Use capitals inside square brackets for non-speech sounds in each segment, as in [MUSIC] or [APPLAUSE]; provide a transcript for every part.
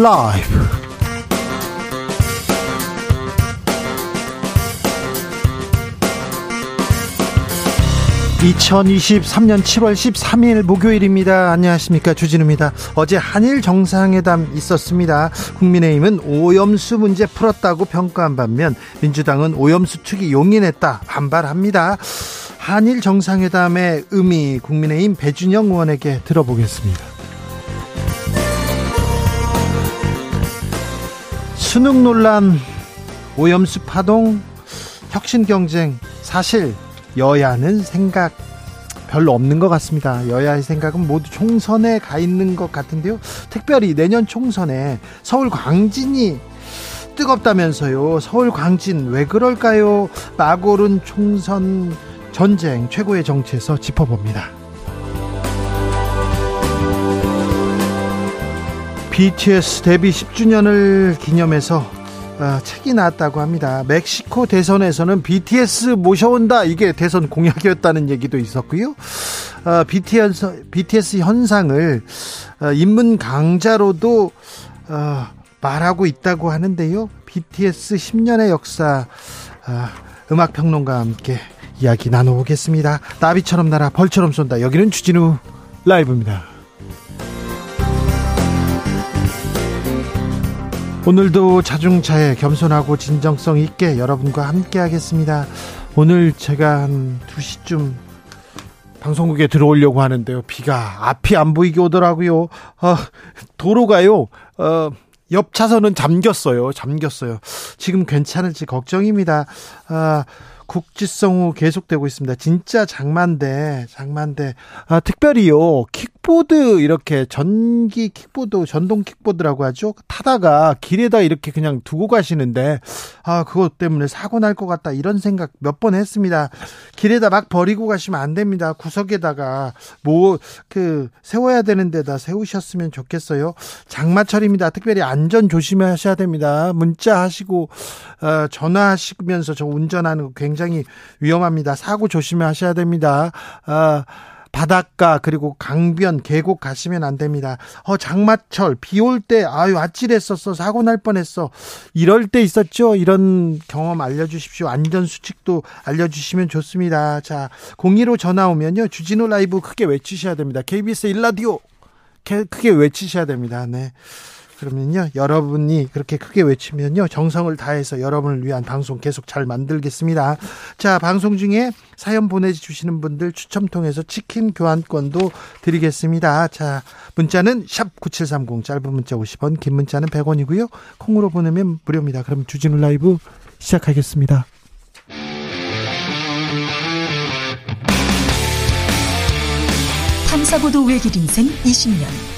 라이브 2023년 7월 13일 목요일입니다. 안녕하십니까. 주진우입니다. 어제 한일 정상회담 있었습니다. 국민의힘은 오염수 문제 풀었다고 평가한 반면 민주당은 오염수 측이 용인했다 반발합니다. 한일 정상회담의 의미 국민의힘 배준영 의원에게 들어보겠습니다. 수능 논란, 오염수 파동, 혁신 경쟁, 사실 여야는 생각 별로 없는 것 같습니다. 여야의 생각은 모두 총선에 가 있는 것 같은데요. 특별히 내년 총선에 서울 광진이 뜨겁다면서요. 서울 광진 왜 그럴까요? 마고른 총선 전쟁 최고의 정치에서 짚어봅니다. BTS 데뷔 10주년을 기념해서 어, 책이 나왔다고 합니다. 멕시코 대선에서는 BTS 모셔온다 이게 대선 공약이었다는 얘기도 있었고요. 어, BTS, BTS 현상을 어, 인문 강자로도 어, 말하고 있다고 하는데요. BTS 10년의 역사 어, 음악 평론가와 함께 이야기 나눠보겠습니다. 나비처럼 날아 벌처럼 쏜다. 여기는 주진우 라이브입니다. 오늘도 자중차에 겸손하고 진정성 있게 여러분과 함께 하겠습니다. 오늘 제가 한 2시쯤 방송국에 들어오려고 하는데요. 비가 앞이 안 보이게 오더라고요. 어, 도로가요. 어, 옆 차선은 잠겼어요. 잠겼어요. 지금 괜찮을지 걱정입니다. 아, 국지성우 계속되고 있습니다. 진짜 장만대, 장만대. 아, 특별히요, 킥보드, 이렇게 전기 킥보드, 전동 킥보드라고 하죠. 타다가 길에다 이렇게 그냥 두고 가시는데, 아, 그것 때문에 사고 날 것 같다. 이런 생각 몇 번 했습니다. 길에다 막 버리고 가시면 안 됩니다. 구석에다가, 뭐, 그, 세워야 되는 데다 세우셨으면 좋겠어요. 장마철입니다. 특별히 안전 조심하셔야 됩니다. 문자 하시고, 어, 전화하시면서 저 운전하는 거 굉장히 굉장히 위험합니다. 사고 조심하셔야 됩니다. 아, 바닷가 그리고 강변 계곡 가시면 안 됩니다. 어 장마철 비 올 때 아유 아찔했었어 사고 날 뻔했어 이럴 때 있었죠. 이런 경험 알려주십시오. 안전 수칙도 알려주시면 좋습니다. 자 02로 전화 오면요 주진우 라이브 크게 외치셔야 됩니다. KBS 일라디오 크게 외치셔야 됩니다. 네. 그러면요 여러분이 그렇게 크게 외치면요 정성을 다해서 여러분을 위한 방송 계속 잘 만들겠습니다. 자 방송 중에 사연 보내주시는 분들 추첨 통해서 치킨 교환권도 드리겠습니다. 자 문자는 샵 #9730 짧은 문자 50원, 긴 문자는 100원이고요. 콩으로 보내면 무료입니다. 그럼 주진우 라이브 시작하겠습니다. 탐사보도 외길 인생 20년.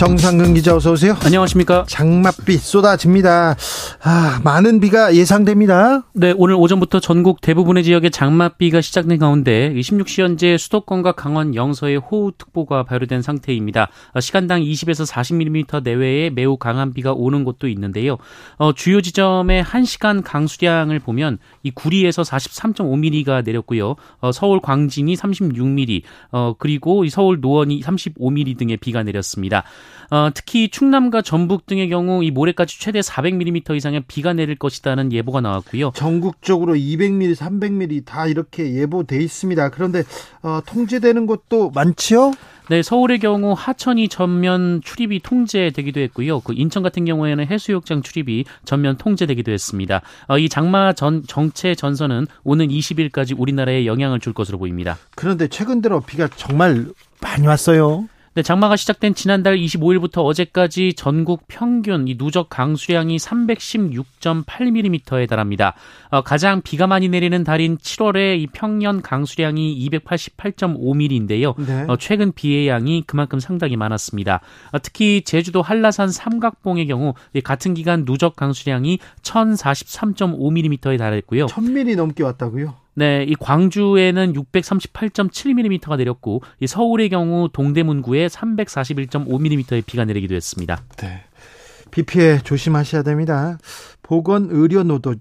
정상근 기자 어서 오세요. 안녕하십니까. 장맛비 쏟아집니다. 아, 많은 비가 예상됩니다. 네, 오늘 오전부터 전국 대부분의 지역에 장맛비가 시작된 가운데 26시 현재 수도권과 강원 영서에 호우특보가 발효된 상태입니다. 시간당 20에서 40mm 내외의 매우 강한 비가 오는 곳도 있는데요. 어, 주요 지점의 1시간 강수량을 보면 이 구리에서 43.5mm가 내렸고요. 어, 서울 광진이 36mm, 어, 그리고 이 서울 노원이 35mm 등의 비가 내렸습니다. 어, 특히 충남과 전북 등의 경우 이 모레까지 최대 400mm 이상의 비가 내릴 것이라는 예보가 나왔고요. 전국적으로 200mm, 300mm 다 이렇게 예보돼 있습니다. 그런데 어, 통제되는 곳도 많지요? 네, 서울의 경우 하천이 전면 출입이 통제되기도 했고요. 그 인천 같은 경우에는 해수욕장 출입이 전면 통제되기도 했습니다. 어, 이 장마 전 정체 전선은 오는 20일까지 우리나라에 영향을 줄 것으로 보입니다. 그런데 최근 들어 비가 정말 많이 왔어요. 네, 장마가 시작된 지난달 25일부터 어제까지 전국 평균 이 누적 강수량이 316.8mm에 달합니다. 어, 가장 비가 많이 내리는 달인 7월에 이 평년 강수량이 288.5mm인데요. 네. 어, 최근 비의 양이 그만큼 상당히 많았습니다. 어, 특히 제주도 한라산 삼각봉의 경우 같은 기간 누적 강수량이 1,043.5mm에 달했고요. 1,000mm 넘게 왔다고요? 네, 이 광주에는 638.7mm가 내렸고 이 서울의 경우 동대문구에 341.5mm의 비가 내리기도 했습니다. 네. 비 피해 조심하셔야 됩니다. 보건의료노조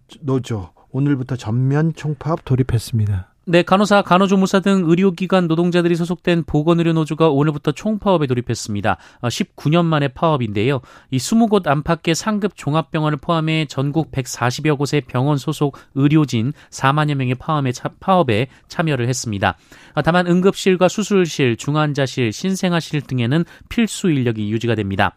오늘부터 전면 총파업 돌입했습니다. 네, 간호사, 간호조무사 등 의료기관 노동자들이 소속된 보건의료노조가 오늘부터 총파업에 돌입했습니다. 19년 어, 만에 파업인데요. 이 20곳 안팎의 상급 종합병원을 포함해 전국 140여 곳의 병원 소속 의료진 4만여 명의 파업에, 차, 파업에 참여를 했습니다. 어, 다만 응급실과 수술실, 중환자실, 신생아실 등에는 필수 인력이 유지가 됩니다.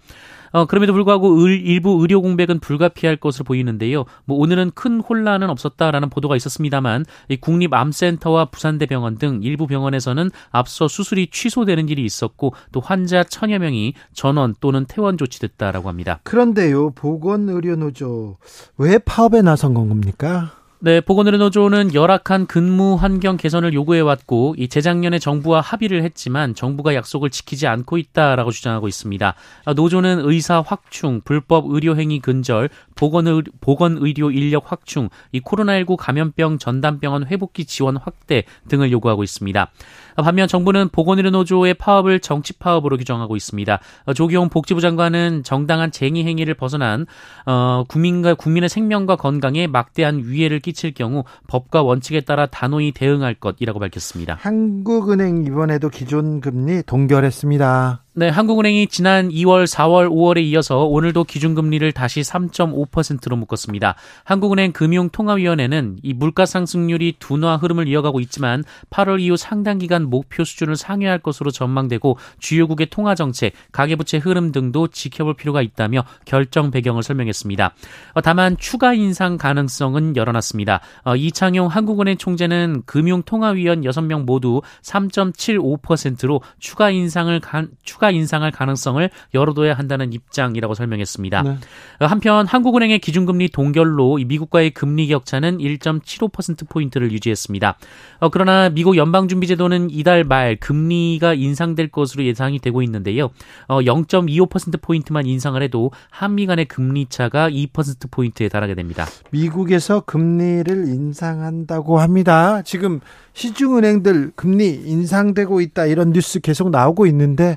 어, 그럼에도 불구하고 의, 일부 의료 공백은 불가피할 것으로 보이는데요. 뭐 오늘은 큰 혼란은 없었다라는 보도가 있었습니다만 이 국립암센터와 부산대병원 등 일부 병원에서는 앞서 수술이 취소되는 일이 있었고 또 환자 천여 명이 전원 또는 퇴원 조치됐다라고 합니다. 그런데요, 보건의료노조 왜 파업에 나선 겁니까? 네, 보건의료노조는 열악한 근무 환경 개선을 요구해왔고, 이 재작년에 정부와 합의를 했지만 정부가 약속을 지키지 않고 있다라고 주장하고 있습니다. 아, 노조는 의사 확충, 불법 의료행위 근절, 보건의, 보건의료 인력 확충, 이 코로나19 감염병 전담병원 회복기 지원 확대 등을 요구하고 있습니다. 반면 정부는 보건의료노조의 파업을 정치 파업으로 규정하고 있습니다. 조기용 복지부 장관은 정당한 쟁의 행위를 벗어난 어, 국민과 국민의 생명과 건강에 막대한 위해를 끼칠 경우 법과 원칙에 따라 단호히 대응할 것이라고 밝혔습니다. 한국은행 이번에도 기존 금리 동결했습니다. 네, 한국은행이 지난 2월, 4월, 5월에 이어서 오늘도 기준금리를 다시 3.5%로 묶었습니다. 한국은행 금융통화위원회는 이 물가 상승률이 둔화 흐름을 이어가고 있지만 8월 이후 상당 기간 목표 수준을 상회할 것으로 전망되고 주요국의 통화정책, 가계부채 흐름 등도 지켜볼 필요가 있다며 결정 배경을 설명했습니다. 어, 다만 추가 인상 가능성은 열어놨습니다. 어, 이창용 한국은행 총재는 금융통화위원 6명 모두 3.75%로 추가 인상을 간, 추가 추가 인상할 가능성을 열어둬야 한다는 입장이라고 설명했습니다. 네. 한편 한국은행의 기준금리 동결로 미국과의 금리 격차는 1.75%포인트를 유지했습니다. 어, 그러나 미국 연방준비제도는 이달 말 금리가 인상될 것으로 예상이 되고 있는데요. 어, 0.25%포인트만 인상을 해도 한미 간의 금리 차가 2%포인트에 달하게 됩니다. 미국에서 금리를 인상한다고 합니다. 지금 시중은행들 금리 인상되고 있다 이런 뉴스 계속 나오고 있는데 어,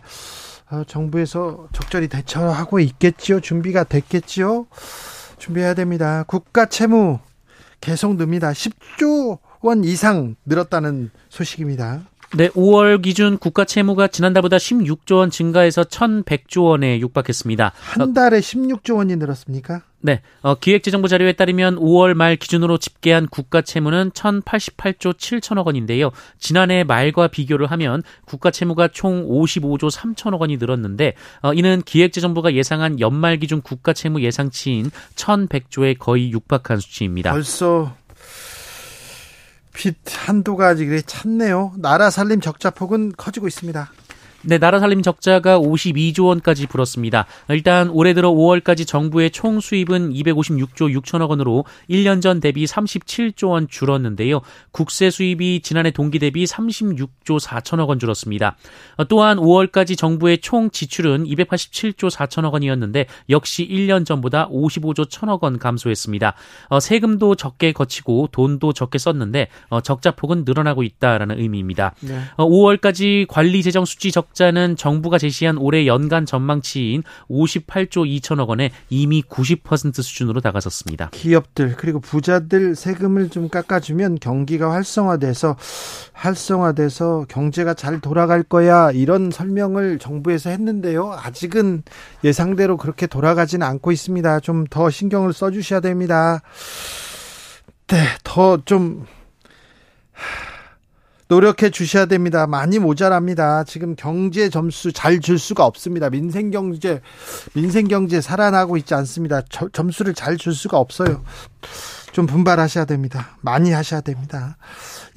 정부에서 적절히 대처하고 있겠지요. 준비가 됐겠지요. 준비해야 됩니다. 국가 채무 계속 늡니다. 10조 원 이상 늘었다는 소식입니다. 네, 5월 기준 국가 채무가 지난달보다 16조 원 증가해서 1,100조 원에 육박했습니다. 한 달에 16조 원이 늘었습니까? 네, 어, 기획재정부 자료에 따르면 5월 말 기준으로 집계한 국가 채무는 1,088조 7천억 원인데요. 지난해 말과 비교를 하면 국가 채무가 총 55조 3천억 원이 늘었는데 어, 이는 기획재정부가 예상한 연말 기준 국가 채무 예상치인 1,100조에 거의 육박한 수치입니다. 벌써 빚 한도가 아직 찼네요. 나라 살림 적자폭은 커지고 있습니다. 네, 나라 살림 적자가 52조 원까지 불었습니다. 일단 올해 들어 5월까지 정부의 총 수입은 256조 6천억 원으로 1년 전 대비 37조 원 줄었는데요. 국세 수입이 지난해 동기 대비 36조 4천억 원 줄었습니다. 또한 5월까지 정부의 총 지출은 287조 4천억 원이었는데 역시 1년 전보다 55조 1천억 원 감소했습니다. 어, 세금도 적게 거치고 돈도 적게 썼는데 어, 적자 폭은 늘어나고 있다라는 의미입니다. 네. 5월까지 어, 관리 재정 수지 적 적자는 정부가 제시한 올해 연간 전망치인 58조 2천억 원에 이미 90% 수준으로 다가섰습니다. 기업들 그리고 부자들 세금을 좀 깎아주면 경기가 활성화돼서 활성화돼서 경제가 잘 돌아갈 거야 이런 설명을 정부에서 했는데요. 아직은 예상대로 그렇게 돌아가지는 않고 있습니다. 좀 더 신경을 써주셔야 됩니다. 네, 더좀 노력해 주셔야 됩니다. 많이 모자랍니다. 지금 경제 점수 잘 줄 수가 없습니다. 민생 경제 민생 경제 살아나고 있지 않습니다. 저, 점수를 잘 줄 수가 없어요. 좀 분발하셔야 됩니다. 많이 하셔야 됩니다.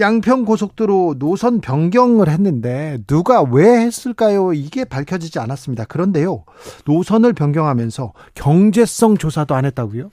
양평 고속도로 노선 변경을 했는데 누가 왜 했을까요? 이게 밝혀지지 않았습니다. 그런데요. 노선을 변경하면서 경제성 조사도 안 했다고요?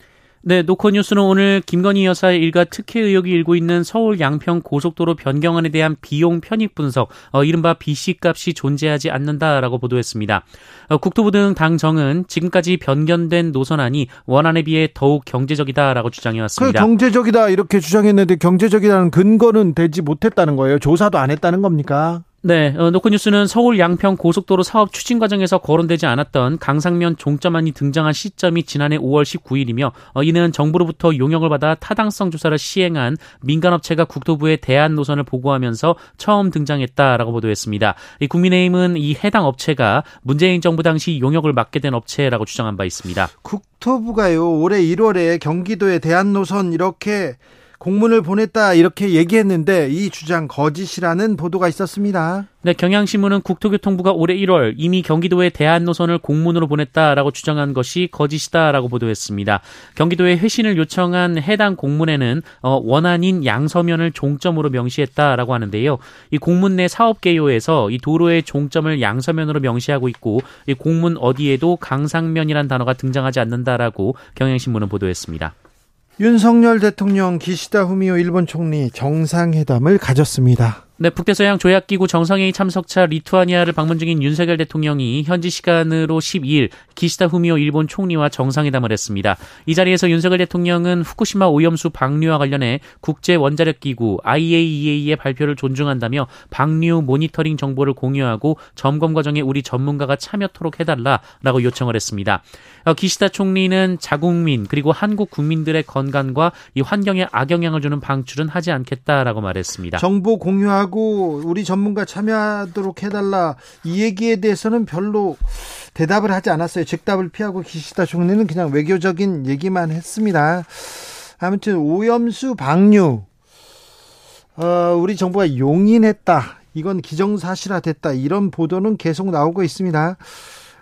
네, 노컷 뉴스는 오늘 김건희 여사의 일가 특혜 의혹이 일고 있는 서울 양평 고속도로 변경안에 대한 비용 편익 분석, 어, 이른바 BC 값이 존재하지 않는다라고 보도했습니다. 어, 국토부 등 당정은 지금까지 변경된 노선안이 원안에 비해 더욱 경제적이다라고 주장해왔습니다. 그 경제적이다 이렇게 주장했는데 경제적이라는 근거는 되지 못했다는 거예요. 조사도 안 했다는 겁니까? 네, 어, 노컷뉴스는 서울 양평 고속도로 사업 추진 과정에서 거론되지 않았던 강상면 종점안이 등장한 시점이 지난해 5월 19일이며 어, 이는 정부로부터 용역을 받아 타당성 조사를 시행한 민간업체가 국토부에 대안 노선을 보고하면서 처음 등장했다라고 보도했습니다. 이 국민의힘은 이 해당 업체가 문재인 정부 당시 용역을 맡게 된 업체라고 주장한 바 있습니다. 국토부가요 올해 1월에 경기도에 대안 노선 이렇게 공문을 보냈다 이렇게 얘기했는데 이 주장 거짓이라는 보도가 있었습니다. 네, 경향신문은 국토교통부가 올해 1월 이미 경기도에 대한 노선을 공문으로 보냈다라고 주장한 것이 거짓이다라고 보도했습니다. 경기도에 회신을 요청한 해당 공문에는 어, 원안인 양서면을 종점으로 명시했다라고 하는데요. 이 공문 내 사업 개요에서 이 도로의 종점을 양서면으로 명시하고 있고 이 공문 어디에도 강상면이란 단어가 등장하지 않는다라고 경향신문은 보도했습니다. 윤석열 대통령 기시다 후미오 일본 총리 정상회담을 가졌습니다. 네, 북대서양 조약기구 정상회의 참석차 리투아니아를 방문 중인 윤석열 대통령이 현지 시간으로 12일 기시다 후미오 일본 총리와 정상회담을 했습니다. 이 자리에서 윤석열 대통령은 후쿠시마 오염수 방류와 관련해 국제 원자력 기구 IAEA의 발표를 존중한다며 방류 모니터링 정보를 공유하고 점검 과정에 우리 전문가가 참여토록 해달라라고 요청을 했습니다. 어, 기시다 총리는 자국민 그리고 한국 국민들의 건강과 이 환경에 악영향을 주는 방출은 하지 않겠다라고 말했습니다. 정보 공유하고 하고 우리 전문가 참여하도록 해달라 이 얘기에 대해서는 별로 대답을 하지 않았어요. 즉답을 피하고 기시다 총리는 그냥 외교적인 얘기만 했습니다. 아무튼 오염수 방류 어, 우리 정부가 용인했다. 이건 기정사실화됐다. 이런 보도는 계속 나오고 있습니다.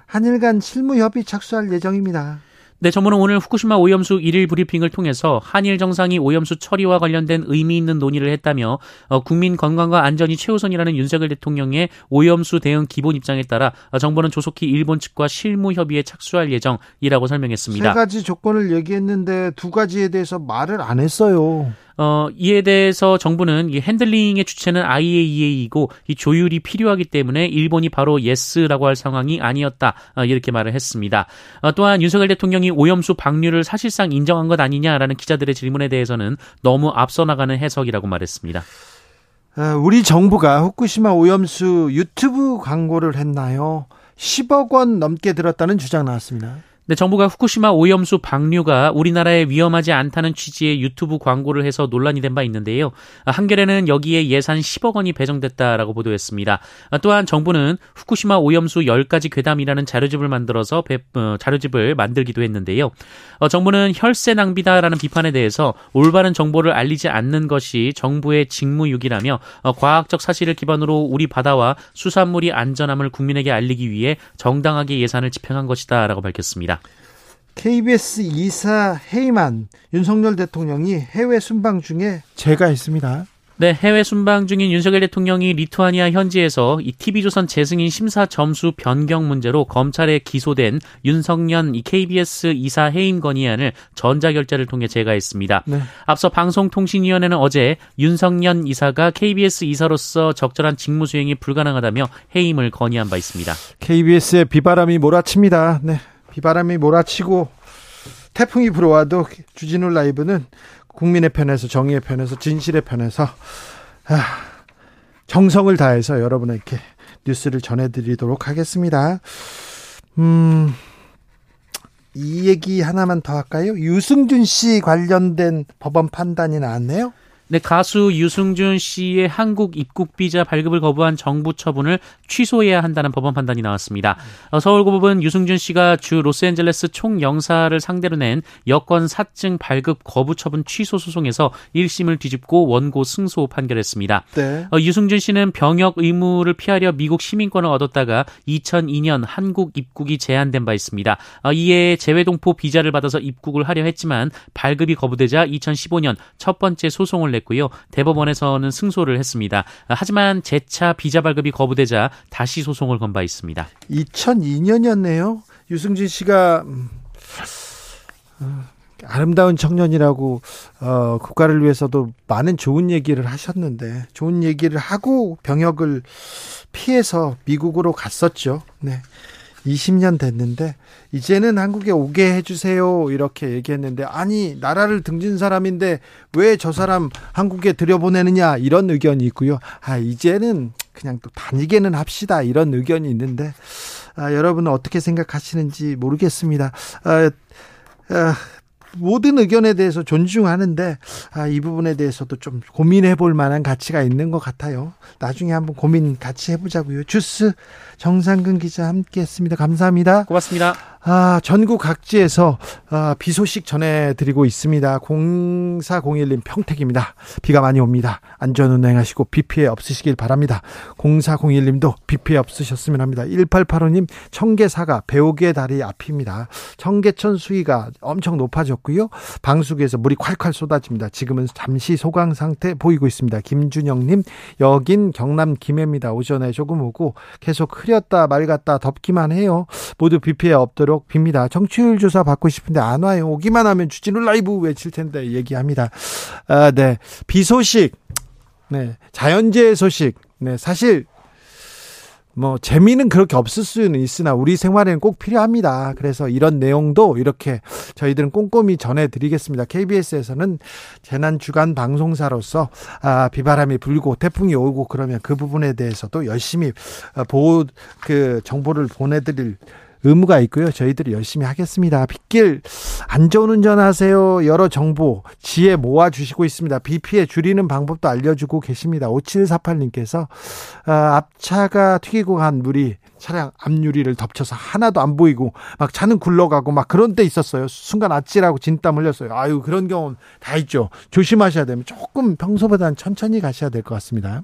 한일 간 실무 협의 착수할 예정입니다. 네, 정부는 오늘 후쿠시마 오염수 일일 브리핑을 통해서 한일 정상이 오염수 처리와 관련된 의미 있는 논의를 했다며 어, 국민 건강과 안전이 최우선이라는 윤석열 대통령의 오염수 대응 기본 입장에 따라 어, 정부는 조속히 일본 측과 실무 협의에 착수할 예정이라고 설명했습니다. 세 가지 조건을 얘기했는데 두 가지에 대해서 말을 안 했어요. 어, 이에 대해서 정부는 이 핸들링의 주체는 IAEA이고 이 조율이 필요하기 때문에 일본이 바로 yes라고 할 상황이 아니었다. 어, 이렇게 말을 했습니다. 어, 또한 윤석열 대통령이 오염수 방류를 사실상 인정한 것 아니냐라는 기자들의 질문에 대해서는 너무 앞서 나가는 해석이라고 말했습니다. 아, 우리 정부가 후쿠시마 오염수 유튜브 광고를 했나요? 10억 원 넘게 들었다는 주장 나왔습니다. 네, 정부가 후쿠시마 오염수 방류가 우리나라에 위험하지 않다는 취지의 유튜브 광고를 해서 논란이 된 바 있는데요. 한겨레는 여기에 예산 10억 원이 배정됐다라고 보도했습니다. 또한 정부는 후쿠시마 오염수 10가지 괴담이라는 자료집을 만들어서 배, 어, 자료집을 만들기도 했는데요. 어, 정부는 혈세 낭비다라는 비판에 대해서 올바른 정보를 알리지 않는 것이 정부의 직무유기라며 어, 과학적 사실을 기반으로 우리 바다와 수산물이 안전함을 국민에게 알리기 위해 정당하게 예산을 집행한 것이다라고 밝혔습니다. KBS 이사 해임한 윤석열 대통령이 해외 순방 중에 제가 있습니다. 네, 해외 순방 중인 윤석열 대통령이 리투아니아 현지에서 이 TV조선 재승인 심사 점수 변경 문제로 검찰에 기소된 윤석년 이 KBS 이사 해임 건의안을 전자결제를 통해 제거했습니다. 네. 앞서 방송통신위원회는 어제 윤석년 이사가 KBS 이사로서 적절한 직무 수행이 불가능하다며 해임을 건의한 바 있습니다. KBS의 비바람이 몰아칩니다. 네, 비바람이 몰아치고 태풍이 불어와도 주진우 라이브는 국민의 편에서 정의의 편에서 진실의 편에서 아, 정성을 다해서 여러분에게 뉴스를 전해드리도록 하겠습니다. 음, 이 얘기 하나만 더 할까요? 유승준 씨 관련된 법원 판단이 나왔네요. 네, 가수 유승준 씨의 한국 입국 비자 발급을 거부한 정부 처분을 취소해야 한다는 법원 판단이 나왔습니다. 어, 서울고법은 유승준 씨가 주 로스앤젤레스 총영사를 상대로 낸 여권 사증 발급 거부 처분 취소 소송에서 1심을 뒤집고 원고 승소 판결했습니다. 네. 어, 유승준 씨는 병역 의무를 피하려 미국 시민권을 얻었다가 2002년 한국 입국이 제한된 바 있습니다. 어, 이에 재외동포 비자를 받아서 입국을 하려 했지만 발급이 거부되자 2015년 첫 번째 소송을 냈고 요. 대법원에서는 승소를 했습니다. 하지만 재차 비자 발급이 거부되자 다시 소송을 건 바 있습니다. 2002년이었네요. 유승진 씨가 음, 어, 아름다운 청년이라고 어, 국가를 위해서도 많은 좋은 얘기를 하셨는데 좋은 얘기를 하고 병역을 피해서 미국으로 갔었죠. 네. 20년 됐는데 이제는 한국에 오게 해주세요 이렇게 얘기했는데 아니 나라를 등진 사람인데 왜 저 사람 한국에 들여보내느냐 이런 의견이 있고요 아 이제는 그냥 또 다니게는 합시다 이런 의견이 있는데 아, 여러분은 어떻게 생각하시는지 모르겠습니다 아, 아, 모든 의견에 대해서 존중하는데 아, 이 부분에 대해서도 좀 고민해 볼 만한 가치가 있는 것 같아요. 나중에 한번 고민 같이 해보자고요. 주스 정상근 기자 함께했습니다. 감사합니다. 고맙습니다. 아, 전국 각지에서 아, 비 소식 전해드리고 있습니다. 0401님 평택입니다. 비가 많이 옵니다. 안전운행하시고 비 피해 없으시길 바랍니다. 0401님도 비 피해 없으셨으면 합니다. 1885님 청계사가 배옥의 다리 앞입니다. 청계천 수위가 엄청 높아졌고요. 방수구에서 물이 콸콸 쏟아집니다. 지금은 잠시 소강 상태 보이고 있습니다. 김준영님 여긴 경남 김해입니다. 오전에 조금 오고 계속 흐 렸다 맑았다 덥기만 해요. 모두 비 피해 없도록 빕니다. 정치율 조사 받고 싶은데 안 와요. 오기만 하면 주진우 라이브 외칠 텐데 얘기합니다. 아, 네. 비 소식. 네. 자연재해 소식. 네. 사실 뭐 재미는 그렇게 없을 수는 있으나 우리 생활에는 꼭 필요합니다. 그래서 이런 내용도 이렇게 저희들은 꼼꼼히 전해드리겠습니다. KBS에서는 재난 주간 방송사로서 아, 비바람이 불고 태풍이 오고 그러면 그 부분에 대해서도 열심히 보호 그 정보를 보내드릴 의무가 있고요. 저희들이 열심히 하겠습니다. 빗길 안전 운전 하세요. 여러 정보 지혜 모아 주시고 있습니다. 비 피해 줄이는 방법도 알려주고 계십니다. 5748님께서 아, 앞차가 튀기고 간 물이 차량 앞유리를 덮쳐서 하나도 안 보이고 막 차는 굴러가고 막 그런 때 있었어요. 순간 아찔하고 진땀 흘렸어요. 아유 그런 경험 다 있죠. 조심하셔야 되면 조금 평소보다는 천천히 가셔야 될 것 같습니다.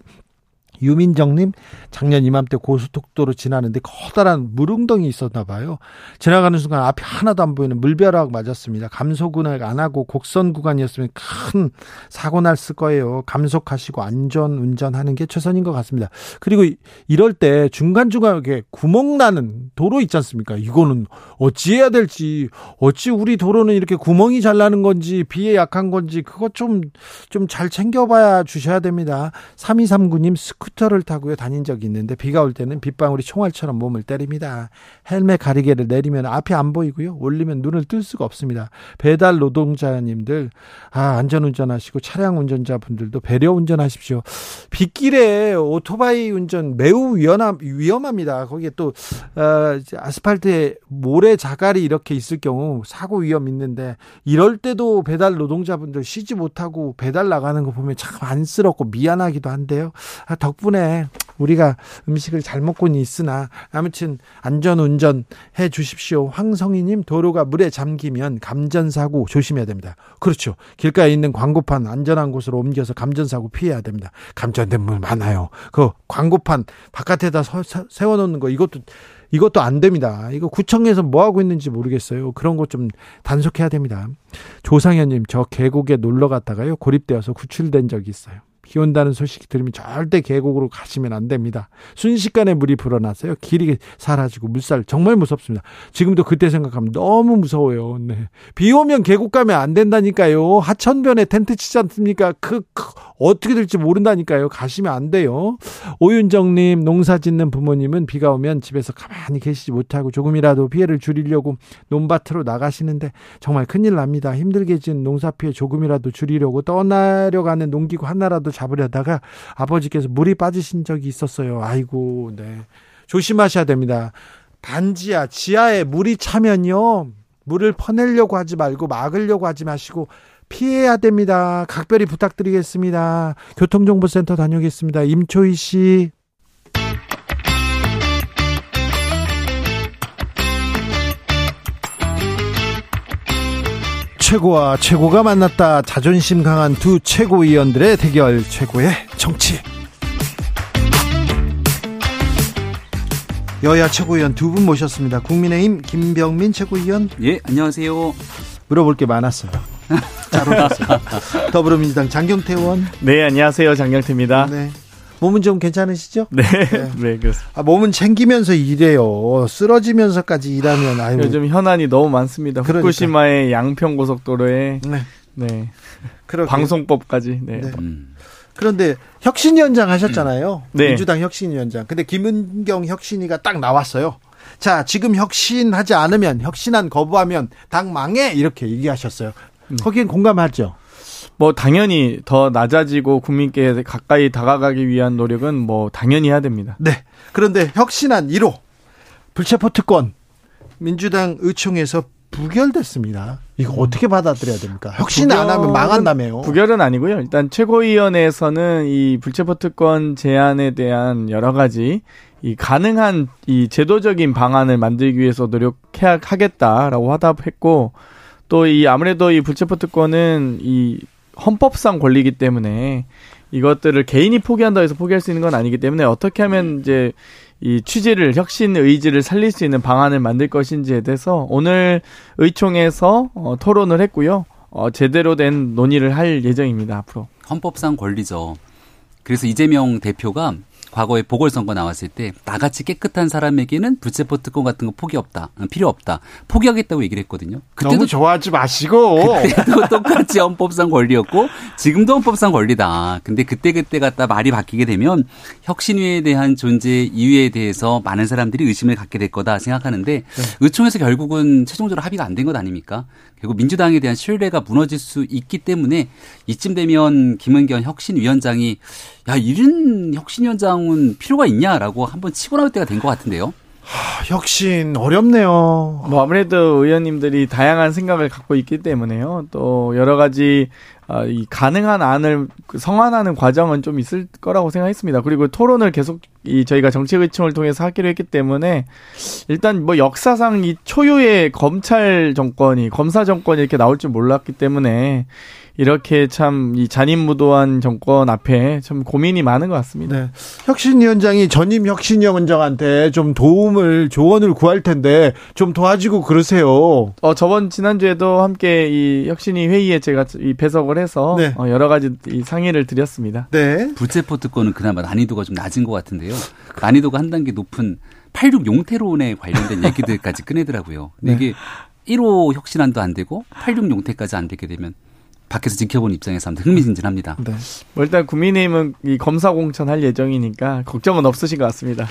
유민정님, 작년 이맘때 고속도로 지나는데 커다란 물웅덩이 있었나 봐요. 지나가는 순간 앞이 하나도 안 보이는 물벼락 맞았습니다. 감속운행 안 하고 곡선 구간이었으면 큰 사고 났을 거예요. 감속하시고 안전 운전하는 게 최선인 것 같습니다. 그리고 이럴 때 중간중간에 구멍 나는 도로 있지 않습니까? 이거는 어찌해야 될지, 어찌 우리 도로는 이렇게 구멍이 잘 나는 건지, 비에 약한 건지, 그것 좀, 좀 잘 챙겨봐야 주셔야 됩니다. 3239님 스쿠 스쿠터를 타고 다닌 적이 있는데 비가 올 때는 빗방울이 총알처럼 몸을 때립니다. 헬멧 가리개를 내리면 앞이 안 보이고요. 올리면 눈을 뜰 수가 없습니다. 배달 노동자님들 아 안전 운전하시고 차량 운전자분들도 배려 운전하십시오. 빗길에 오토바이 운전 매우 위험함, 위험합니다. 거기에 또 어, 아스팔트에 모래 자갈이 이렇게 있을 경우 사고 위험 있는데 이럴 때도 배달 노동자분들 쉬지 못하고 배달 나가는 거 보면 참 안쓰럽고 미안하기도 한데요. 아, 덕 덕분에 우리가 음식을 잘 먹고는 있으나 아무튼 안전 운전 해 주십시오. 황성희님 도로가 물에 잠기면 감전 사고 조심해야 됩니다. 그렇죠. 길가에 있는 광고판 안전한 곳으로 옮겨서 감전 사고 피해야 됩니다. 감전된 물 많아요. 그 광고판 바깥에다 세워놓는 거 이것도 이것도 안 됩니다. 이거 구청에서 뭐 하고 있는지 모르겠어요. 그런 거좀 단속해야 됩니다. 조상현님, 저 계곡에 놀러 갔다가요 고립되어서 구출된 적이 있어요. 비 온다는 소식 들으면 절대 계곡으로 가시면 안 됩니다. 순식간에 물이 불어났어요. 길이 사라지고 물살 정말 무섭습니다. 지금도 그때 생각하면 너무 무서워요. 네. 비 오면 계곡 가면 안 된다니까요. 하천변에 텐트 치지 않습니까? 그, 그 어떻게 될지 모른다니까요. 가시면 안 돼요. 오윤정님, 농사 짓는 부모님은 비가 오면 집에서 가만히 계시지 못하고 조금이라도 피해를 줄이려고 논밭으로 나가시는데 정말 큰일 납니다. 힘들게 진 농사 피해 조금이라도 줄이려고 떠나려가는 농기구 하나라도 잡으려다가 아버지께서 물이 빠지신 적이 있었어요. 아이고, 네. 조심하셔야 됩니다. 단지야, 지하에 물이 차면요. 물을 퍼내려고 하지 말고 막으려고 하지 마시고 피해야 됩니다. 각별히 부탁드리겠습니다. 교통정보센터 다녀오겠습니다. 임초희 씨. 최고와 최고가 만났다. 자존심 강한 두 최고위원들의 대결 최고의 정치. 여야 최고위원 두 분 모셨습니다. 국민의힘 김병민 최고위원. 예, 안녕하세요. 물어볼 게 많았어요. 잘 오셨어요. [LAUGHS] 더불어민주당 장경태 의원. 네, 안녕하세요. 장경태입니다. 네. 몸은 좀 괜찮으시죠? 네, 네, [LAUGHS] 네 그렇습니다. 아, 몸은 챙기면서 일해요. 쓰러지면서까지 일하면 아유. 요즘 현안이 너무 많습니다. 그러니까. 후쿠시마의 양평 고속도로에 네, 네. 방송법까지. 네. 네. 음. 그런데 혁신위원장 하셨잖아요. 네. 민주당 혁신위원장. 근데 김은경 혁신위가 딱 나왔어요. 자, 지금 혁신하지 않으면 혁신안 거부하면 당 망해 이렇게 얘기하셨어요. 네. 거기엔 공감하죠. 뭐 당연히 더 낮아지고 국민께 가까이 다가가기 위한 노력은 뭐 당연히 해야 됩니다. 네. 그런데 혁신안 1호 불체포 특권 민주당 의총에서 부결됐습니다. 이거 어떻게 받아들여야 됩니까? 혁신 안 하면 망한다며요. 부결은 아니고요. 일단 최고위원회에서는 이 불체포 특권 제안에 대한 여러 가지 이 가능한 이 제도적인 방안을 만들기 위해서 노력해야 하겠다라고 화답했고 또 이 아무래도 이 불체포 특권은 이 헌법상 권리이기 때문에 이것들을 개인이 포기한다 해서 포기할 수 있는 건 아니기 때문에 어떻게 하면 이제 이 취지를 혁신 의지를 살릴 수 있는 방안을 만들 것인지에 대해서 오늘 의총에서 어, 토론을 했고요. 어, 제대로 된 논의를 할 예정입니다. 앞으로. 헌법상 권리죠. 그래서 이재명 대표가 과거에 보궐선거 나왔을 때 나같이 깨끗한 사람에게는 불체포 특권 같은 거 포기 없다, 어, 필요 없다, 포기하겠다고 얘기를 했거든요. 그때도 너무 좋아하지 마시고 [LAUGHS] 그때도 똑같이 헌법상 권리였고 지금도 헌법상 권리다. 근데 그때 그때 갖다 말이 바뀌게 되면 혁신위에 대한 존재 이유에 대해서 많은 사람들이 의심을 갖게 될 거다 생각하는데 네. 의총에서 결국은 최종적으로 합의가 안 된 것 아닙니까? 결국 민주당에 대한 신뢰가 무너질 수 있기 때문에 이쯤 되면 김은경 혁신위원장이 야 이런 혁신위원장은 필요가 있냐라고 한번 치고 나올 때가 된 것 같은데요. 하, 혁신 어렵네요. 뭐 아무래도 의원님들이 다양한 생각을 갖고 있기 때문에요. 또 여러 가지 어, 이 가능한 안을 성안하는 과정은 좀 있을 거라고 생각했습니다. 그리고 토론을 계속 이 저희가 정책의총을 통해서 하기로 했기 때문에 일단 뭐 역사상 이 초유의 검찰 정권이 검사 정권이 이렇게 나올 줄 몰랐기 때문에 이렇게 참 이 잔인무도한 정권 앞에 참 고민이 많은 것 같습니다. 네. 혁신위원장이 전임 혁신위원장한테 좀 도움을 조언을 구할 텐데 좀 도와주고 그러세요. 어 저번 지난주에도 함께 이 혁신위 회의에 제가 이 배석을 해서 네. 어, 여러 가지 이 상의를 드렸습니다. 네. 불체포 특권은 그나마 난이도가 좀 낮은 것 같은데요. 난이도가 한 단계 높은 86 용태론에 관련된 얘기들까지 [LAUGHS] 꺼내더라고요. 근데 네. 이게 1호 혁신안도 안 되고 86 용태까지 안 되게 되면 밖에서 지켜본 입장에서 아무튼 흥미진진합니다. 네. 뭐 일단 국민의힘은 이 검사 공천 할 예정이니까 걱정은 없으신 것 같습니다.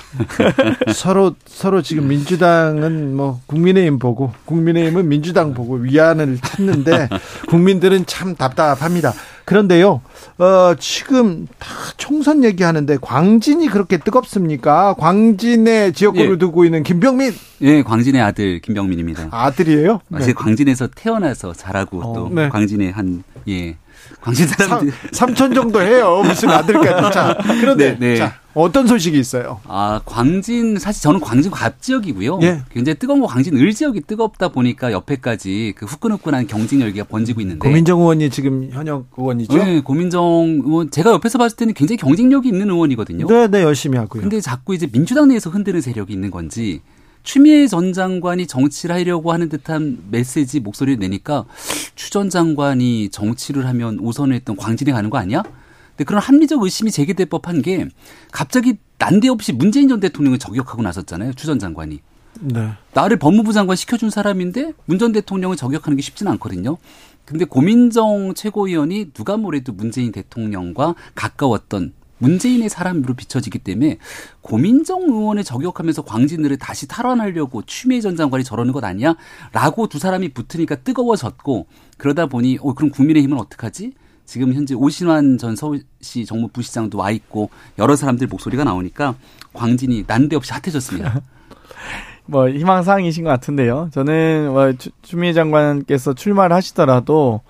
[LAUGHS] 서로 서로 지금 민주당은 뭐 국민의힘 보고 국민의힘은 민주당 보고 위안을 찾는데 국민들은 참 답답합니다. 그런데요, 어, 지금 다 총선 얘기하는데 광진이 그렇게 뜨겁습니까? 광진의 지역구를 예. 두고 있는 김병민. 예, 광진의 아들 김병민입니다. 아들이에요? 네. 제 광진에서 태어나서 자라고 어, 또 네. 광진의 한 예. 광진 사람들 3천 정도 해요. 무슨 아들까지. 자, 그런데 네, 네. 자, 어떤 소식이 있어요? 아, 광진 사실 저는 광진 갑 지역이고요. 예. 굉장히 뜨거운 거 광진 을 지역이 뜨겁다 보니까 옆에까지 그 후끈후끈한 경쟁 열기가 번지고 있는데. 고민정 의원이 지금 현역 의원이죠? 네, 고민정 의원 제가 옆에서 봤을 때는 굉장히 경쟁력이 있는 의원이거든요. 네, 네, 열심히 하고요. 근데 자꾸 이제 민주당 내에서 흔드는 세력이 있는 건지 추미애 전 장관이 정치를 하려고 하는 듯한 메시지 목소리를 내니까 추 전 장관이 정치를 하면 우선을 했던 광진에 가는 거 아니야? 근데 그런 합리적 의심이 제기될 법한 게 갑자기 난데없이 문재인 전 대통령을 저격하고 나섰잖아요. 추 전 장관이. 네. 나를 법무부 장관 시켜준 사람인데 문 전 대통령을 저격하는 게 쉽지는 않거든요. 근데 고민정 최고위원이 누가 뭐래도 문재인 대통령과 가까웠던 문재인의 사람으로 비춰지기 때문에 고민정 의원을 저격하면서 광진들을 다시 탈환하려고 추미애 전 장관이 저러는 것 아니야? 라고 두 사람이 붙으니까 뜨거워졌고 그러다 보니 어 그럼 국민의힘은 어떡하지? 지금 현재 오신환 전 서울시 정무부시장도 와 있고 여러 사람들 목소리가 나오니까 광진이 난데없이 핫해졌습니다. [LAUGHS] 뭐 희망사항이신 것 같은데요. 저는 뭐 추미애 장관께서 출마를 하시더라도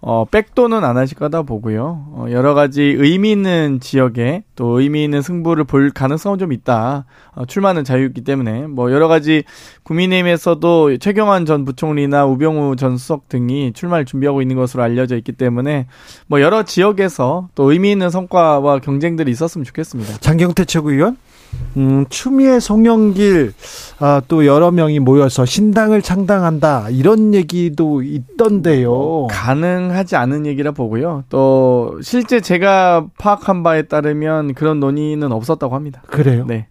어, 백도는 안 하실 거다 보고요. 어, 여러 가지 의미 있는 지역에 또 의미 있는 승부를 볼 가능성은 좀 있다. 어, 출마는 자유있기 때문에 뭐 여러 가지 국민의힘에서도 최경환 전 부총리나 우병우 전 수석 등이 출마를 준비하고 있는 것으로 알려져 있기 때문에 뭐 여러 지역에서 또 의미 있는 성과와 경쟁들이 있었으면 좋겠습니다. 장경태 최고위원, 음, 추미애 송영길 아, 또 여러 명이 모여서 신당을 창당한다 이런 얘기도 있던데요. 가능하지 않은 얘기라 보고요. 또 실제 제가 파악한 바에 따르면 그런 논의는 없었다고 합니다. 그래요? 네.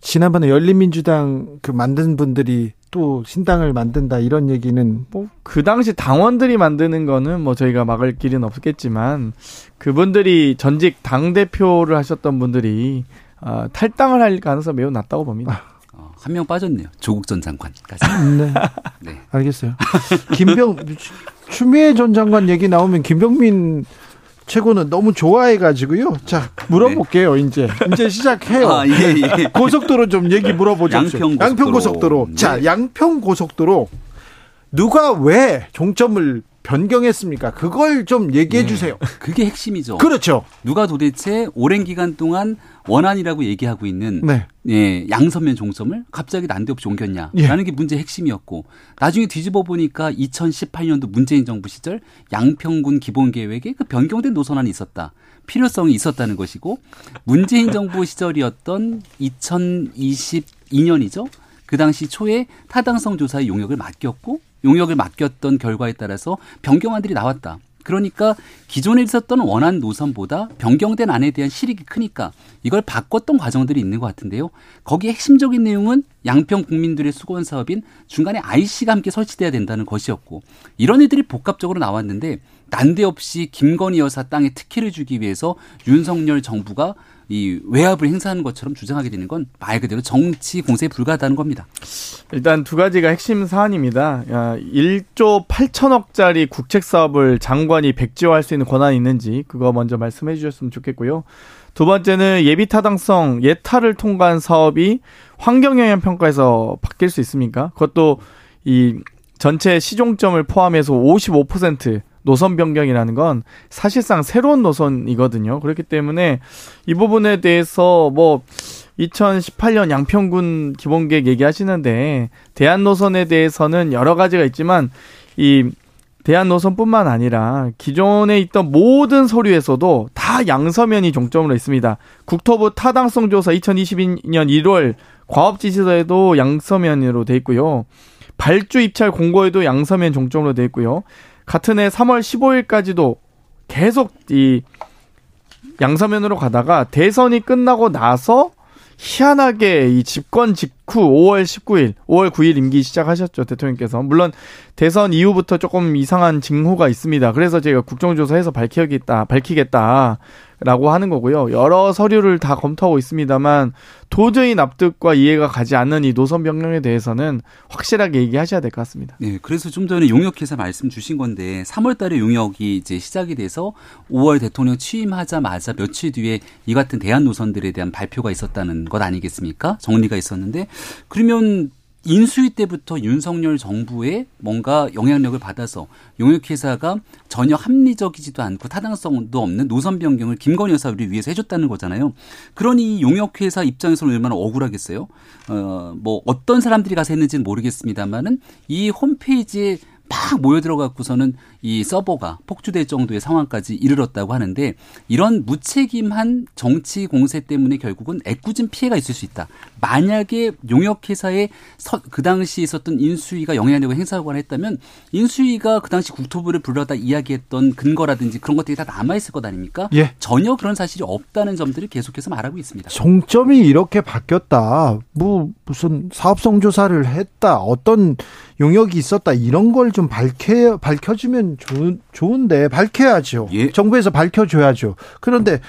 지난번에 열린민주당 그 만든 분들이 또 신당을 만든다 이런 얘기는 뭐 그 당시 당원들이 만드는 거는 뭐 저희가 막을 길은 없겠지만 그분들이 전직 당 대표를 하셨던 분들이 어, 탈당을 할 가능성 이 매우 낮다고 봅니다. 어, 한명 빠졌네요. 조국 전 장관까지. 네. [LAUGHS] 네. 알겠어요. [LAUGHS] 김병 추미애 전 장관 얘기 나오면 김병민 최고는 너무 좋아해 가지고요. 자 물어볼게요. 이제 이제 시작해요. 아, 예, 예. [LAUGHS] 고속도로 좀 얘기 물어보죠. 양평 고속도로. 양평 고속도로. 네. 자 양평 고속도로 누가 왜 종점을 변경했습니까? 그걸 좀 얘기해 주세요. 그게 핵심이죠. 그렇죠. 누가 도대체 오랜 기간 동안 원안이라고 얘기하고 있는 네. 예, 양서면 종점을 갑자기 난데없이 옮겼냐라는 예. 게 문제 핵심이었고 나중에 뒤집어 보니까 2018년도 문재인 정부 시절 양평군 기본 계획에 그 변경된 노선안이 있었다. 필요성이 있었다는 것이고 문재인 정부 시절이었던 2022년이죠. 그 당시 초에 타당성 조사의 용역을 맡겼고 용역을 맡겼던 결과에 따라서 변경안들이 나왔다. 그러니까 기존에 있었던 원안 노선보다 변경된 안에 대한 실익이 크니까 이걸 바꿨던 과정들이 있는 것 같은데요. 거기에 핵심적인 내용은 양평 국민들의 수건 사업인 중간에 IC가 함께 설치돼야 된다는 것이었고 이런 애들이 복합적으로 나왔는데 난데없이 김건희 여사 땅에 특혜를 주기 위해서 윤석열 정부가 이 외압을 행사하는 것처럼 주장하게 되는 건 말 그대로 정치 공세에 불과하다는 겁니다. 일단 두 가지가 핵심 사안입니다. 야, 1조 8천억짜리 국책 사업을 장관이 백지화할 수 있는 권한이 있는지 그거 먼저 말씀해 주셨으면 좋겠고요. 두 번째는 예비 타당성 예타를 통과한 사업이 환경 영향 평가에서 바뀔 수 있습니까? 그것도 이 전체 시종점을 포함해서 55% 노선 변경이라는 건 사실상 새로운 노선이거든요. 그렇기 때문에 이 부분에 대해서 뭐 2018년 양평군 기본계획 얘기하시는데 대한 노선에 대해서는 여러 가지가 있지만 이 대한 노선뿐만 아니라 기존에 있던 모든 서류에서도 다 양서면이 종점으로 있습니다. 국토부 타당성 조사 2022년 1월 과업 지시서에도 양서면으로 돼 있고요. 발주 입찰 공고에도 양서면 종점으로 돼 있고요. 같은 해 3월 15일까지도 계속 이 양서면으로 가다가 대선이 끝나고 나서 희한하게 이 집권 직후 5월 19일, 5월 9일 임기 시작하셨죠, 대통령께서. 물론 대선 이후부터 조금 이상한 징후가 있습니다. 그래서 제가 국정조사해서 밝히겠다, 밝히겠다. 라고 하는 거고요. 여러 서류를 다 검토하고 있습니다만 도저히 납득과 이해가 가지 않는 이 노선 변경에 대해서는 확실하게 얘기하셔야 될 것 같습니다. 네, 그래서 좀 전에 용역회사 말씀 주신 건데 3월 달에 용역이 이제 시작이 돼서 5월 대통령 취임하자마자 며칠 뒤에 이 같은 대안 노선들에 대한 발표가 있었다는 것 아니겠습니까? 정리가 있었는데 그러면 인수위 때부터 윤석열 정부의 뭔가 영향력을 받아서 용역회사가 전혀 합리적이지도 않고 타당성도 없는 노선 변경을 김건희 여사를 위해서 해줬다는 거잖아요. 그러니 이 용역회사 입장에서는 얼마나 억울하겠어요. 어, 뭐 어떤 사람들이 가서 했는지는 모르겠습니다만은 이 홈페이지에 막 모여 들어갖고서는 이 서버가 폭주될 정도의 상황까지 이르렀다고 하는데 이런 무책임한 정치 공세 때문에 결국은 애꿎은 피해가 있을 수 있다. 만약에 용역회사에 서, 그 당시 있었던 인수위가 영향력을 행사하거나 했다면 인수위가 그 당시 국토부를 불러다 이야기했던 근거라든지 그런 것들이 다 남아있을 것 아닙니까? 예. 전혀 그런 사실이 없다는 점들을 계속해서 말하고 있습니다. 종점이 이렇게 바뀌었다. 뭐 무슨 사업성 조사를 했다. 어떤 용역이 있었다. 이런 걸 좀 밝혀 밝혀주면 좋, 좋은데 밝혀야죠. 예. 정부에서 밝혀줘야죠. 그런데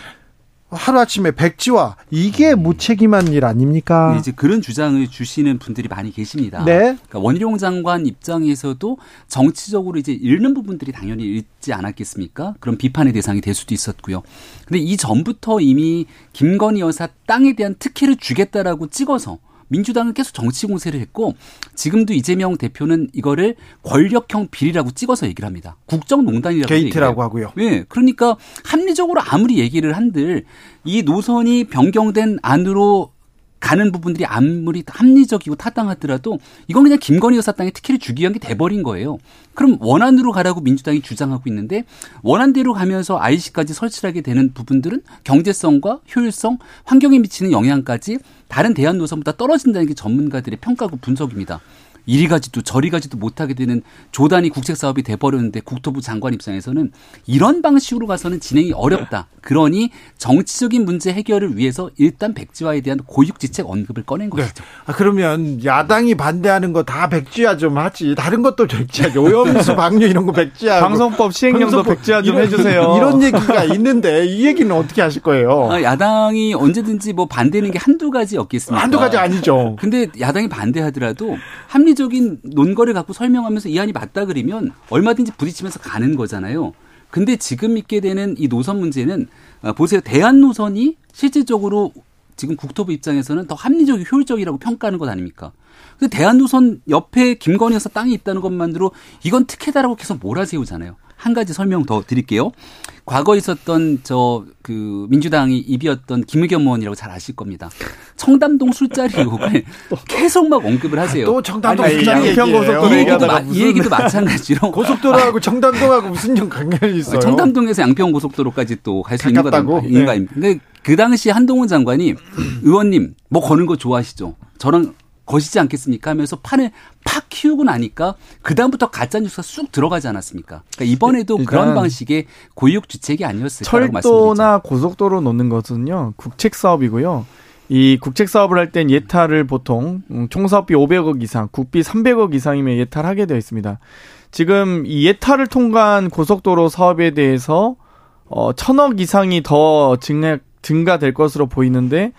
하루 아침에 백지화 이게 무책임한 일 아닙니까? 근데 이제 그런 주장을 주시는 분들이 많이 계십니다. 네. 그러니까 원희룡 장관 입장에서도 정치적으로 이제 잃는 부분들이 당연히 있지 않았겠습니까? 그런 비판의 대상이 될 수도 있었고요. 근데 이 전부터 이미 김건희 여사 땅에 대한 특혜를 주겠다라고 찍어서 민주당은 계속 정치 공세를 했고 지금도 이재명 대표는 이거를 권력형 비리라고 찍어서 얘기를 합니다. 국정농단이라고 게이트라고 하고요. 네, 그러니까 합리적으로 아무리 얘기를 한들 이 노선이 변경된 안으로 가는 부분들이 아무리 합리적이고 타당하더라도 이건 그냥 김건희 여사 땅에 특혜를 주기 위한 게 돼버린 거예요. 그럼 원안으로 가라고 민주당이 주장하고 있는데 원안대로 가면서 IC까지 설치하게 되는 부분들은 경제성과 효율성, 환경에 미치는 영향까지 다른 대안 노선보다 떨어진다는 게 전문가들의 평가고 분석입니다. 이리 가지도 저리 가지도 못하게 되는 조단위 국책 사업이 돼버렸는데 국토부 장관 입장에서는 이런 방식으로 가서는 진행이 어렵다. 그러니 정치적인 문제 해결을 위해서 일단 백지화에 대한 고육지책 언급을 꺼낸 네. 것이죠. 아, 그러면 야당이 반대하는 거 다 백지화 좀 하지. 다른 것도 백지화. 오염수 방류 이런 거 백지화. 방송법 시행령도 방송법 백지화 좀 이런- 해주세요. [LAUGHS] 이런 얘기가 있는데 이 얘기는 어떻게 하실 거예요? 아, 야당이 언제든지 뭐 반대는 게 한두 가지 없겠습니까? 한두 가지 아니죠. 근데 야당이 반대하더라도 합리 적인 논거를 갖고 설명하면서 이 안이 맞다 그러면 얼마든지 부딪히면서 가는 거잖아요. 근데 지금 있게 되는 이 노선 문제는 아, 보세요. 대한 노선이 실질적으로 지금 국토부 입장에서는 더 합리적이고 효율적이라고 평가하는 것 아닙니까? 근데 대한 노선 옆에 김건희 여사 땅이 있다는 것만으로 이건 특혜다라고 계속 몰아세우잖아요. 한 가지 설명 더 드릴게요. 과거에 있었던 저 그 민주당이 입이었던 김의겸 의원이라고 잘 아실 겁니다. 청담동 술자리 [LAUGHS] 의혹을 계속 막 언급을 하세요. 또 청담동 아니, 술자리 양평 얘기예요. 고속도로 이 얘기도, 마, 이 얘기도 마찬가지로 고속도로하고 [LAUGHS] 청담동하고 무슨 좀 관련이 있어요? 청담동에서 양평 고속도로까지 또 갈 수 있는 거 가깝다고? 있는 거 네. 근데 그 당시 한동훈 장관이 [CLEARS THROAT] 의원님 뭐 거는 거 좋아하시죠? 저랑 거시지 않겠습니까? 하면서 판을 팍 키우고 나니까 그 다음부터 가짜 뉴스가 쑥 들어가지 않았습니까? 그러니까 이번에도 일단 그런 방식의 고육 주책이 아니었을까라고 말씀드리죠. 철도나 고속도로 놓는 것은요 국책 사업이고요. 이 국책 사업을 할 땐 예타를 보통 음, 총사업비 500억 이상, 국비 300억 이상이면 예타를 하게 되어 있습니다. 지금 이 예타를 통과한 고속도로 사업에 대해서 어 천억 이상이 더 증가 증가될 것으로 보이는데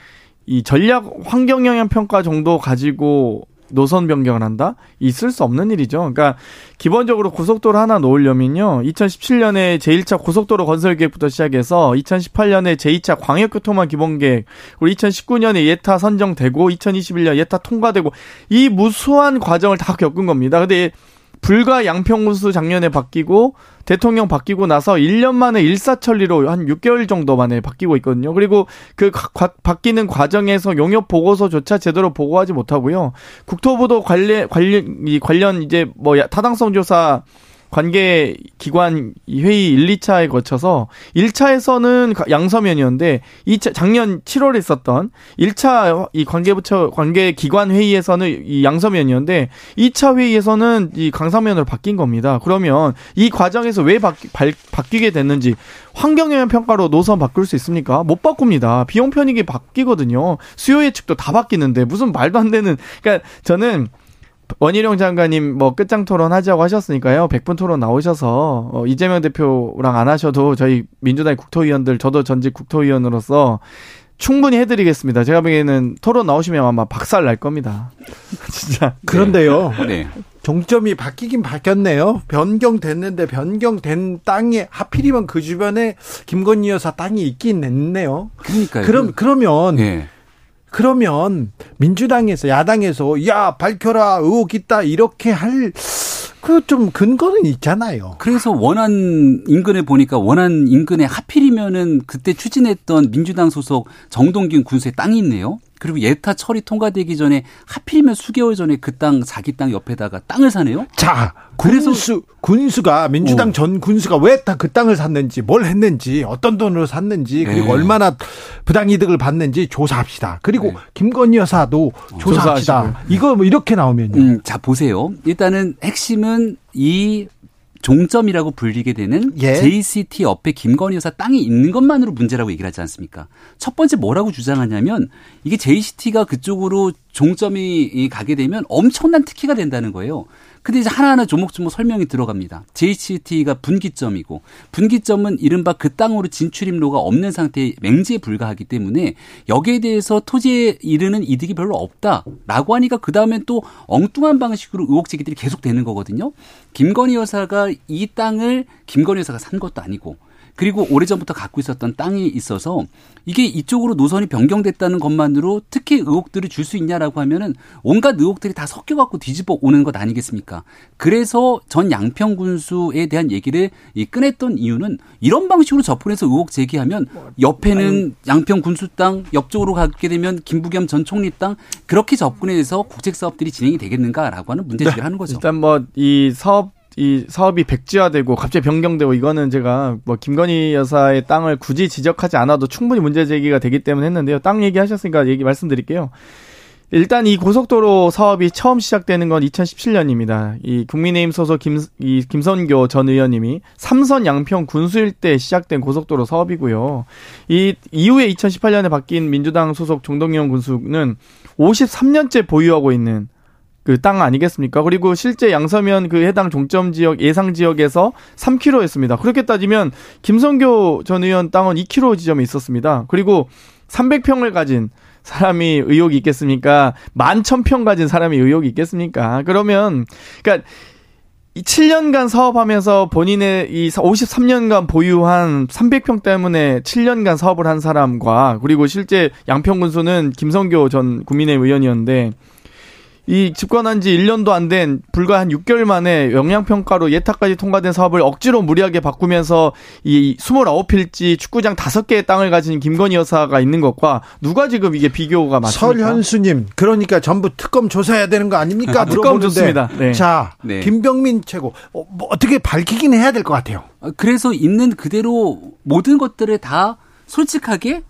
이 전략 환경 영향 평가 정도 가지고 노선 변경을 한다? 있을 수 없는 일이죠. 그러니까 기본적으로 고속도로 하나 놓으려면요. 2017년에 제1차 고속도로 건설 계획부터 시작해서 2018년에 제2차 광역교통망 기본 계획, 그리고 2019년에 예타 선정되고 2021년 예타 통과되고 이 무수한 과정을 다 겪은 겁니다. 근데 불과 양평군수 작년에 바뀌고 대통령 바뀌고 나서 1년 만에 일사천리로 한 6개월 정도 만에 바뀌고 있거든요. 그리고 그 가- 과- 바뀌는 과정에서 용역 보고서조차 제대로 보고하지 못하고요. 국토부도 관련 관련 이 관련 이제 뭐 야- 타당성 조사 관계 기관 회의 1, 2차에 거쳐서 1차에서는 양서면이었는데 2차 작년 7월에 있었던 1차 이 관계부처 관계 기관 회의에서는 이 양서면이었는데 2차 회의에서는 이 강서면으로 바뀐 겁니다. 그러면 이 과정에서 왜 바뀌, 발- 바뀌게 됐는지 환경영향 평가로 노선 바꿀 수 있습니까? 못 바꿉니다. 비용 편익이 바뀌거든요. 수요 예측도 다 바뀌는데 무슨 말도 안 되는 그러니까 저는 원희룡 장관님 뭐 끝장 토론 하자고 하셨으니까요. 100분 토론 나오셔서 어, 이재명 대표랑 안 하셔도 저희 민주당 국토위원들 저도 전직 국토위원으로서 충분히 해드리겠습니다. 제가 보기에는 토론 나오시면 아마 박살 날 겁니다. [LAUGHS] 진짜. [LAUGHS] 그런데요. 네. 정점이 바뀌긴 바뀌었네요. 변경됐는데 변경된 땅에 하필이면 그 주변에 김건희 여사 땅이 있긴 했네요. 그러니까요. 그럼 그러면 네. 그러면 민주당에서 야당에서 야 밝혀라 의혹 있다 이렇게 할 그 좀 근거는 있잖아요. 그래서 원안 인근에 보니까 원안 인근에 하필이면은 그때 추진했던 민주당 소속 정동균 군수의 땅이 있네요. 그리고 예타 처리 통과되기 전에 하필이면 수개월 전에 그 땅 자기 땅 옆에다가 땅을 사네요. 자, 그래서- 군수 군수가 민주당 어. 전 군수가 왜 다 그 땅을 샀는지 뭘 했는지 어떤 돈으로 샀는지 그리고 네. 얼마나 부당 이득을 받는지 조사합시다. 그리고 네. 김건희 여사도 조사합시다. 조사하시고요. 이거 뭐 이렇게 나오면요. 음, 자 보세요. 일단은 핵심은 이 종점이라고 불리게 되는 예. JCT 옆에 김건희 여사 땅이 있는 것만으로 문제라고 얘기를 하지 않습니까? 첫 번째 뭐라고 주장하냐면 이게 JCT가 그쪽으로 종점이 가게 되면 엄청난 특혜가 된다는 거예요. 근데 이제 하나하나 조목조목 설명이 들어갑니다. JHT가 분기점이고 분기점은 이른바 그 땅으로 진출입로가 없는 상태의 맹지에 불과하기 때문에 여기에 대해서 토지에 이르는 이득이 별로 없다라고 하니까 그 다음엔 또 엉뚱한 방식으로 의혹 제기들이 계속 되는 거거든요. 김건희 여사가 이 땅을 김건희 여사가 산 것도 아니고 그리고 오래전부터 갖고 있었던 땅이 있어서 이게 이쪽으로 노선이 변경됐다는 것만으로 특히 의혹들을 줄 수 있냐라고 하면은 온갖 의혹들이 다 섞여 갖고 뒤집어 오는 것 아니겠습니까? 그래서 전 양평 군수에 대한 얘기를 이 꺼냈던 이유는 이런 방식으로 접근해서 의혹 제기하면 옆에는 양평 군수 땅, 옆쪽으로 가게 되면 김부겸 전 총리 땅 그렇게 접근해서 국책 사업들이 진행이 되겠는가라고 하는 문제 제기를 하는 거죠. 일단 뭐 이 사업 이 사업이 백지화되고 갑자기 변경되고 이거는 제가 뭐 김건희 여사의 땅을 굳이 지적하지 않아도 충분히 문제 제기가 되기 때문에 했는데요. 땅 얘기하셨으니까 얘기 말씀드릴게요. 일단 이 고속도로 사업이 처음 시작되는 건 2017년입니다. 이 국민의힘 소속 김, 이 김선교 전 의원님이 삼선 양평 군수일 때 시작된 고속도로 사업이고요. 이 이후에 2018년에 바뀐 민주당 소속 종동영 군수는 53년째 보유하고 있는 그 땅 아니겠습니까? 그리고 실제 양서면 그 해당 종점 지역 예상 지역에서 3km였습니다. 그렇게 따지면 김성교 전 의원 땅은 2km 지점에 있었습니다. 그리고 300평을 가진 사람이 의혹이 있겠습니까? 만 천 평 가진 사람이 의혹이 있겠습니까? 그러면 그러니까 이 7년간 사업하면서 본인의 이 53년간 보유한 300평 때문에 7년간 사업을 한 사람과 그리고 실제 양평군수는 김성교 전 국민의힘 의원이었는데 이 집권한 지 1년도 안 된 불과 한 6개월 만에 영양평가로 예타까지 통과된 사업을 억지로 무리하게 바꾸면서 이 29필지 축구장 5개의 땅을 가진 김건희 여사가 있는 것과 누가 지금 이게 비교가 맞습니까? 설현수님, 그러니까 전부 특검 조사해야 되는 거 아닙니까? 아, [LAUGHS] 특검. 좋습니다. 네. 자, 네. 김병민 최고. 어, 뭐 어떻게 밝히긴 해야 될 것 같아요. 그래서 있는 그대로 모든 것들을 다 솔직하게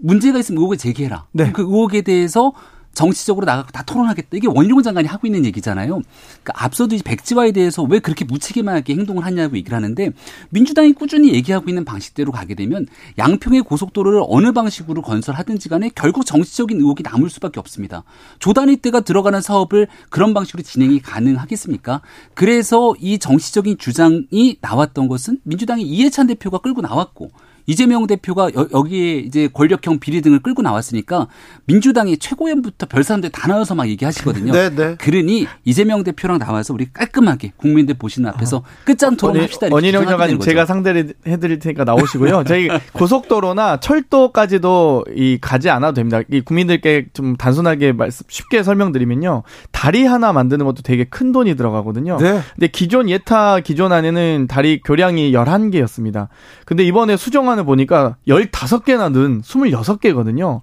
문제가 있으면 의혹을 제기해라. 네. 그 의혹에 대해서 정치적으로 나가고 다 토론하겠다. 이게 원희룡 장관이 하고 있는 얘기잖아요. 그러니까 앞서도 이 백지화에 대해서 왜 그렇게 무책임하게 행동을 하냐고 얘기를 하는데 민주당이 꾸준히 얘기하고 있는 방식대로 가게 되면 양평의 고속도로를 어느 방식으로 건설하든지 간에 결국 정치적인 의혹이 남을 수밖에 없습니다. 조단위 때가 들어가는 사업을 그런 방식으로 진행이 가능하겠습니까? 그래서 이 정치적인 주장이 나왔던 것은 민주당의 이해찬 대표가 끌고 나왔고 이재명 대표가 여, 기에 이제 권력형 비리 등을 끌고 나왔으니까 민주당의 최고위원부터 별 사람들 다 나와서 막 얘기하시거든요. 네, 네. 그러니 이재명 대표랑 나와서 우리 깔끔하게 국민들 보시는 앞에서 끝장 토론합시다. 이렇게 원희룡 주장하게 장관님 되는 제가. 상대를 해드릴 테니까 나오시고요. [LAUGHS] 저희 고속도로나 철도까지도 이 가지 않아도 됩니다. 이 국민들께 좀 단순하게 말씀 쉽게 설명드리면요. 다리 하나 만드는 것도 되게 큰 돈이 들어가거든요. 네. 근데 기존 예타 기존 안에는 다리 교량이 11개였습니다. 근데 이번에 수정안 을 보니까 15개나 는 26개거든요.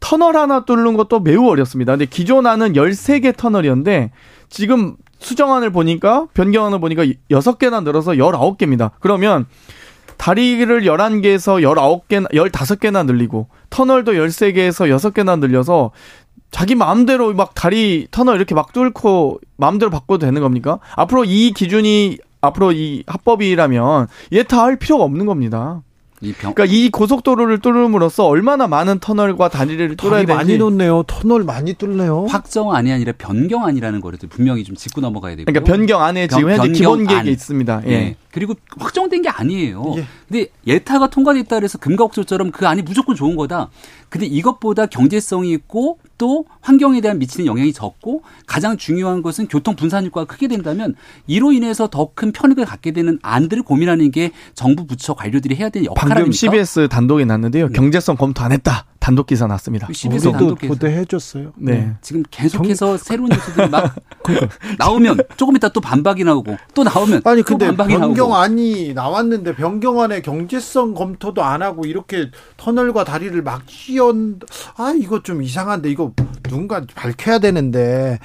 터널 하나 뚫는 것도 매우 어렵습니다. 근데 기존 안은 13개 터널이었는데 지금 수정안을 보니까 변경안을 보니까 6개나 늘어서 19개입니다. 그러면 다리를 11개에서 19개, 15개나 늘리고 터널도 13개에서 6개나 늘려서 자기 마음대로 막 다리 터널 이렇게 막 뚫고 마음대로 바꿔도 되는 겁니까? 앞으로 이 기준이 앞으로 이 합법이라면 예타 할 필요가 없는 겁니다. 이 병, 그러니까 이 고속도로를 뚫음으로써 얼마나 많은 터널과 다리를 뚫어야 다리 많이 되는지 놓네요. 터널 많이 뚫네요. 확정 안이 아니라 변경 안이라는 거를 분명히 좀 짚고 넘어가야 되고요. 그러니까 변경 안에 지금 변- 현재 기본. 계획이 있습니다. 예. 예. 그리고 확정된 게 아니에요. 예. 근데 예타가 통과됐다 그래서 금가옥조처럼 그 안이 무조건 좋은 거다. 근데 이것보다 경제성이 있고 또 환경에 대한 미치는 영향이 적고 가장 중요한 것은 교통 분산 효과가 크게 된다면 이로 인해서 더 큰 편익을 갖게 되는 안들을 고민하는 게 정부 부처 관료들이 해야 되는 역할 방금 아닙니까? CBS 단독에 났는데요. 경제성 검토 안 했다. 단독 기사 났습니다. CBS 우리도 단독해서 보도해줬어요. 네. 지금 계속해서 새로운 뉴스들이 막 [LAUGHS] 나오면 조금 이따 또 반박이 나오고 또 나오면 아니 또 근데 반박이 나오고 변경안이 나왔는데 변경안에 경제성 검토도 안 하고 이렇게 터널과 다리를 막 씌운 아 이거 좀 이상한데 이거 누군가 밝혀야 되는데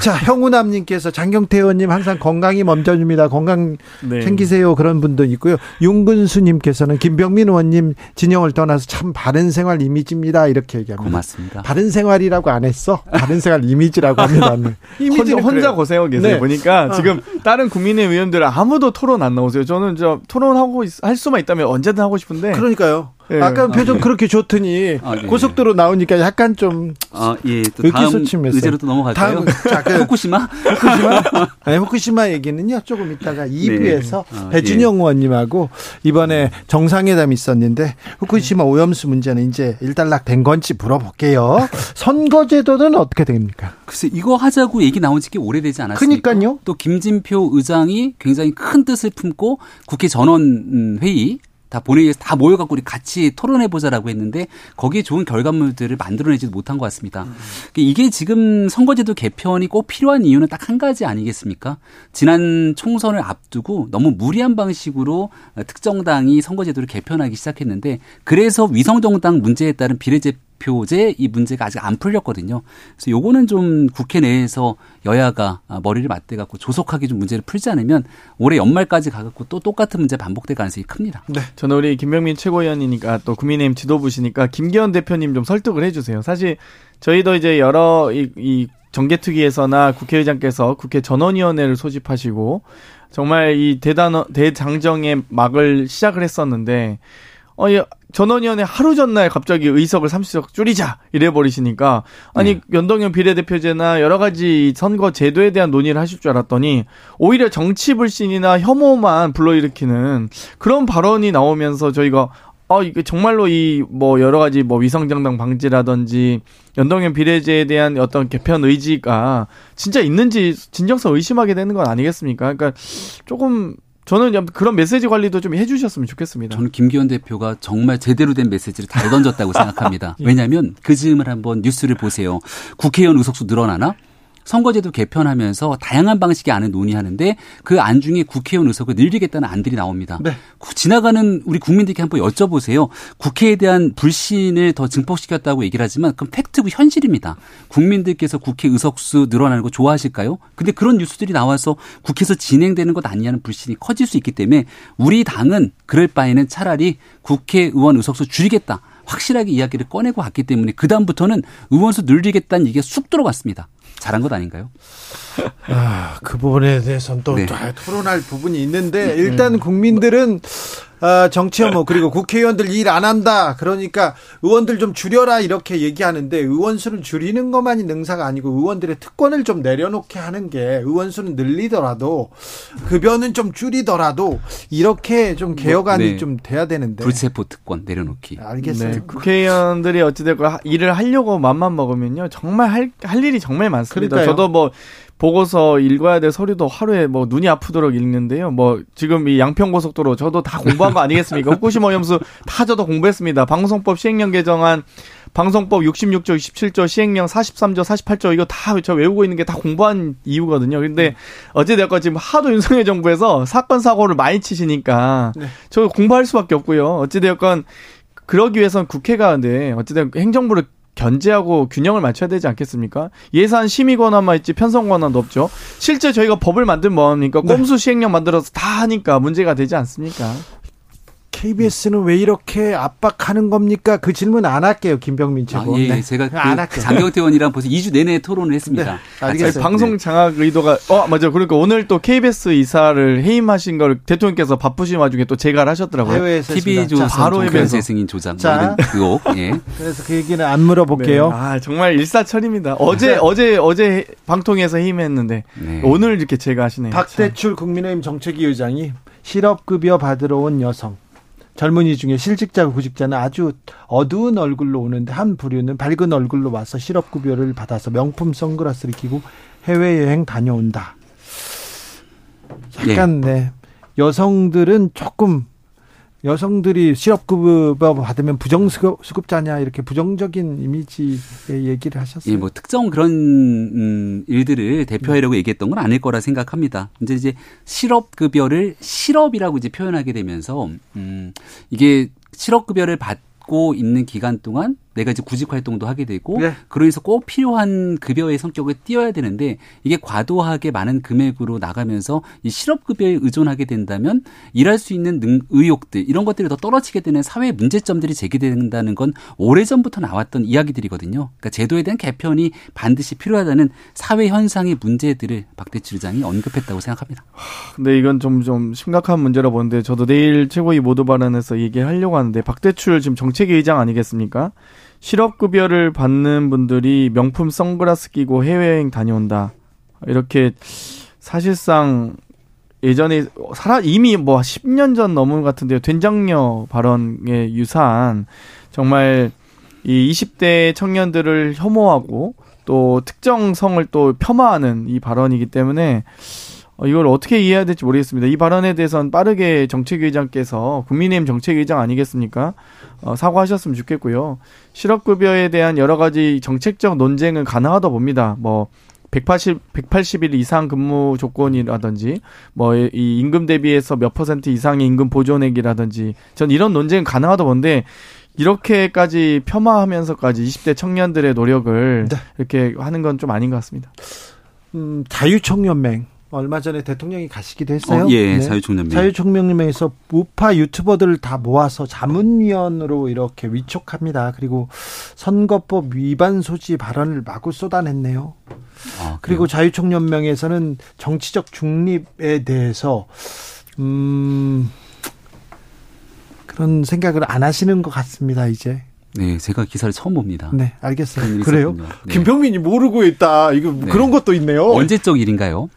자 형우남님께서 장경태 의원님 항상 건강이 먼저입니다 건강 네. 챙기세요 그런 분도 있고요 윤근수님께서는 김병민 의원님 진영을 떠나서 참 바른 생활 이미지입니다 이렇게 얘기합니다 고맙습니다. 바른 생활이라고 안 했어 바른 생활 이미지라고 합니다 [LAUGHS] 네. 혼자, 이미지는 혼자. 고생하고 계세요. 네. 보니까 지금 다른 국민의 의원들 아무도 토론 안 나오세요. 저는 저 토론하고 있- 할 수만 있다면 언제든 하고 싶은데 그러니까요 예. 아까 표정 그렇게 좋더니 아, 예. 고속도로 나오니까 약간 좀 아, 예. 또 다음 의기소침했어요. 의제로 또 넘어갈까요? 다음 자, 그 [LAUGHS] 후쿠시마? 후쿠시마 [LAUGHS] 네, 후쿠시마 얘기는요 조금 이따가 2부에서 아, 배준영 의원님하고 이번에 정상회담이 있었는데 후쿠시마 오염수 문제는 이제 일단락 된 건지 물어볼게요. [LAUGHS] 선거제도는 어떻게 됩니까? 글쎄 이거 하자고 얘기 나온 지 꽤 오래되지 않았습니까? 그러니까요. 또 김진표 의장이 굉장히 큰 뜻을 품고 국회 전원 음, 회의 다 본회의에서 다 모여갖고 우리 같이 토론해보자라고 했는데 거기에 좋은 결과물들을 만들어내지도 못한 것 같습니다. 이게 지금 선거제도 개편이 꼭 필요한 이유는 딱 한 가지 아니겠습니까? 지난 총선을 앞두고 너무 무리한 방식으로 특정당이 선거제도를 개편하기 시작했는데 그래서 위성정당 문제에 따른 비례제 표제 이 문제가 아직 안 풀렸거든요. 그래서 요거는 좀 국회 내에서 여야가 머리를 맞대 갖고 조속하게 좀 문제를 풀지 않으면 올해 연말까지 가 갖고 또 똑같은 문제 반복될 가능성이 큽니다. 네. 저는 우리 김병민 최고위원이니까 또 국민의힘 지도부시니까 김기현 대표님 좀 설득을 해 주세요. 사실 저희도 이제 여러 이, 이 정개특위에서나 국회의장께서 국회 전원위원회를 소집하시고 정말 이 대단 대장정의 막을 시작을 했었는데 어, 이 전원위원회 하루 전날 갑자기 의석을 30석 줄이자 이래 버리시니까 아니 네. 연동형 비례대표제나 여러 가지 선거 제도에 대한 논의를 하실 줄 알았더니 오히려 정치 불신이나 혐오만 불러일으키는 그런 발언이 나오면서 저희가 아 이게 정말로 이 뭐 여러 가지 뭐 위성정당 방지라든지 연동형 비례제에 대한 어떤 개편 의지가 진짜 있는지 진정성 의심하게 되는 건 아니겠습니까? 그러니까 조금 저는 그런 메시지 관리도 좀 해주셨으면 좋겠습니다. 저는 김기현 대표가 정말 제대로 된 메시지를 잘 던졌다고 생각합니다. [LAUGHS] 예. 왜냐하면 그 즈음을 한번 뉴스를 보세요. 국회의원 의석수 늘어나나? 선거제도 개편하면서 다양한 방식의 안을 논의하는데 그 안 중에 국회의원 의석을 늘리겠다는 안들이 나옵니다. 네. 구- 지나가는 우리 국민들께 한번 여쭤보세요. 국회에 대한 불신을 더 증폭시켰다고 얘기를 하지만 그건 팩트고 현실입니다. 국민들께서 국회 의석수 늘어나는 거 좋아하실까요? 근데 그런 뉴스들이 나와서 국회에서 진행되는 것 아니냐는 불신이 커질 수 있기 때문에 우리 당은 그럴 바에는 차라리 국회의원 의석수 줄이겠다. 확실하게 이야기를 꺼내고 갔기 때문에 그다음부터는 의원수 늘리겠다는 얘기가 쑥 들어갔습니다. 잘한 것 아닌가요? 아, 그 부분에 대해서는 또 네. 다 토론할 부분이 있는데 일단 국민들은 아, 정치 혐오 그리고 국회의원들 일 안 한다. 그러니까 의원들 좀 줄여라 이렇게 얘기하는데 의원 수를 줄이는 것만이 능사가 아니고 의원들의 특권을 좀 내려놓게 하는 게 의원 수는 늘리더라도 급여는 좀 줄이더라도 이렇게 좀 개혁안이 네. 좀 돼야 되는데. 불체포 특권 내려놓기. 알겠습니다. 네, 국회의원들이 어찌됐건 하- 일을 하려고 맘만 먹으면요 정말 할, 할 일이 정말 많습니다. 그러니까요. 저도 뭐 보고서 읽어야 될 서류도 하루에 뭐 눈이 아프도록 읽는데요. 뭐 지금 이 양평고속도로 저도 다 공부한 거 아니겠습니까? 후쿠시마 오염수 다 저도 공부했습니다. 방송법 시행령 개정안 방송법 66조, 27조, 시행령 43조, 48조 이거 다 저 외우고 있는 게 다 공부한 이유거든요. 근데 어찌됐건 지금 하도 윤석열 정부에서 사건 사고를 많이 치시니까 네. 저 공부할 수밖에 없고요. 어찌되었건 그러기 위해서는 국회가 근데 어찌된 행정부를 견제하고 균형을 맞춰야 되지 않겠습니까? 예산 심의 권한만 있지 편성 권한도 없죠. 실제 저희가 법을 만들면 뭐합니까? 네. 꼼수 시행령 만들어서 다 하니까 문제가 되지 않습니까? KBS는 왜 이렇게 압박하는 겁니까? 그 질문 안 할게요, 김병민 아, 최고. 예, 네. 제가 안그 할게요. 장경태 의원이랑 벌써 2주 내내 토론을 했습니다. 네, 알겠어요. 했어요. 방송 장악 의도가 어 맞아. 그러니까 오늘 또 KBS 이사를 해임하신 걸 대통령께서 바쁘신 와중에 또 제가를 하셨더라고요. 해외에서 TV 조선 바로 해외에서. 재승인 조작 자. 뭐 이런 의혹. 예. 그래서 그 얘기는 안 물어볼게요. 네. 아 정말 일사천입니다. 어제 어제 어제 방통에서 해임했는데 네. 오늘 이렇게 제가 하시네요. 박대출 국민의힘 정책위 의장이 실업급여 받으러 온 여성 젊은이 중에 실직자 구직자는 아주 어두운 얼굴로 오는데 한 부류는 밝은 얼굴로 와서 실업급여를 받아서 명품 선글라스를 끼고 해외여행 다녀온다. 약간 네 여성들은 조금 여성들이 실업급여 받으면 부정수급자냐 이렇게 부정적인 이미지의 얘기를 하셨어요. 예, 뭐 특정 그런 음, 일들을 대표하려고 얘기했던 건 아닐 거라 생각합니다. 이제 이제 실업급여를 실업이라고 이제 표현하게 되면서 음, 이게 실업급여를 받고 있는 기간 동안 내가 이제 구직 활동도 하게 되고 네. 그러면서 꼭 필요한 급여의 성격을 띄어야 되는데 이게 과도하게 많은 금액으로 나가면서 이 실업 급여에 의존하게 된다면 일할 수 있는 능, 의욕들 이런 것들이 더 떨어지게 되는 사회 문제점들이 제기된다는 건 오래전부터 나왔던 이야기들이거든요. 그러니까 제도에 대한 개편이 반드시 필요하다는 사회 현상의 문제들을 박대출 의장이 언급했다고 생각합니다. 근데 이건 좀, 좀 심각한 문제라 보는데 저도 내일 최고위 모두 발언에서 얘기하려고 하는데 박대출 지금 정책위 의장 아니겠습니까? 실업급여를 받는 분들이 명품 선글라스 끼고 해외여행 다녀온다. 이렇게 사실상 예전에 살아 이미 뭐 10년 전 넘은 것 같은데요. 된장녀 발언에 유사한 정말 이 20대 청년들을 혐오하고 또 특정 성을 또 폄하하는 이 발언이기 때문에 어, 이걸 어떻게 이해해야 될지 모르겠습니다. 이 발언에 대해서는 빠르게 정책위의장께서 국민의힘 정책위의장 아니겠습니까? 어, 사과하셨으면 좋겠고요. 실업급여에 대한 여러 가지 정책적 논쟁은 가능하다 봅니다. 뭐 180, 180일 이상 근무 조건이라든지, 뭐, 이 임금 대비해서 몇 퍼센트 이상의 임금 보존액이라든지, 전 이런 논쟁은 가능하다 본데, 이렇게까지 폄하하면서까지 20대 청년들의 노력을 네. 이렇게 하는 건 좀 아닌 것 같습니다. 음, 자유총연맹 얼마 전에 대통령이 가시기도 했어요. 어, 예, 네. 자유총연맹. 자유총연맹에서 우파 유튜버들을 다 모아서 자문위원으로 이렇게 위촉합니다. 그리고 선거법 위반 소지 발언을 마구 쏟아냈네요. 아, 그리고 자유총연맹에서는 정치적 중립에 대해서 음 그런 생각을 안 하시는 것 같습니다. 이제 네, 제가 기사를 처음 봅니다. 네 알겠어요. 그래요? 네. 김평민이 모르고 있다. 이거 네. 그런 것도 있네요. 언제적 일인가요?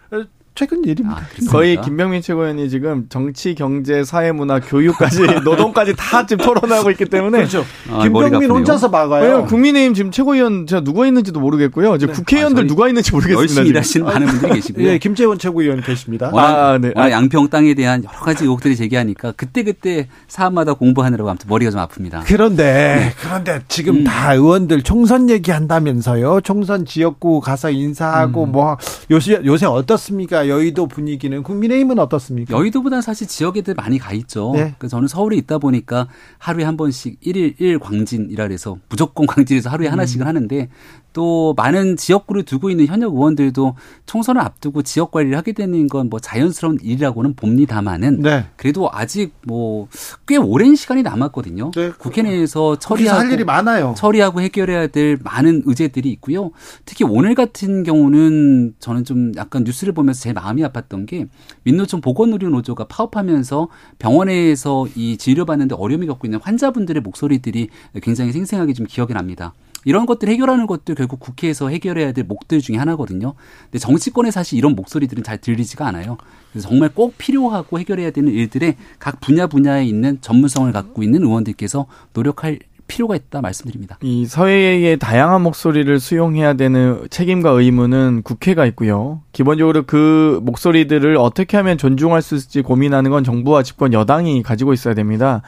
최근 일입니다. 아? 거의 김병민 최고위원이 지금 정치, 경제, 사회 문화, 교육까지 [LAUGHS] 노동까지 다 지금 토론하고 있기 때문에 그렇죠. 아, 김병민. 혼자서 막아요. 왜냐면 국민의힘 지금 최고위원 제가 누가 있는지도 모르겠고요. 이제 네. 국회의원들 아, 누가 있는지 모르겠습니다. 열심히. 일하시는 많은 분들이 계시고요. 예, 김재원 최고위원 계십니다. 워낙, 아, 네. 워낙 아. 양평 땅에 대한 여러 가지 의혹들이 제기하니까 그때 그때 사안마다 공부하느라고 아무튼 머리가 좀 아픕니다. 그런데 그런데 지금 음. 다 의원들 총선 얘기한다면서요. 총선 지역구 가서 인사하고 음. 뭐 요새 요새 어떻습니까? 여의도 분위기는 국민의힘은 어떻습니까? 여의도보다는 사실 지역에들 많이 가 있죠. 네. 그래서 저는 서울에 있다 보니까 하루에 한 번씩 일일일 광진이라 그래서 무조건 [LAUGHS] 광진에서 하루에 하나씩은 하는데 또 많은 지역구를 두고 있는 현역 의원들도 총선을 앞두고 지역 관리를 하게 되는 건 뭐 자연스러운 일이라고는 봅니다만은 네. 그래도 아직 뭐 꽤 오랜 시간이 남았거든요. 네. 국회 내에서 거기서 처리하고 할 일이 많아요. 처리하고 해결해야 될 많은 의제들이 있고요. 특히 오늘 같은 경우는 저는 좀 약간 뉴스를 보면서 제일 마음이 아팠던 게 민노총 보건의료 노조가 파업하면서 병원에서 이 진료받는데 어려움이 겪고 있는 환자분들의 목소리들이 굉장히 생생하게 좀 기억이 납니다. 이런 것들 해결하는 것도 결국 국회에서 해결해야 될 목들 중에 하나거든요. 근데 정치권에 사실 이런 목소리들은 잘 들리지가 않아요. 그래서 정말 꼭 필요하고 해결해야 되는 일들에 각 분야 분야에 있는 전문성을 갖고 있는 의원들께서 노력할 필요가 있다 말씀드립니다. 이 사회의 다양한 목소리를 수용해야 되는 책임과 의무는 국회가 있고요. 기본적으로 그 목소리들을 어떻게 하면 존중할 수 있을지 고민하는 건 정부와 집권 여당이 가지고 있어야 됩니다.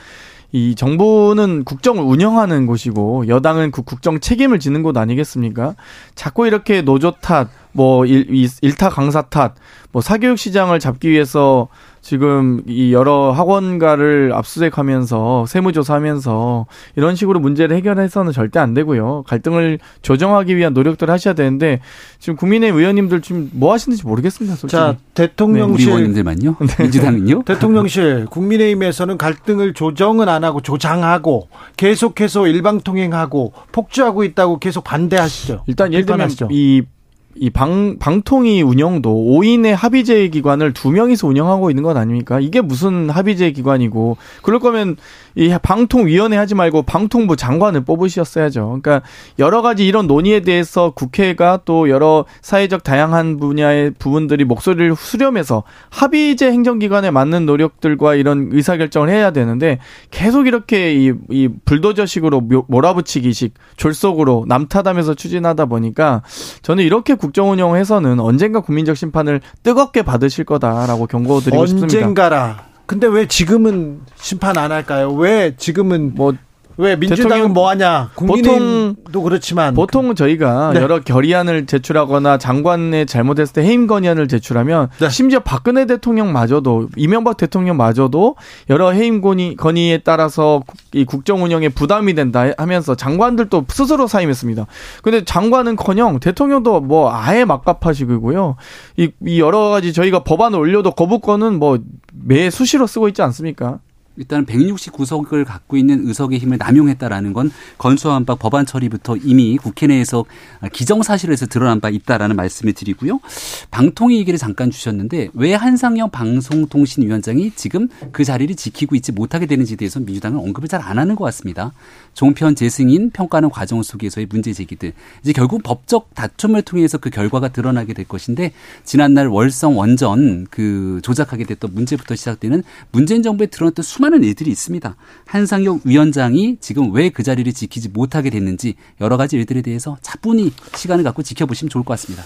이 정부는 국정을 운영하는 곳이고 여당은 그 국정 책임을 지는 곳 아니겠습니까? 자꾸 이렇게 노조 탓, 뭐 일, 이- 일타 강사 탓, 뭐 사교육 시장을 잡기 위해서 지금 이 여러 학원가를 압수수색하면서 세무조사하면서 이런 식으로 문제를 해결해서는 절대 안 되고요. 갈등을 조정하기 위한 노력들을 하셔야 되는데 지금 국민의 의원님들 지금 뭐 하시는지 모르겠습니다. 솔직히. 자, 대통령실 의원님들만요. [LAUGHS] 민주당은요. 대통령실 국민의힘에서는 갈등을 조정은 안 하고 조장하고 계속해서 일방통행하고 폭주하고 있다고 계속 반대하시죠. 일단 예를 들면. 이 이 방, 방통위 운영도 5인의 합의제 기관을 두 명이서 운영하고 있는 건 아닙니까? 이게 무슨 합의제 기관이고, 그럴 거면 이 방통위원회 하지 말고 방통부 장관을 뽑으셨어야죠. 그러니까 여러 가지 이런 논의에 대해서 국회가 또 여러 사회적 다양한 분야의 부분들이 목소리를 수렴해서 합의제 행정기관에 맞는 노력들과 이런 의사결정을 해야 되는데 계속 이렇게 이, 이 불도저식으로 묘- 몰아붙이기식 졸속으로 남탓하면서 추진하다 보니까 저는 이렇게 국정 운영해서는 언젠가 국민적 심판을 뜨겁게 받으실 거다라고 경고드리고 싶습니다. 언젠가라. 근데 왜 지금은 심판 안 할까요? 왜 지금은 뭐 왜 민주당은 뭐 하냐? 국민의힘도 그렇지만 보통 저희가 네. 여러 결의안을 제출하거나 장관의 잘못했을 때 해임 건의안을 제출하면 네. 심지어 박근혜 대통령마저도 이명박 대통령마저도 여러 해임 건의 건의에 따라서 국- 이 국정 운영에 부담이 된다 하면서 장관들도 스스로 사임했습니다. 근데 장관은커녕 대통령도 뭐 아예 막갑하시고요. 이, 이 여러 가지 저희가 법안을 올려도 거부권은 뭐 매 수시로 쓰고 있지 않습니까? 일단 169석을 갖고 있는 의석의 힘을 남용했다라는 건 건수안박 법안 처리부터 이미 국회 내에서 기정사실에서 드러난 바 있다라는 말씀을 드리고요. 방통위 얘기를 잠깐 주셨는데 왜 한상영 방송통신위원장이 지금 그 자리를 지키고 있지 못하게 되는지에 대해서 민주당은 언급을 잘 안 하는 것 같습니다. 종편 재승인 평가하는 과정 속에서의 문제 제기들 이제 결국 법적 다툼을 통해서 그 결과가 드러나게 될 것인데 지난날 월성 원전 그 조작하게 됐던 문제부터 시작되는 문재인 정부에 드러났던 수 많은 일들이 있습니다. 한상혁 위원장이 지금 왜 그 자리를 지키지 못하게 됐는지 여러 가지 일들에 대해서 차분히 시간을 갖고 지켜보시면 좋을 것 같습니다.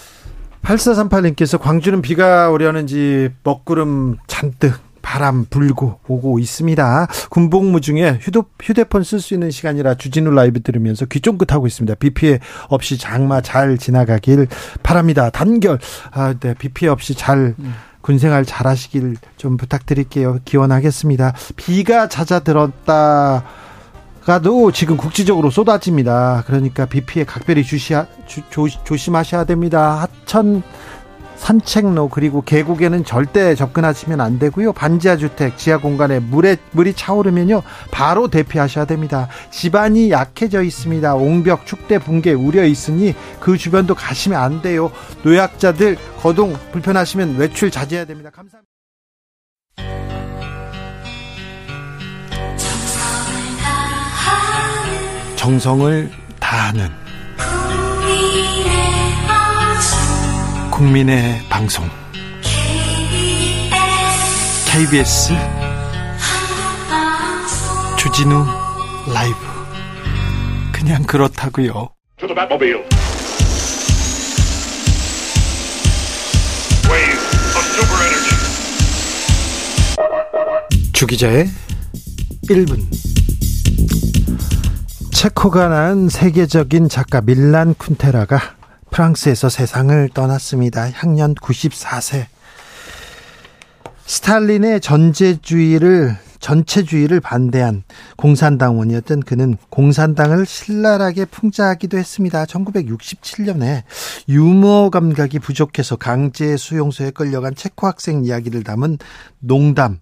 8438님께서 광주는 비가 오려는지 먹구름 잔뜩 바람 불고 오고 있습니다. 군복무 중에 휴도, 휴대폰 쓸 수 있는 시간이라 주진우 라이브 들으면서 귀 쫑긋하고 있습니다. 비 피해 없이 장마 잘 지나가길 바랍니다. 단결. 아, 네. 비 피해 없이 잘 음. 군생활 잘 하시길 좀 부탁드릴게요. 기원하겠습니다. 비가 잦아들었다. 가도 지금 국지적으로 쏟아집니다. 그러니까 비 피해 각별히 주시하, 주, 조, 조심하셔야 됩니다. 하천 산책로 그리고 계곡에는 절대 접근하시면 안 되고요. 반지하 주택, 지하 공간에 물에 물이 차오르면요. 바로 대피하셔야 됩니다. 집안이 약해져 있습니다. 옹벽, 축대, 붕괴 우려 있으니 그 주변도 가시면 안 돼요. 노약자들 거동 불편하시면 외출 자제해야 됩니다. 감사합니다. 정성을 다하는 국민의 방송. KBS 주진우 라이브. 그냥 그렇다고요. 주 기자의 1분. 체코가 낳은 세계적인 작가 밀란 쿤테라가 프랑스에서 세상을 떠났습니다. 향년 94세. 스탈린의 전제주의를 전체주의를 반대한 공산당원이었던 그는 공산당을 신랄하게 풍자하기도 했습니다. 1967년에 유머 감각이 부족해서 강제 수용소에 끌려간 체코 학생 이야기를 담은 농담.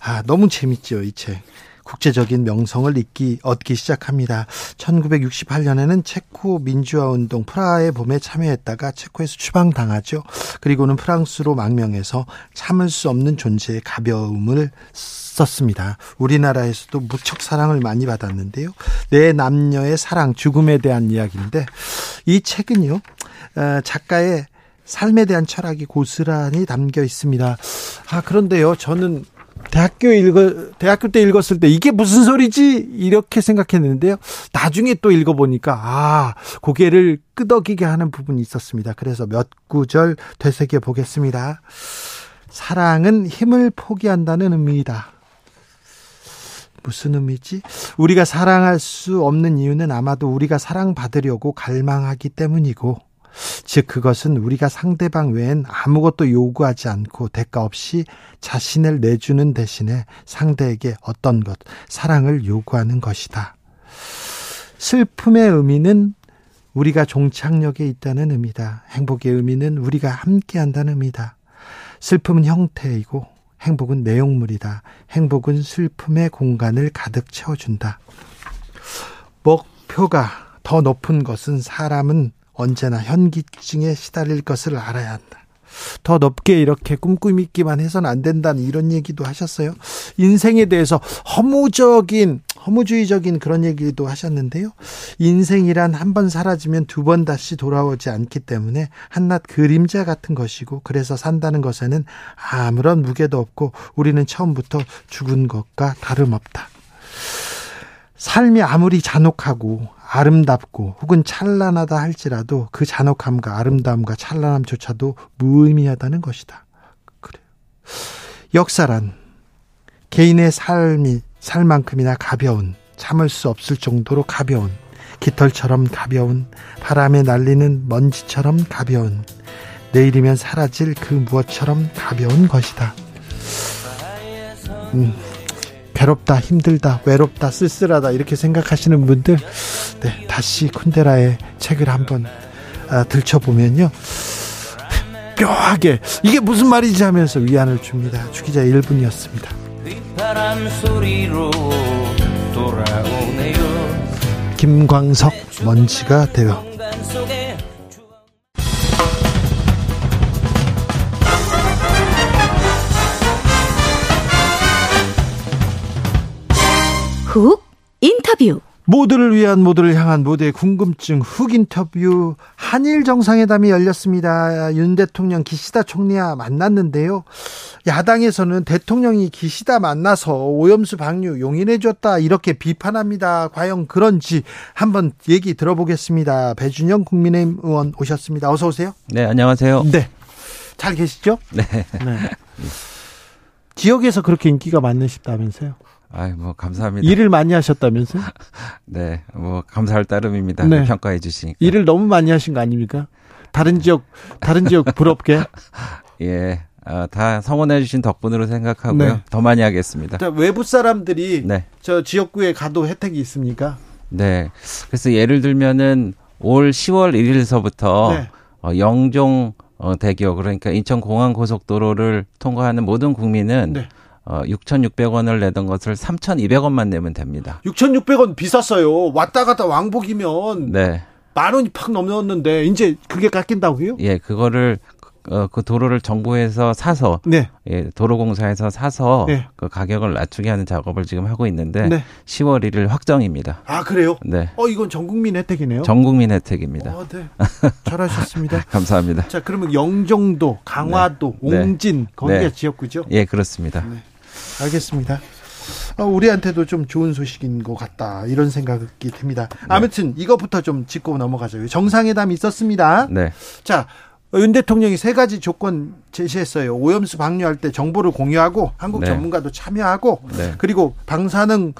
아, 너무 재밌죠, 이 책. 국제적인 명성을 잊기, 얻기 시작합니다. 1968년에는 체코 민주화 운동 프라하의 봄에 참여했다가 체코에서 추방당하죠. 그리고는 프랑스로 망명해서 참을 수 없는 존재의 가벼움을 썼습니다. 우리나라에서도 무척 사랑을 많이 받았는데요. 내 남녀의 사랑, 죽음에 대한 이야기인데 이 책은요. 어, 작가의 삶에 대한 철학이 고스란히 담겨 있습니다. 아, 그런데요, 저는 대학교 읽어 대학교 때 읽었을 때 이게 무슨 소리지 이렇게 생각했는데요. 나중에 또 읽어보니까 아 고개를 끄덕이게 하는 부분이 있었습니다. 그래서 몇 구절 되새겨 보겠습니다. 사랑은 힘을 포기한다는 의미이다. 무슨 의미지? 우리가 사랑할 수 없는 이유는 아마도 우리가 사랑받으려고 갈망하기 때문이고 즉 그것은 우리가 상대방 외엔 아무것도 요구하지 않고 대가 없이 자신을 내주는 대신에 상대에게 어떤 것, 사랑을 요구하는 것이다. 슬픔의 의미는 우리가 종착역에 있다는 의미다. 행복의 의미는 우리가 함께 한다는 의미다. 슬픔은 형태이고 행복은 내용물이다. 행복은 슬픔의 공간을 가득 채워준다. 목표가 더 높은 것은 사람은 언제나 현기증에 시달릴 것을 알아야 한다. 더 높게 이렇게 꿈꾸미기만 해서는 안 된다는 이런 얘기도 하셨어요. 인생에 대해서 허무적인 허무주의적인 그런 얘기도 하셨는데요. 인생이란 한 번 사라지면 두 번 다시 돌아오지 않기 때문에 한낱 그림자 같은 것이고 그래서 산다는 것에는 아무런 무게도 없고 우리는 처음부터 죽은 것과 다름없다. 삶이 아무리 잔혹하고 아름답고 혹은 찬란하다 할지라도 그 잔혹함과 아름다움과 찬란함조차도 무의미하다는 것이다. 그래요. 역사란 개인의 삶이 살만큼이나 가벼운 참을 수 없을 정도로 가벼운 깃털처럼 가벼운 바람에 날리는 먼지처럼 가벼운 내일이면 사라질 그 무엇처럼 가벼운 것이다. 음, 괴롭다, 힘들다, 외롭다, 쓸쓸하다 이렇게 생각하시는 분들 네, 다시 쿤데라의 책을 한번 아, 들춰보면요. 묘하게 이게 무슨 말이지 하면서 위안을 줍니다. 주기자 1분이었습니다. 바람 소리로 돌아오네요. 김광석 먼지가 되어 훅 인터뷰. 모두를 위한 모두를 향한 모두의 궁금증 훅 인터뷰 한일 정상회담이 열렸습니다. 윤 대통령 기시다 총리와 만났는데요. 야당에서는 대통령이 기시다 만나서 오염수 방류 용인해 줬다 이렇게 비판합니다. 과연 그런지 한번 얘기 들어보겠습니다. 배준영 국민의힘 의원 오셨습니다. 어서 오세요. 네, 안녕하세요. 네. 잘 계시죠? 네. 네. [LAUGHS] 지역에서 그렇게 인기가 많으시다면서요? 아이, 뭐, 감사합니다. 일을 많이 하셨다면서요? [LAUGHS] 네, 뭐, 감사할 따름입니다. 네. 평가해 주시니까. 일을 너무 많이 하신 거 아닙니까? 다른 지역 다른 지역 부럽게. [LAUGHS] 예. 아, 다 성원해 주신 덕분으로 생각하고요. 네. 더 많이 하겠습니다. 자, 외부 사람들이 네. 저 지역구에 가도 혜택이 있습니까? 네. 그래서 예를 들면은 올 10월 1일서부터 네. 어, 영종 어, 대교 그러니까 인천 공항 고속도로를 통과하는 모든 국민은 네. 어, 6,600원을 내던 것을 3,200원만 내면 됩니다. 6,600원 비쌌어요. 왔다 갔다 왕복이면 네. 만 원이 팍 넘었는데 이제 그게 깎인다고요? 예, 그거를 어, 그 도로를 정부에서 사서 네. 예, 도로공사에서 사서 네. 그 가격을 낮추게 하는 작업을 지금 하고 있는데 네. 10월 1일 확정입니다. 아, 그래요? 네. 어, 이건 전 국민 혜택이네요. 전 국민 혜택입니다. 어, 네. 잘하셨습니다. [LAUGHS] 감사합니다. 자, 그러면 영종도, 강화도, 네. 옹진 거기가 네. 지역구죠? 예, 그렇습니다. 네. 알겠습니다. 어, 우리한테도 좀 좋은 소식인 것 같다 이런 생각이 듭니다. 네. 아무튼 이것부터 좀 짚고 넘어가죠. 정상회담이 있었습니다. 네. 자, 윤 대통령이 세 가지 조건 제시했어요. 오염수 방류할 때 정보를 공유하고 한국 네. 전문가도 참여하고 네. 그리고 방사능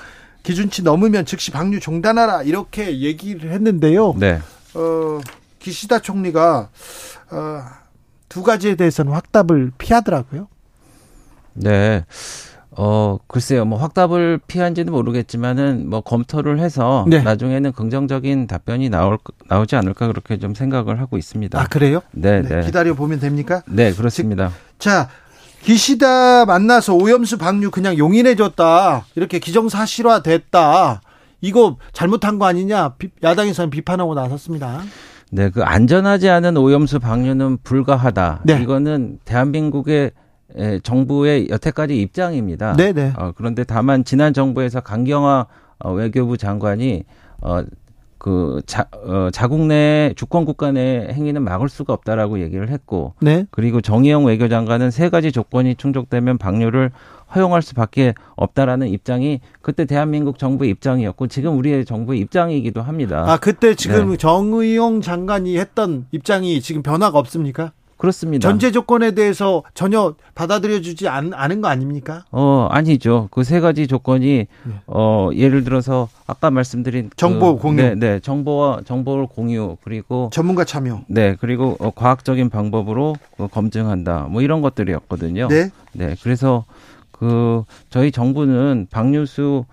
기준치 넘으면 즉시 방류 중단하라 이렇게 얘기를 했는데요. 네. 어, 기시다 총리가 어, 두 가지에 대해서는 확답을 피하더라고요. 네. 어, 글쎄요, 뭐 확답을 피한지는 모르겠지만은 뭐 검토를 해서 네. 나중에는 긍정적인 답변이 나올 나오지 않을까 그렇게 좀 생각을 하고 있습니다. 아 그래요? 네, 네, 네. 기다려 보면 됩니까? 네, 그렇습니다. 자, 기시다 만나서 오염수 방류 그냥 용인해줬다. 이렇게 기정사실화 됐다. 이거 잘못한 거 아니냐? 비- 야당에서는 비판하고 나섰습니다. 네, 그 안전하지 않은 오염수 방류는 불가하다. 네. 이거는 대한민국의 에, 정부의 여태까지 입장입니다. 네네. 어, 그런데 다만 지난 정부에서 강경화 어, 외교부 장관이 어, 그 자, 어, 자국 내 주권 국가 내 행위는 막을 수가 없다라고 얘기를 했고 네. 그리고 정의용 외교장관은 세 가지 조건이 충족되면 방류를 허용할 수밖에 없다라는 입장이 그때 대한민국 정부의 입장이었고 지금 우리의 정부의 입장이기도 합니다. 아, 그때 지금 네. 정의용 장관이 했던 입장이 지금 변화가 없습니까? 그렇습니다. 전제 조건에 대해서 전혀 받아들여주지 않, 않은 거 아닙니까? 어, 아니죠. 그 세 가지 조건이, 어, 예를 들어서, 아까 말씀드린. 네. 정보 그, 공유. 네, 네. 정보와, 정보를 공유, 그리고, 전문가 참여. 네, 그리고, 어, 과학적인 방법으로 어, 검증한다. 뭐 이런 것들이었거든요. 네. 네, 그래서, 그, 저희 정부는 방류수,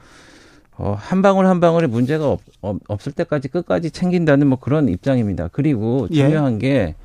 어, 한 방울 한 방울에 문제가 없, 없, 없을 때까지 끝까지 챙긴다는 뭐 그런 입장입니다. 그리고 예. 중요한 게,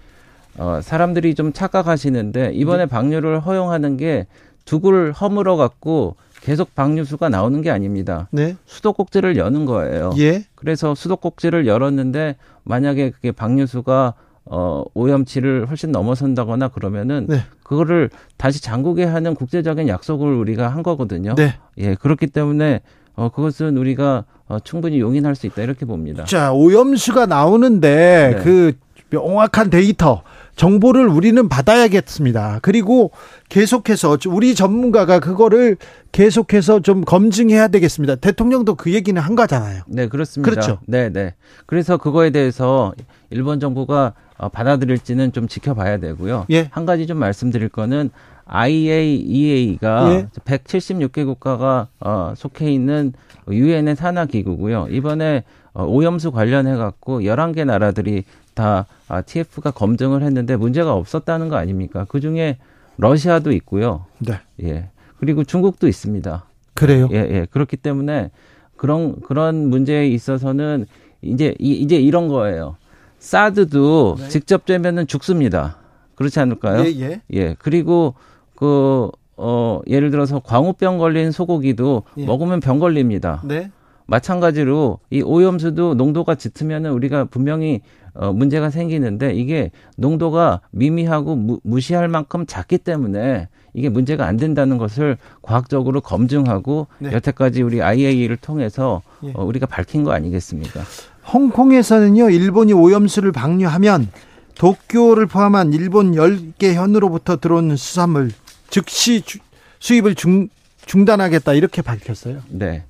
어, 사람들이 좀 착각하시는데, 이번에 네. 방류를 허용하는 게 두굴 허물어 갖고 계속 방류수가 나오는 게 아닙니다. 네. 수도꼭지를 여는 거예요. 예. 그래서 수도꼭지를 열었는데, 만약에 그게 방류수가 어, 오염치를 훨씬 넘어선다거나 그러면은 네. 그거를 다시 잠그게 하는 국제적인 약속을 우리가 한 거거든요. 네. 예, 그렇기 때문에 어, 그것은 우리가 어, 충분히 용인할 수 있다 이렇게 봅니다. 자, 오염수가 나오는데 네. 그 명확한 데이터, 정보를 우리는 받아야겠습니다. 그리고 계속해서 우리 전문가가 그거를 계속해서 좀 검증해야 되겠습니다. 대통령도 그 얘기는 한 거잖아요. 네, 그렇습니다. 그렇죠. 네, 네. 그래서 그거에 대해서 일본 정부가 어, 받아들일지는 좀 지켜봐야 되고요. 예. 한 가지 좀 말씀드릴 거는 IAEA가 예. 176개 국가가 어, 속해 있는 유엔의 산하 기구고요. 이번에 어, 오염수 관련해 갖고 11개 나라들이 다 아, TF가 검증을 했는데 문제가 없었다는 거 아닙니까? 그 중에 러시아도 있고요. 네. 예. 그리고 중국도 있습니다. 그래요? 예, 예. 그렇기 때문에 그런 그런 문제에 있어서는 이제 이, 이제 이런 거예요. 사드도 네. 직접 되면은 죽습니다. 그렇지 않을까요? 예, 예. 예. 그리고 그 어, 예를 들어서 광우병 걸린 소고기도 예. 먹으면 병 걸립니다. 네. 마찬가지로 이 오염수도 농도가 짙으면은 우리가 분명히 어, 문제가 생기는데 이게 농도가 미미하고 무, 무시할 만큼 작기 때문에 이게 문제가 안 된다는 것을 과학적으로 검증하고 네. 여태까지 우리 IAEA를 통해서 예. 어, 우리가 밝힌 거 아니겠습니까? 홍콩에서는요, 일본이 오염수를 방류하면 도쿄를 포함한 일본 10개 현으로부터 들어오는 수산물 즉시 주- 수입을 중, 중단하겠다 이렇게 밝혔어요. 네.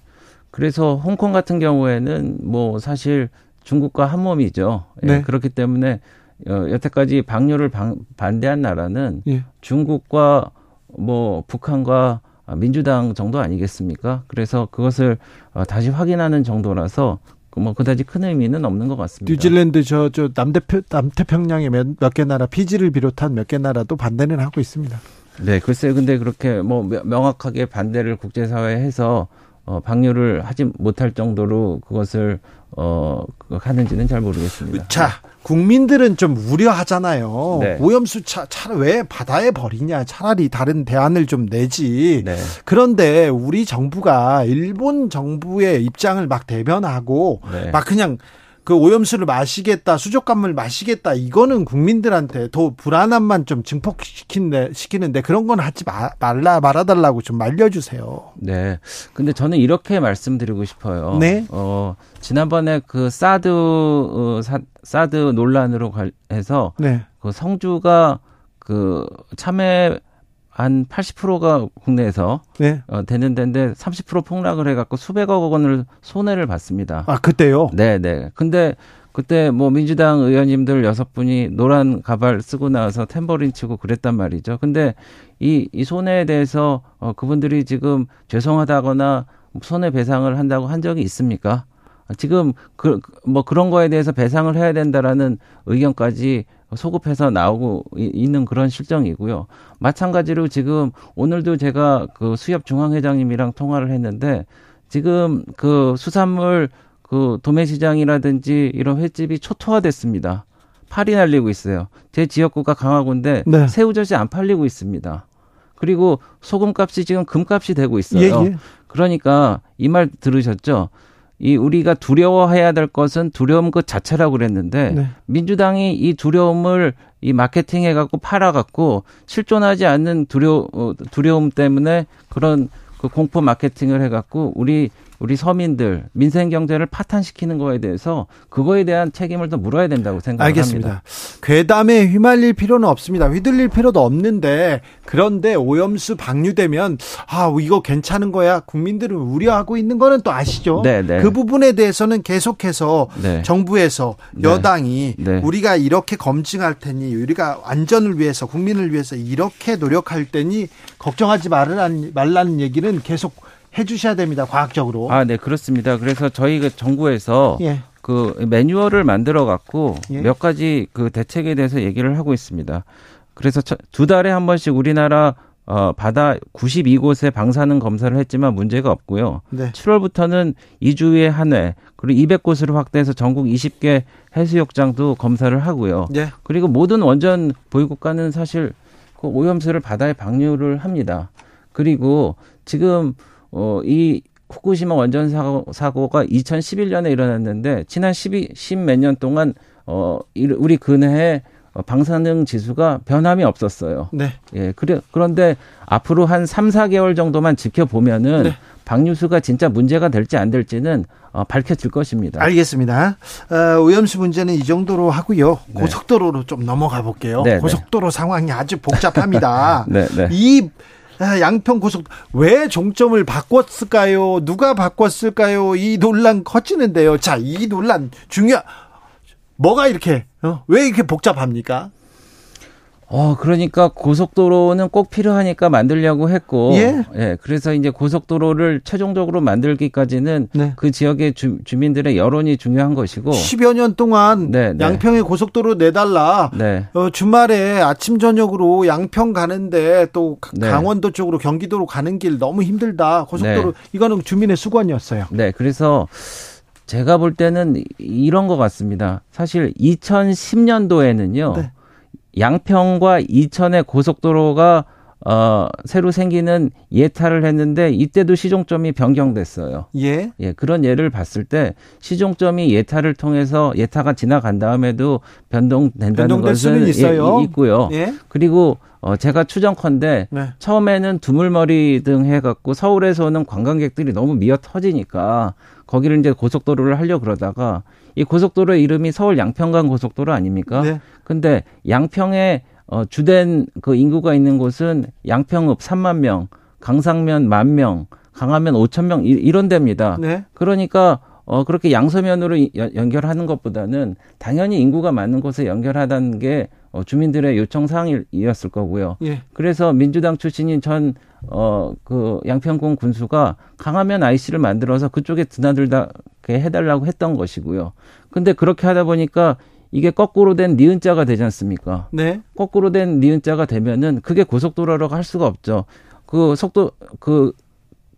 그래서 홍콩 같은 경우에는 뭐 사실 중국과 한 몸이죠. 예, 네. 그렇기 때문에 어, 여태까지 방류를 방- 반대한 나라는 예. 중국과 뭐 북한과 민주당 정도 아니겠습니까? 그래서 그것을 어, 다시 확인하는 정도라서 그뭐 그다지 큰 의미는 없는 것 같습니다. 뉴질랜드 저, 저 남대표, 남태평양의 몇 개 나라, 피지를 비롯한 몇 개 나라도 반대는 하고 있습니다. 네, 글쎄요. 근데 그렇게 뭐 명- 명확하게 반대를 국제사회에 해서 어, 방류를 하지 못할 정도로 그것을 어, 그- 하는지는 잘 모르겠습니다. 자, 국민들은 좀 우려하잖아요. 네. 오염수 차, 차, 왜 바다에 버리냐. 차라리 다른 대안을 좀 내지. 네. 그런데 우리 정부가 일본 정부의 입장을 막 대변하고 네. 막 그냥 그 오염수를 마시겠다, 수족관물 마시겠다, 이거는 국민들한테 더 불안함만 좀 증폭시키는데, 시키는데 그런 건 하지 마, 말라, 말아달라고 좀 말려주세요. 네. 근데 저는 이렇게 말씀드리고 싶어요. 네. 어, 지난번에 그 사드, 어, 사, 사드 논란으로 관- 해서 네. 그 성주가 그 참외 한 80%가 국내에서 네. 어, 되는 데인데 30% 폭락을 해갖고 수백억 원을 손해를 봤습니다. 아, 그때요? 네, 네. 근데 그때 뭐 민주당 의원님들 여섯 분이 노란 가발 쓰고 나와서 탬버린 치고 그랬단 말이죠. 근데 이, 이 손해에 대해서 어, 그분들이 지금 죄송하다거나 손해 배상을 한다고 한 적이 있습니까? 지금 그 뭐 그런 거에 대해서 배상을 해야 된다라는 의견까지 소급해서 나오고 이- 있는 그런 실정이고요. 마찬가지로 지금 오늘도 제가 그 수협 중앙회장님이랑 통화를 했는데 지금 그 수산물 그 도매시장이라든지 이런 횟집이 초토화됐습니다. 팔이 날리고 있어요. 제 지역구가 강화군데 네. 새우젓이 안 팔리고 있습니다. 그리고 소금값이 지금 금값이 되고 있어요. 예, 예. 그러니까 이 말 들으셨죠? 이 우리가 두려워해야 될 것은 두려움 그 자체라고 그랬는데 네. 민주당이 이 두려움을 이 마케팅해 갖고 팔아 갖고 실존하지 않는 두려 어, 두려움 때문에 그런 그 공포 마케팅을 해 갖고 우리 우리 서민들 민생 경제를 파탄시키는 거에 대해서 그거에 대한 책임을 더 물어야 된다고 생각합니다. 알겠습니다. 괴담에 휘말릴 필요는 없습니다. 휘둘릴 필요도 없는데 그런데 오염수 방류되면 아 이거 괜찮은 거야 국민들은 우려하고 있는 거는 또 아시죠? 네, 네. 그 부분에 대해서는 계속해서 네. 정부에서 네. 여당이 네. 우리가 이렇게 검증할 테니 우리가 안전을 위해서 국민을 위해서 이렇게 노력할 테니 걱정하지 말라는 얘기는 계속 해주셔야 됩니다. 과학적으로. 아, 네, 그렇습니다. 그래서 저희 그 정부에서 예. 그 매뉴얼을 만들어 갖고 예. 몇 가지 그 대책에 대해서 얘기를 하고 있습니다. 그래서 첫- 두 달에 한 번씩 우리나라 어, 바다 92곳에 방사능 검사를 했지만 문제가 없고요. 네. 7월부터는 2주에 한 회, 그리고 200곳으로 확대해서 전국 20개 해수욕장도 검사를 하고요. 예. 그리고 모든 원전 보유국가는 사실 그 오염수를 바다에 방류를 합니다. 그리고 지금 어, 이 후쿠시마 원전 사고, 사고가 2011년에 일어났는데 지난 12, 10몇 년 동안 어, 이- 우리 근해에 어, 방사능 지수가 변함이 없었어요. 네. 예, 그래, 그런데 앞으로 한 3, 4개월 정도만 지켜보면은 네. 방류수가 진짜 문제가 될지 안 될지는 어, 밝혀질 것입니다. 알겠습니다. 어, 오염수 문제는 이 정도로 하고요. 네. 고속도로로 좀 넘어가 볼게요. 네, 네. 고속도로 상황이 아주 복잡합니다. [LAUGHS] 네, 네. 이 아, 양평 고속 왜 종점을 바꿨을까요? 누가 바꿨을까요? 이 논란 커지는데요. 자, 이 논란 중요 뭐가 이렇게 어? 왜 이렇게 복잡합니까? 어, 그러니까 고속도로는 꼭 필요하니까 만들려고 했고, 예? 그래서 이제 고속도로를 최종적으로 만들기까지는 네. 그 지역의 주, 주민들의 여론이 중요한 것이고, 10여 년 동안 네, 네. 양평에 고속도로 내달라. 네, 어, 주말에 아침 저녁으로 양평 가는데 또 가- 네. 강원도 쪽으로 경기도로 가는 길 너무 힘들다. 고속도로 네. 이거는 주민의 수건이었어요. 네, 그래서 제가 볼 때는 이- 이런 것 같습니다. 사실 2010년도에는요, 네. 양평과 이천의 고속도로가 어, 새로 생기는 예타를 했는데 이때도 시종점이 변경됐어요. 예. 예, 그런 예를 봤을 때 시종점이 예타를 통해서 예타가 지나간 다음에도 변동된다는 것은 수는 있어요. 예, 있고요. 예. 그리고 어, 제가 추정컨대 네. 처음에는 두물머리 등 해갖고 서울에서 오는 관광객들이 너무 미어 터지니까 거기를 이제 고속도로를 하려 고 그러다가 이 고속도로 이름이 서울 양평간 고속도로 아닙니까? 네. 근데 양평에 어, 주된 그 인구가 있는 곳은 양평읍 3만 명, 강상면 만 명, 강화면 5천 명 이- 이런 데입니다. 네. 그러니까 어 그렇게 양서면으로 이- 연- 연결하는 것보다는 당연히 인구가 많은 곳에 연결하다는 게 어, 주민들의 요청 사항이었을 거고요. 예. 그래서 민주당 출신인 전 어 그 양평군 군수가 강화면 IC를 만들어서 그쪽에 드나들게 해달라고 했던 것이고요. 근데 그렇게 하다 보니까 이게 거꾸로 된 니은자가 되지 않습니까? 네. 거꾸로 된 니은자가 되면은 그게 고속도로라고 할 수가 없죠. 그 속도 그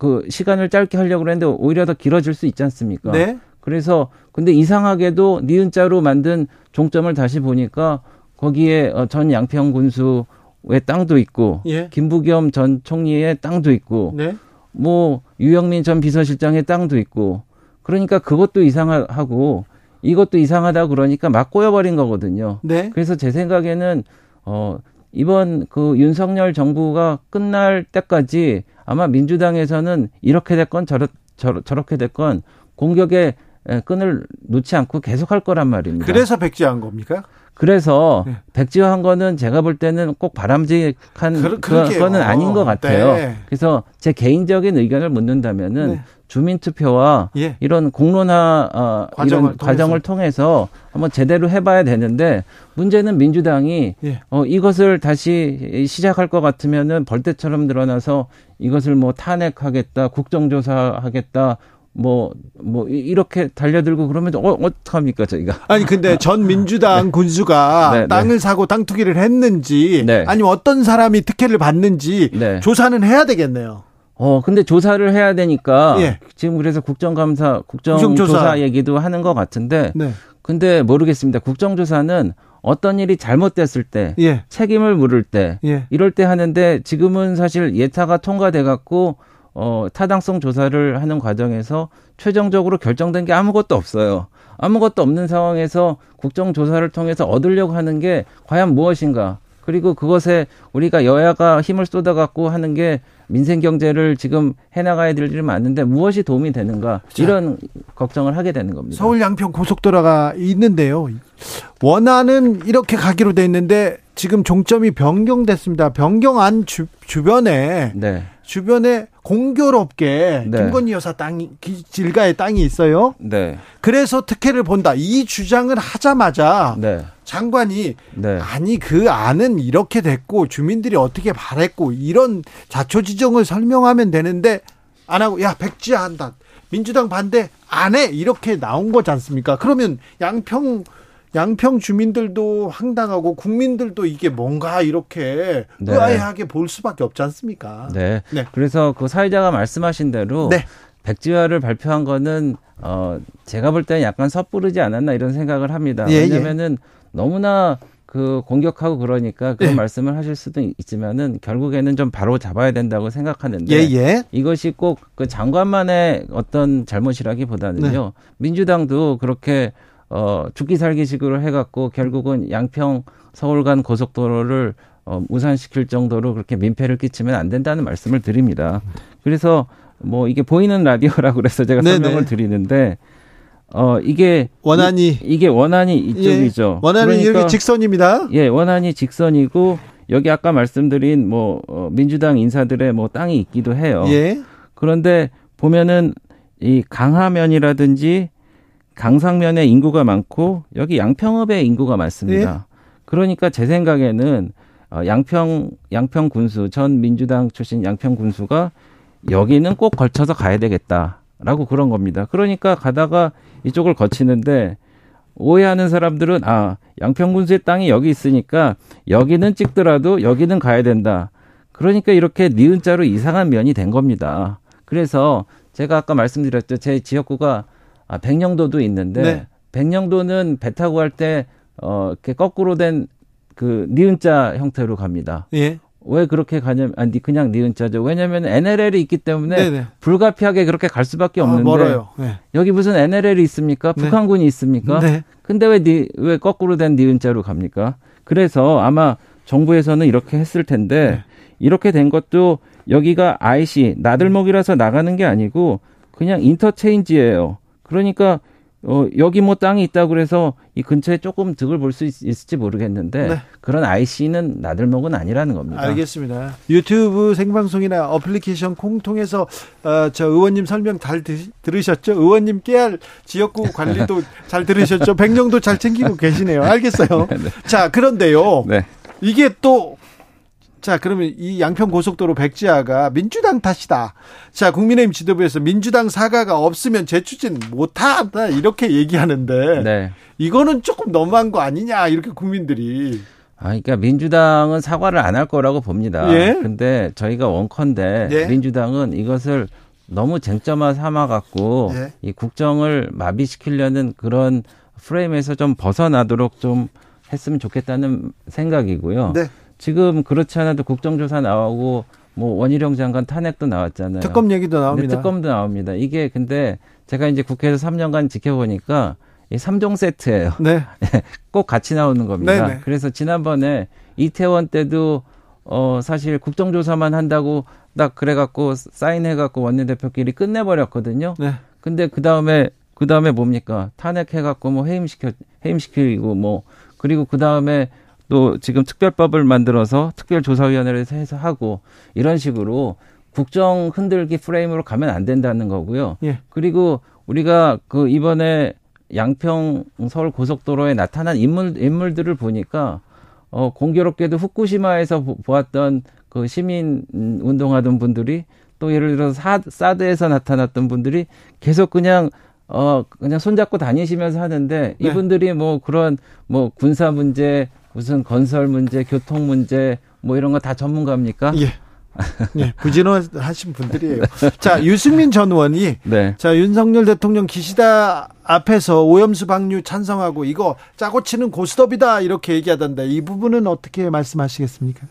그 시간을 짧게 하려고 그랬는데 오히려 더 길어질 수 있지 않습니까? 네. 그래서 근데 이상하게도 니은자로 만든 종점을 다시 보니까 거기에 어, 전 양평 군수 의 땅도 있고 예. 김부겸 전 총리의 땅도 있고 네. 뭐 유영민 전 비서실장의 땅도 있고 그러니까 그것도 이상하고 이것도 이상하다 그러니까 막 꼬여버린 거거든요. 네. 그래서 제 생각에는 어 이번 그 윤석열 정부가 끝날 때까지 아마 민주당에서는 이렇게 됐건 저렇, 저렇 저렇게 됐건 공격의 에, 끈을 놓지 않고 계속할 거란 말입니다. 그래서 백지한 겁니까? 그래서 네. 백지화한 거는 제가 볼 때는 꼭 바람직한 그. 거는 아닌 것 같아요. 네. 그래서 제 개인적인 의견을 묻는다면은 네. 주민 투표와 예. 이런 공론화 어, 과정을 이런 과정을 통해서 한번 제대로 해봐야 되는데 문제는 민주당이 예. 어, 이것을 다시 시작할 것 같으면은 벌떼처럼 늘어나서 이것을 뭐 탄핵하겠다, 국정조사하겠다, 뭐, 뭐, 이- 이렇게 달려들고 그러면 어, 어떡합니까, 저희가. 아니 근데 [LAUGHS] 전 민주당 군수가 네, 네. 땅을 사고 땅 투기를 했는지 네. 아니면 어떤 사람이 특혜를 받는지 네. 조사는 해야 되겠네요. 어, 근데 조사를 해야 되니까 예. 지금 그래서 국정감사, 국정조사. 국정조사 얘기도 하는 것 같은데 네. 근데 모르겠습니다. 국정조사는 어떤 일이 잘못됐을 때 예. 책임을 물을 때 예. 이럴 때 하는데 지금은 사실 예타가 통과돼 갖고 어 타당성 조사를 하는 과정에서 최종적으로 결정된 게 아무것도 없어요. 아무것도 없는 상황에서 국정조사를 통해서 얻으려고 하는 게 과연 무엇인가? 그리고 그것에 우리가 여야가 힘을 쏟아 갖고 하는 게 민생 경제를 지금 해 나가야 될 일이 많은데 무엇이 도움이 되는가? 자. 이런 걱정을 하게 되는 겁니다. 서울 양평 고속도로가 있는데요. 원안은 이렇게 가기로 돼 있는데 지금 종점이 변경됐습니다. 변경안 주, 주변에 네. 주변에 공교롭게 네. 김건희 여사 땅이 기- 질가의 땅이 있어요. 네. 그래서 특혜를 본다. 이 주장을 하자마자 네. 장관이 네. 아니 그 안은 이렇게 됐고 주민들이 어떻게 바랬고 이런 자초지종을 설명하면 되는데 안 하고 야 백지화 한다. 민주당 반대 안 해. 이렇게 나온 거지 않습니까? 그러면 양평 양평 주민들도 황당하고 국민들도 이게 뭔가 이렇게 네. 의아해하게 볼 수밖에 없지 않습니까? 네. 네. 그래서 그 사회자가 말씀하신 대로 네. 백지화를 발표한 거는 어 제가 볼 때는 약간 섣부르지 않았나 이런 생각을 합니다. 예, 예. 왜냐면은 너무나 그 공격하고 그러니까 그런 예. 말씀을 하실 수도 있지만은 결국에는 좀 바로 잡아야 된다고 생각하는데 예, 예. 이것이 꼭 그 장관만의 어떤 잘못이라기보다는요. 네. 민주당도 그렇게 어 죽기 살기식으로 해갖고 결국은 양평 서울 간 고속도로를 어, 무산시킬 정도로 그렇게 민폐를 끼치면 안 된다는 말씀을 드립니다. 그래서 뭐 이게 보이는 라디오라고 그래서 제가 네네. 설명을 드리는데 어 이게 원안이 이, 게 원안이 이쪽이죠. 예, 원안은 그러니까 이렇게 직선입니다. 예, 원안이 직선이고 여기 아까 말씀드린 뭐 어, 민주당 인사들의 뭐 땅이 있기도 해요. 예. 그런데 보면은 이 강하면이라든지 강상면에 인구가 많고 여기 양평읍에 인구가 많습니다. 그러니까 제 생각에는 어, 양평 양평 군수 전 민주당 출신 양평 군수가 여기는 꼭 걸쳐서 가야 되겠다라고 그런 겁니다. 그러니까 가다가 이쪽을 거치는데 오해하는 사람들은 아 양평 군수의 땅이 여기 있으니까 여기는 찍더라도 여기는 가야 된다. 그러니까 이렇게 니은자로 이상한 면이 된 겁니다. 그래서 제가 아까 말씀드렸죠. 제 지역구가 아, 백령도도 있는데 네. 백령도는 배 타고 갈때 어, 이렇게 거꾸로 된 그 니은자 형태로 갑니다. 예. 왜 그렇게 가냐면 아니 그냥 니은자죠. 왜냐하면 NLL이 있기 때문에 네네. 불가피하게 그렇게 갈 수밖에 아, 없는데 멀어요. 네. 여기 무슨 NLL이 있습니까? 네. 북한군이 있습니까? 네. 근데 왜, 니, 왜 거꾸로 된 니은자로 갑니까? 그래서 아마 정부에서는 이렇게 했을 텐데 네. 이렇게 된 것도 여기가 IC 나들목이라서 나가는 게 아니고 그냥 인터체인지예요. 그러니까 어, 여기 뭐 땅이 있다 그래서 이 근처에 조금 득을 볼 수 있을지 모르겠는데 네. 그런 IC는 나들목은 아니라는 겁니다. 알겠습니다. 유튜브 생방송이나 어플리케이션 콩 통해서 어, 저 의원님 설명 잘 드, 들으셨죠? 의원님 깨알 지역구 관리도 [LAUGHS] 잘 들으셨죠? 백령도 잘 챙기고 계시네요. 알겠어요. [LAUGHS] 자, 그런데요. 네. 이게 또 자, 그러면 이 양평 고속도로 백지화가 민주당 탓이다. 자, 국민의힘 지도부에서 민주당 사과가 없으면 재추진 못하다 이렇게 얘기하는데 네. 이거는 조금 너무한 거 아니냐 이렇게 국민들이 아, 그러니까 민주당은 사과를 안 할 거라고 봅니다. 예. 근데 저희가 원컨대 예. 민주당은 이것을 너무 쟁점화 삼아 갖고 예. 이 국정을 마비시키려는 그런 프레임에서 좀 벗어나도록 좀 했으면 좋겠다는 생각이고요. 네. 지금 그렇지 않아도 국정조사 나오고 뭐 원희룡 장관 탄핵도 나왔잖아요. 특검 얘기도 네, 나옵니다. 특검도 나옵니다. 이게 근데 제가 이제 국회에서 3년간 지켜보니까 이 3종 세트예요. [LAUGHS] 네. 꼭 같이 나오는 겁니다. 네네. 그래서 지난번에 이태원 때도 어 사실 국정조사만 한다고 딱 그래갖고 사인해갖고 원내대표끼리 끝내버렸거든요. 네. 근데 그 다음에 그 다음에 뭡니까 탄핵해갖고 뭐 해임시켜 해임시키고 뭐 그리고 그 다음에 또 지금 특별법을 만들어서 특별조사위원회를 해서 하고 이런 식으로 국정 흔들기 프레임으로 가면 안 된다는 거고요. 예. 그리고 우리가 그 이번에 양평 서울 고속도로에 나타난 인물 인물들을 보니까 어 공교롭게도 후쿠시마에서 보- 보았던 그 시민 음, 운동하던 분들이 또 예를 들어서 사, 사드에서 나타났던 분들이 계속 그냥 어 그냥 손잡고 다니시면서 하는데 네. 이분들이 뭐 그런 뭐 군사 문제 무슨 건설 문제 교통 문제 뭐 이런 거 다 전문가입니까? 예. 예, 부진하신 분들이에요. [LAUGHS] 자, 유승민 전 의원이 네. 자, 윤석열 대통령 기시다 앞에서 오염수 방류 찬성하고 이거 짜고 치는 고스톱이다 이렇게 얘기하던데 이 부분은 어떻게 말씀하시겠습니까?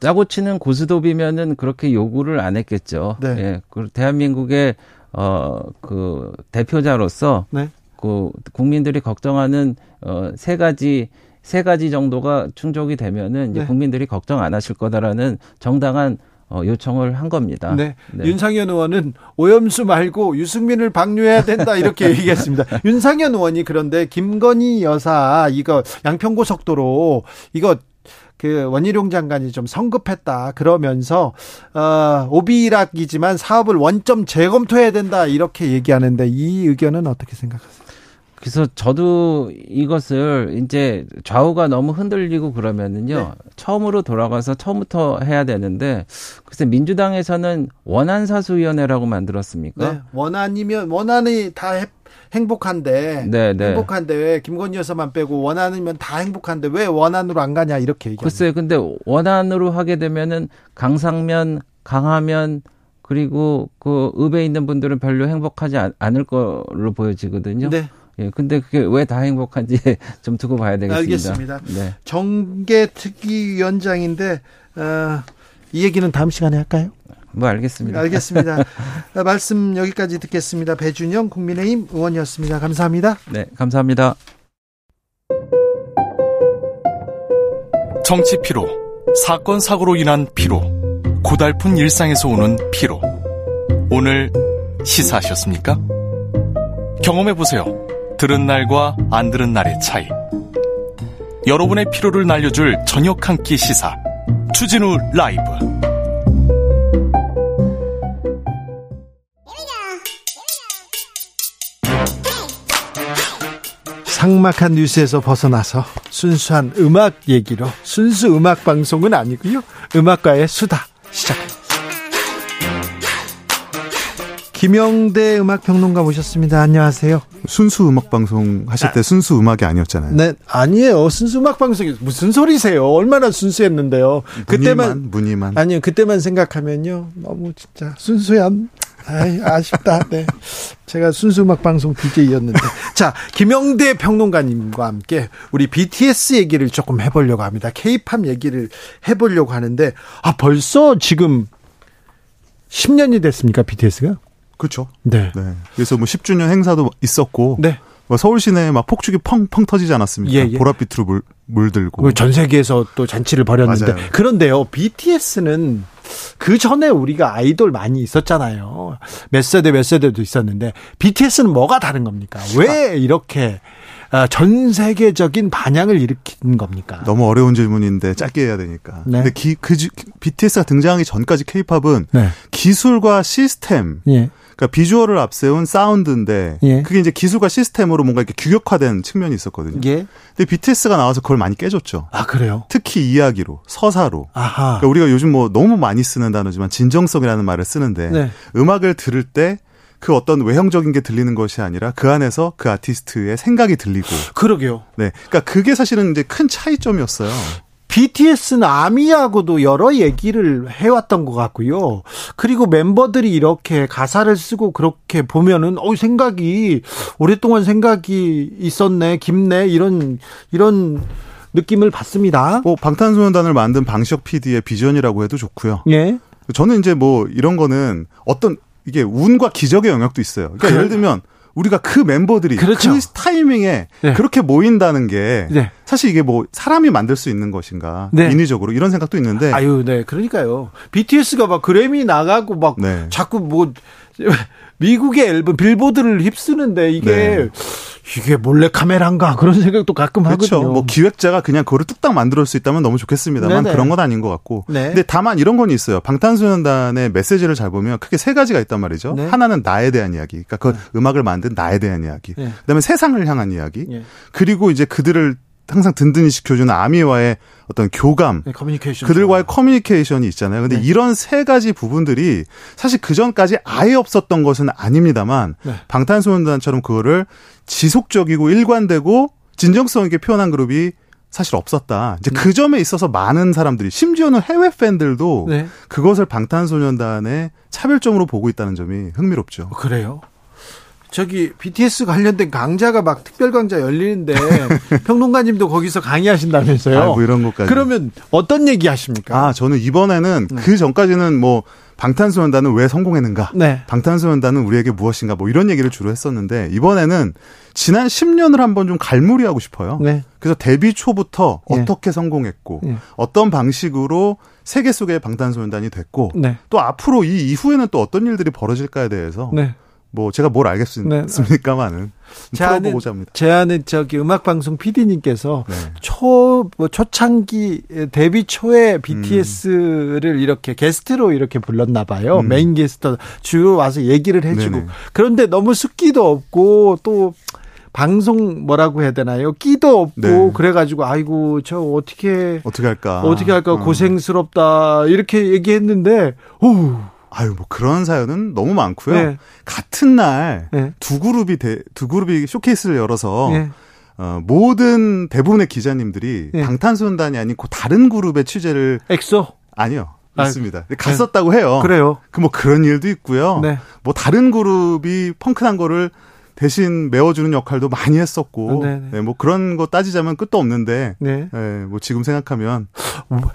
짜고 치는 고스톱이면은 그렇게 요구를 안 했겠죠. 네. 예. 그 대한민국의 어그 대표자로서 네. 그 국민들이 걱정하는 어세 가지 세 가지 정도가 충족이 되면은 이제 네. 국민들이 걱정 안 하실 거다라는 정당한 어 요청을 한 겁니다. 네. 윤상현 의원은 오염수 말고 유승민을 방류해야 된다 이렇게 [LAUGHS] 얘기했습니다. 윤상현 의원이 그런데 김건희 여사 이거 양평고속도로 이거 그 원희룡 장관이 좀 성급했다 그러면서 어 오비락이지만 사업을 원점 재검토해야 된다 이렇게 얘기하는데 이 의견은 어떻게 생각하세요? 그래서 저도 이것을 이제 좌우가 너무 흔들리고 그러면은요 네. 처음으로 돌아가서 처음부터 해야 되는데 글쎄 민주당에서는 원안 사수위원회라고 만들었습니까? 네. 원안이면 원안이 다 해- 행복한데 네, 네. 행복한데 왜 김건희 여사만 빼고 원안이면 다 행복한데 왜 원안으로 안 가냐 이렇게 얘기합니다. 글쎄요, 근데 원안으로 하게 되면은 강상면, 강하면 그리고 그 읍에 있는 분들은 별로 행복하지 않, 않을 걸로 보여지거든요. 네. 예, 근데 그게 왜 다 행복한지 [LAUGHS] 좀 두고 봐야 되겠습니다. 알겠습니다. 네. 정계특위위원장인데 어, 이 얘기는 다음 시간에 할까요? 뭐 알겠습니다. 알겠습니다. 어, [LAUGHS] 말씀 여기까지 듣겠습니다. 배준영 국민의힘 의원이었습니다. 감사합니다. 네, 감사합니다. 정치 피로, 사건 사고로 인한 피로, 고달픈 일상에서 오는 피로. 오늘 시사하셨습니까? 경험해 보세요. 들은 날과 안 들은 날의 차이. 여러분의 피로를 날려줄 저녁 한 끼 시사. 추진우 라이브. 상막한 뉴스에서 벗어나서 순수한 음악 얘기로 순수 음악 방송은 아니고요. 음악과의 수다 시작합니다. 김영대 음악 평론가 모셨습니다. 안녕하세요. 순수 음악 방송 하실 때 순수 음악이 아니었잖아요. 네, 아니에요. 순수 음악 방송이 무슨 소리세요? 얼마나 순수했는데요. 그때만 문의만 아니요. 그때만 생각하면요. 너무 진짜 순수한 아이, 아쉽다. 네. 제가 순수 음악 방송 DJ였는데. 자, 김영대 평론가님과 함께 우리 BTS 얘기를 조금 해보려고 합니다. K-팝 얘기를 해보려고 하는데, 아, 벌써 지금 10년이 됐습니까, BTS가? 그렇죠. 네. 네. 그래서 뭐 10주년 행사도 있었고 네. 뭐 서울 시내에 막 폭죽이 펑펑 터지지 않았습니까? 예, 예. 보랏빛으로 물, 물들고. 전 세계에서 또 잔치를 벌였는데. 맞아요. 그런데요, BTS는 그 전에 우리가 아이돌 많이 있었잖아요. 몇 세대 몇 세대도 있었는데, BTS는 뭐가 다른 겁니까? 왜 이렇게 아, 전 세계적인 반향을 일으킨 겁니까? 너무 어려운 질문인데 짧게 해야 되니까. 네. 근데 기, 그 주- BTS가 등장하기 전까지 K-팝은 네. 기술과 시스템, 예. 그러니까 비주얼을 앞세운 사운드인데 예. 그게 이제 기술과 시스템으로 뭔가 이렇게 규격화된 측면이 있었거든요. 예. 근데 BTS가 나와서 그걸 많이 깨줬죠. 아, 그래요? 특히 이야기로, 서사로. 아하. 그러니까 우리가 요즘 뭐 너무 많이 쓰는 단어지만 진정성이라는 말을 쓰는데 네. 음악을 들을 때 그 어떤 외형적인 게 들리는 것이 아니라 그 안에서 그 아티스트의 생각이 들리고 그러게요. 네. 그러니까 그게 사실은 이제 큰 차이점이었어요. BTS는 아미하고도 여러 얘기를 해왔던 것 같고요. 그리고 멤버들이 이렇게 가사를 쓰고 그렇게 보면은 어 생각이 오랫동안 생각이 있었네, 깊네 이런 이런 느낌을 받습니다. 뭐 방탄소년단을 만든 방시혁 PD의 비전이라고 해도 좋고요. 예. 저는 이제 뭐 이런 거는 어떤 이게 운과 기적의 영역도 있어요. 그러니까. 예를 들면 우리가 그 멤버들이 그렇죠. 그 타이밍에 네. 그렇게 모인다는 게 네. 사실 이게 뭐 사람이 만들 수 있는 것인가 네. 인위적으로 이런 생각도 있는데 아유, 네, 그러니까요. BTS가 막 그래미 나가고 막 네. 자꾸 뭐 미국의 앨범 빌보드를 휩쓰는데 이게 네. 이게 몰래 카메라인가 그런 생각도 가끔 그렇죠. 하거든요. 뭐 기획자가 그냥 그거를 뚝딱 만들 수 있다면 너무 좋겠습니다만 네네. 그런 건 아닌 것 같고. 네. 근데 다만 이런 건 있어요. 방탄소년단의 메시지를 잘 보면 크게 세 가지가 있단 말이죠. 네. 하나는 나에 대한 이야기. 그러니까 그 음악을 만든 나에 대한 이야기. 네. 그다음에 세상을 향한 이야기. 예. 그리고 이제 그들을 항상 든든히 지켜주는 아미와의 어떤 교감. 네, 커뮤니케이션 그들과의 커뮤니케이션이 있잖아요. 근데 네. 이런 세 가지 부분들이 사실 그 전까지 아예 없었던 것은 아닙니다만 네. 방탄소년단처럼 그거를 지속적이고 일관되고 진정성 있게 표현한 그룹이 사실 없었다. 이제 그 점에 있어서 많은 사람들이 심지어는 해외 팬들도 네. 그것을 방탄소년단의 차별점으로 보고 있다는 점이 흥미롭죠. 그래요? 저기 BTS 관련된 강좌가 막 특별 강좌 열리는데 [LAUGHS] 평론가님도 거기서 강의하신다면서요? 아, 뭐 이런 것까지. 그러면 어떤 얘기 하십니까? 아, 저는 이번에는 그 전까지는 뭐 방탄소년단은 왜 성공했는가? 네. 방탄소년단은 우리에게 무엇인가? 뭐 이런 얘기를 주로 했었는데 이번에는 지난 10년을 한번 좀 갈무리하고 싶어요. 네. 그래서 데뷔 초부터 예. 어떻게 성공했고 예. 어떤 방식으로 세계 속의 방탄소년단이 됐고 네. 또 앞으로 이 이후에는 또 어떤 일들이 벌어질까에 대해서 네. 뭐 제가 뭘 네. 알겠습니까만은 제 아는, 풀어보고자 합니다. 제 아는 저기 음악 방송 PD님께서 네. 초, 뭐 초창기 데뷔 초에 BTS를 이렇게 게스트로 이렇게 불렀나 봐요. 음. 메인 게스트 주로 와서 얘기를 해주고. 네네. 그런데 너무 숫기도 없고 또 방송 뭐라고 해야 되나요? 끼도 없고 네. 그래가지고 아이고 저 어떻게 어떻게 할까? 어떻게 할까 어. 고생스럽다 이렇게 얘기했는데 오 아유 뭐 그런 사연은 너무 많고요. 네. 같은 날두 네. 그룹이 대- 두 그룹이 쇼케이스를 열어서 네. 어, 모든 대부분의 기자님들이 네. 방탄소년단이 아니고 다른 그룹의 취재를 엑소 아니요 아, 있습니다. 갔었다고 해요. 그래요. 그 뭐 그런 일도 있고요. 네. 뭐 다른 그룹이 펑크난 거를 대신 메워주는 역할도 많이 했었고, 네, 네. 네, 뭐 그런 거 따지자면 끝도 없는데, 네. 예, 뭐 지금 생각하면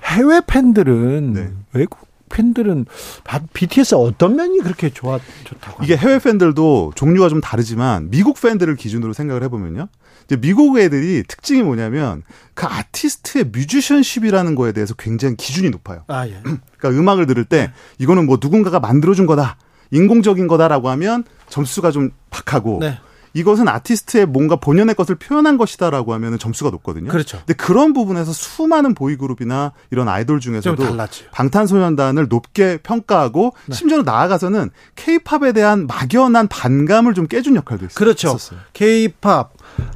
해외 팬들은 네. 외국 팬들은 바- BTS 어떤 면이 그렇게 좋아 좋다고 이게 해외 팬들도 종류가 좀 다르지만 미국 팬들을 기준으로 생각을 해보면요. 이제 미국 애들이 특징이 뭐냐면 그 아티스트의 뮤지션십이라는 거에 대해서 굉장히 기준이 높아요. 아 예. [CLEARS THROAT] 그러니까 음악을 들을 때 이거는 뭐 누군가가 만들어준 거다. 인공적인 거다라고 하면 점수가 좀 박하고 네. 이것은 아티스트의 뭔가 본연의 것을 표현한 것이다라고 하면 점수가 높거든요. 그렇죠. 근데 그런 부분에서 수많은 보이그룹이나 이런 아이돌 좀 중에서도. 방탄소년단을 높게 평가하고 네. 심지어 나아가서는 케이팝에 대한 막연한 반감을 좀 깨준 역할도 있- 그렇죠. K-팝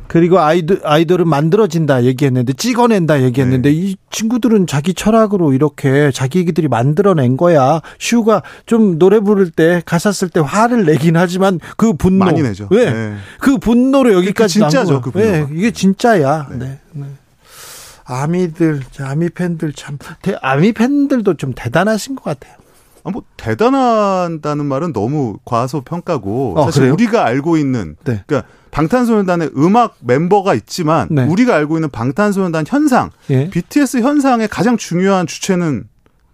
그리고 아이돌 아이돌은 만들어진다 얘기했는데 찍어낸다 얘기했는데 네. 이 친구들은 자기 철학으로 이렇게 자기들이 만들어낸 거야. 슈가 좀 노래 부를 때 가사 쓸 때 화를 내긴 하지만 그 분노 많이 내죠. 왜? 네. 그 분노로 여기까지 그 진짜죠, 그. 분노가. 네, 이게 진짜야. 네. 네. 아미들, 아미 팬들 참, 대- 아미 팬들도 좀 대단하신 것 같아요. 아, 뭐 대단하다는 말은 너무 과소평가고 어, 사실 그래요? 우리가 알고 있는 네. 그러니까 방탄소년단의 음악 멤버가 있지만 네. 우리가 알고 있는 방탄소년단 현상, 예. BTS 현상의 가장 중요한 주체는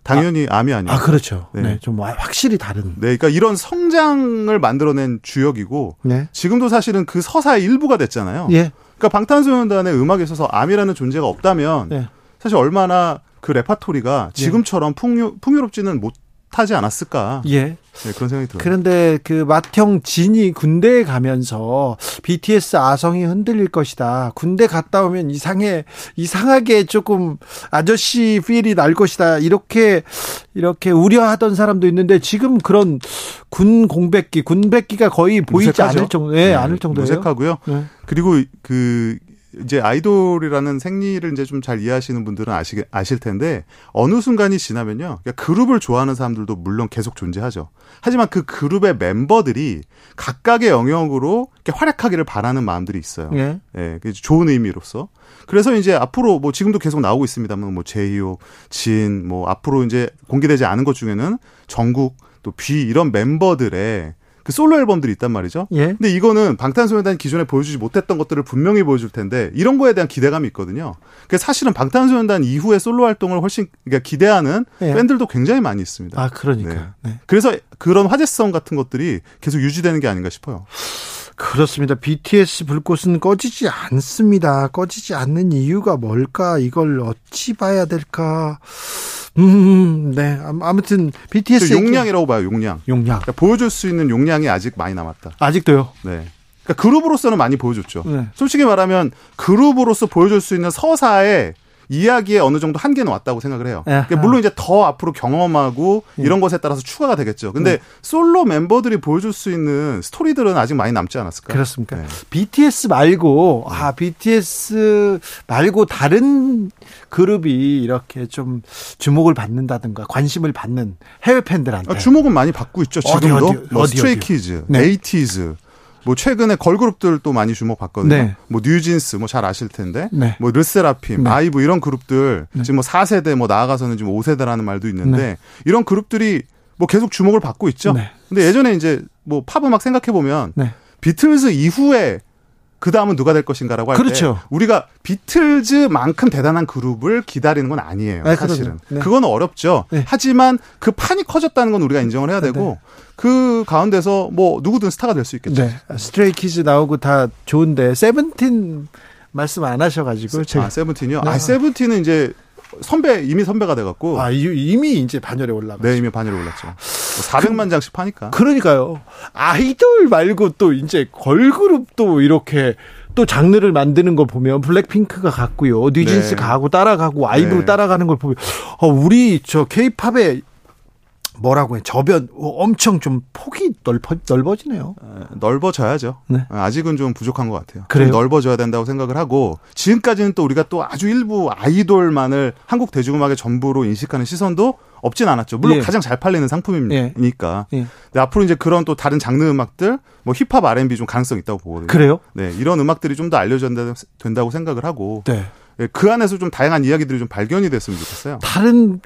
당연히 아미 아니에요. 아, 그렇죠. 네. 네. 좀 와- 확실히 다른. 네, 그러니까 이런 성장을 만들어낸 주역이고 네. 지금도 사실은 그 서사의 일부가 됐잖아요. 예. 그러니까 방탄소년단의 음악에 있어서 아미라는 존재가 없다면 예. 사실 얼마나 그 레파토리가 지금처럼 풍요, 풍요롭지는 못 하지 않았을까. 예. 네, 그런 생각이 들어요. 그런데 그 맏형 진이 군대에 가면서 BTS 아성이 흔들릴 것이다. 군대 갔다 오면 이상해 이상하게 조금 아저씨 필이 날 것이다. 이렇게 이렇게 우려하던 사람도 있는데 지금 그런 군 공백기, 군백기가 거의 보이지 무색하죠? 않을 정도, 예, 않을 정도예요. 무색하고요. 네. 그리고 그 이제 아이돌이라는 생리를 이제 좀 잘 이해하시는 분들은 아시, 아실 텐데 어느 순간이 지나면요. 그러니까 그룹을 좋아하는 사람들도 물론 계속 존재하죠. 하지만 그 그룹의 멤버들이 각각의 영역으로 이렇게 활약하기를 바라는 마음들이 있어요. 예. 예, 그 좋은 의미로서. 그래서 이제 앞으로 뭐 지금도 계속 나오고 있습니다만 뭐 제이홉, 진, 뭐 앞으로 이제 공개되지 않은 것 중에는 정국 또비 이런 멤버들의 그 솔로 앨범들이 있단 말이죠. 예. 근데 이거는 방탄소년단이 기존에 보여주지 못했던 것들을 분명히 보여줄 텐데 이런 거에 대한 기대감이 있거든요. 그래서 사실은 방탄소년단 이후의 솔로 활동을 훨씬 그러니까 기대하는 예. 팬들도 굉장히 많이 있습니다. 아, 그러니까. 네. 그래서 그런 화제성 같은 것들이 계속 유지되는 게 아닌가 싶어요. 그렇습니다. BTS 불꽃은 꺼지지 않습니다. 꺼지지 않는 이유가 뭘까? 이걸 어찌 봐야 될까? 음, 네. 암- 아무튼 BTS 저 용량이라고 봐요. 용량. 용량. 그러니까 보여줄 수 있는 용량이 아직 많이 남았다. 아직도요. 네. 그러니까 그룹으로서는 많이 보여줬죠. 네. 솔직히 말하면 그룹으로서 보여줄 수 있는 서사의 이야기에 어느 정도 한계는 왔다고 생각을 해요. 그러니까 물론 이제 더 앞으로 경험하고 예. 이런 것에 따라서 추가가 되겠죠. 근데 네. 솔로 멤버들이 보여줄 수 있는 스토리들은 아직 많이 남지 않았을까? 그렇습니까? 네. BTS 말고 아 BTS 말고 다른 그룹이 이렇게 좀 주목을 받는다든가 관심을 받는 해외 팬들한테 아, 주목은 많이 받고 있죠. 어디, 지금도 어디, 뭐 어디, 스트레이키즈, 네. 에이티즈, 뭐 최근에 걸그룹들도 많이 주목받거든요. 네. 뭐 뉴진스 뭐 잘 아실 텐데, 네. 뭐 르세라핌, 네. 아이브 이런 그룹들 네. 지금 뭐 4세대 뭐 나아가서는 지금 5세대라는 말도 있는데 네. 이런 그룹들이 뭐 계속 주목을 받고 있죠. 네. 근데 예전에 이제 뭐 팝 음악 생각해 보면 네. 비틀즈 이후에 그 다음은 누가 될 것인가라고 할때 그렇죠. 우리가 비틀즈만큼 대단한 그룹을 기다리는 건 아니에요. 네, 사실은 그럼요. 네. 그거는 어렵죠. 네. 하지만 그 판이 커졌다는 건 우리가 인정을 해야 되고 그 가운데서 뭐 누구든 스타가 될 수 있겠죠. 네. 스트레이키즈 나오고 다 좋은데 세븐틴 말씀 안 하셔가지고 제가 아 세븐틴이요. 네. 아 세븐틴은 이제 선배 이미 선배가 돼갖고 아, 이- 이미 이제 반열에 올라가. 네 이미 반열에 올랐죠. 뭐 400만 장씩 파니까. 그러니까요. 아이돌 말고 또 이제 걸그룹도 이렇게 또 장르를 만드는 걸 보면 블랙핑크가 갔고요. 뉴진스 네. 가고 따라가고 아이브 네. 따라가는 걸 보면 어, 우리 저 케이팝의 뭐라고 해 저변 엄청 좀 폭이 넓어, 넓어지네요. 어, 넓어져야죠. 네. 어, 아직은 좀 부족한 것 같아요. 그래요? 좀 넓어져야 된다고 생각을 하고 지금까지는 또 우리가 또 아주 일부 아이돌만을 한국 대중음악의 전부로 인식하는 시선도 없진 않았죠. 물론 예. 가장 잘 팔리는 상품이니까. 예. 근데 앞으로 이제 그런 또 다른 장르 음악들, 뭐 힙합, R&B 좀 가능성 이 있다고 보거든요. 그래요? 네, 이런 음악들이 좀 더 알려져야 된다고 생각을 하고 네. 예, 그 안에서 좀 다양한 이야기들이 좀 발견이 됐으면 좋겠어요. 다른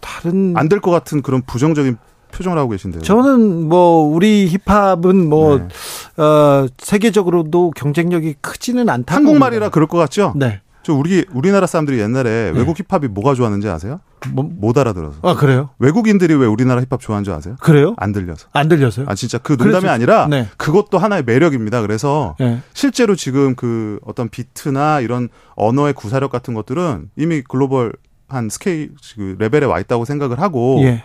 다른 안 될 것 같은 그런 부정적인 표정을 하고 계신데요. 저는 뭐 우리 힙합은 뭐 네. 어, 세계적으로도 경쟁력이 크지는 않다고 한국말이라. 그럴 것 같죠? 네. 저 우리 우리나라 사람들이 옛날에 네. 외국 힙합이 뭐가 좋았는지 아세요? 뭐, 못 알아들어서. 아 그래요? 외국인들이 왜 우리나라 힙합 좋아하는 줄 아세요? 그래요? 안 들려서. 안 들려서요? 아 진짜 그 농담이 그래서- 아니라 네. 그것도 하나의 매력입니다. 그래서 네. 실제로 지금 그 어떤 비트나 이런 언어의 구사력 같은 것들은 이미 글로벌 한 스케일 그 레벨에 와 있다고 생각을 하고 예.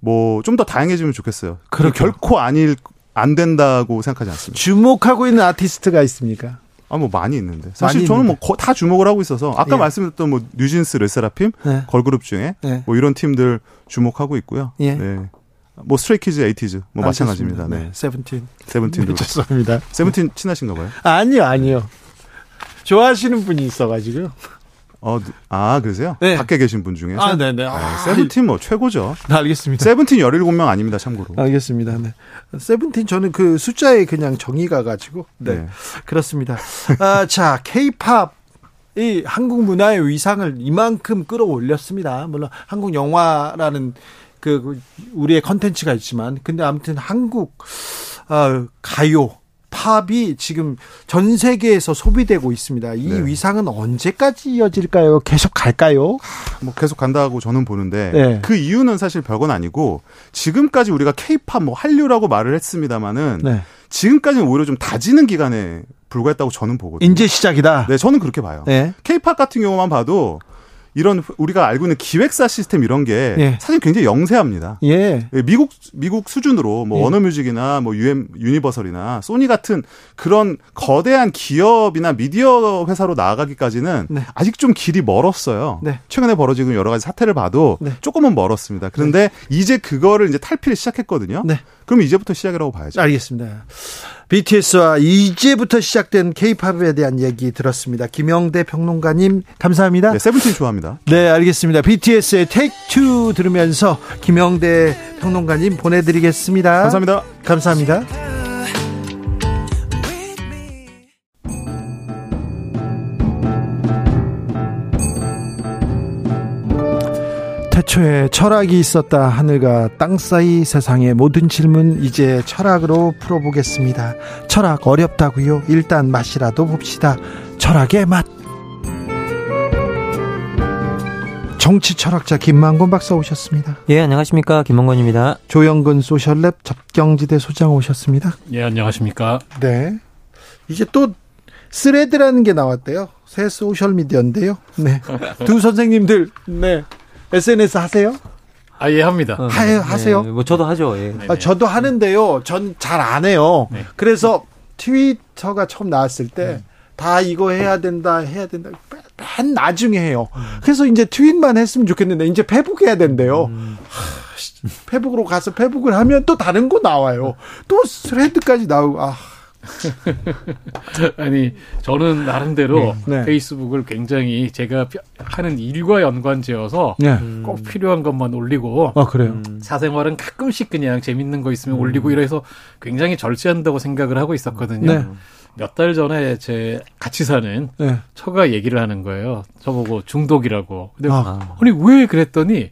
뭐좀 더 다양해지면 좋겠어요. 그렇죠. 결코 아닐 안 된다고 생각하지 않습니다. 주목하고 있는 아티스트가 있습니까? 아 뭐 많이 있는데 사실 많이 저는. 뭐 다 주목을 하고 있어서 아까 예. 말씀드렸던 뭐 뉴진스, 르세라핌 네. 걸그룹 중에 네. 뭐 이런 팀들 주목하고 있고요. 예. 네. 뭐 스트레이키즈, 에이티즈 뭐 마찬가지입니다. 알겠습니다. 네. 네. 세븐틴. 세븐틴도 [LAUGHS] 죄송합니다. 세븐틴 친하신가 봐요. 아니요, 아니요. 좋아하시는 분이 있어 가지고요. 어, 아, 그러세요? 네. 밖에 계신 분 중에서? 아, 네네. 네, 아, 세븐틴 뭐 최고죠. 네, 알겠습니다. 세븐틴 17명 아닙니다, 참고로. 알겠습니다. 네. 세븐틴 저는 그 숫자에 그냥 정이 가 가지고. 네. 네. 그렇습니다. 아, 자, 케이팝. 이 한국 문화의 위상을 이만큼 끌어올렸습니다. 물론 한국 영화라는 그 우리의 컨텐츠가 있지만 근데 아무튼 한국 어, 가요 팝이 지금 전 세계에서 소비되고 있습니다. 이 네. 위상은 언제까지 이어질까요? 계속 갈까요? 뭐 계속 간다고 저는 보는데 네. 그 이유는 사실 별건 아니고 지금까지 우리가 케이팝 뭐 한류라고 말을 했습니다마는 네. 지금까지는 오히려 좀 다지는 기간에 불과했다고 저는 보거든요. 이제 시작이다. 네, 저는 그렇게 봐요. 네. 케이팝 같은 경우만 봐도 이런 우리가 알고 있는 기획사 시스템 이런 게 예. 사실 굉장히 영세합니다. 예. 예, 미국 미국 수준으로 뭐 예. 워너뮤직이나 뭐 유엠 유니버설이나 소니 같은 그런 거대한 기업이나 미디어 회사로 나아가기까지는 네. 아직 좀 길이 멀었어요. 네. 최근에 벌어지고 여러 가지 사태를 봐도 네. 조금은 멀었습니다. 그런데 이제 그거를 이제 탈피를 시작했거든요. 네. 그럼 이제부터 시작이라고 봐야죠. 알겠습니다. BTS와 이제부터 시작된 K-팝에 대한 얘기 들었습니다. 김영대 평론가님 감사합니다. 네, 세븐틴 좋아합니다. 네, 알겠습니다. BTS의 Take Two 들으면서 김영대 평론가님 보내드리겠습니다. 감사합니다. 감사합니다. 태초에 철학이 있었다 하늘과 땅 사이 세상의 모든 질문 이제 철학으로 풀어보겠습니다. 철학 어렵다고요? 일단 맛이라도 봅시다. 철학의 맛. 정치 철학자 김만권 박사 오셨습니다. 예, 안녕하십니까. 김만권입니다. 조영근 소셜랩 접경지대 소장 오셨습니다. 예, 안녕하십니까. 네. 이제 또 스레드라는 게 나왔대요. 새 소셜 미디어인데요. 네. [LAUGHS] 두 선생님들 네. SNS 하세요? 아, 예, 합니다. 어, 하- 하세요? 네, 뭐 저도 하죠. 예. 아, 저도 하는데요. 전 잘 안 해요. 네. 그래서 트위터가 처음 나왔을 때 다 이거 해야 된다, 해야 된다. 맨 나중에 해요. 그래서 이제 트윗만 했으면 좋겠는데 이제 페북 해야 된대요. 하, 씨, 페북으로 가서 페북을 하면 또 다른 거 나와요. 또 스레드까지 나오고 아, [LAUGHS] 아니, 저는 나름대로 네. 페이스북을 굉장히 제가 피- 하는 일과 연관지어서 네. 꼭 필요한 것만 올리고 아 그래요. 사생활은 가끔씩 그냥 재밌는 거 있으면 올리고 이래서 굉장히 절제한다고 생각을 하고 있었거든요. 네. 몇달 전에 제 같이 사는 네. 처가 얘기를 하는 거예요. 저보고 중독이라고. 근데 아. 아니 왜 그랬더니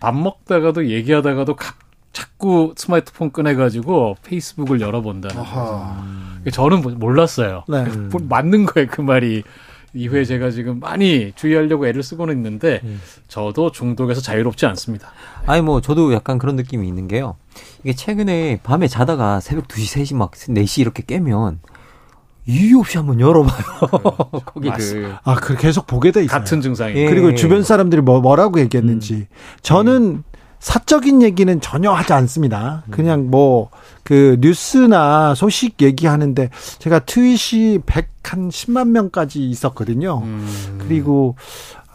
밥 먹다가도 얘기하다가도 가- 자꾸 스마트폰 꺼내가지고 페이스북을 열어본다는 거예요. 저는 뭐- 몰랐어요. 네. 뭐 맞는 거예요 그 말이. 이후에 제가 지금 많이 주의하려고 애를 쓰고는 있는데 저도 중독에서 자유롭지 않습니다. 아니 뭐 저도 약간 그런 느낌이 있는 게요. 이게 최근에 밤에 자다가 새벽 2시, 3시 막 4시 이렇게 깨면 이유 없이 한번 열어봐요. [LAUGHS] 거기를. 아, 그 계속 보게 돼 있어요. 같은 증상이. 예. 그리고 주변 사람들이 뭐, 뭐라고 얘기했는지. 저는 사적인 얘기는 전혀 하지 않습니다. 그냥 뭐, 그 뉴스나 소식 얘기하는데 제가 트윗이 100한 10만 명까지 있었거든요. 음. 그리고,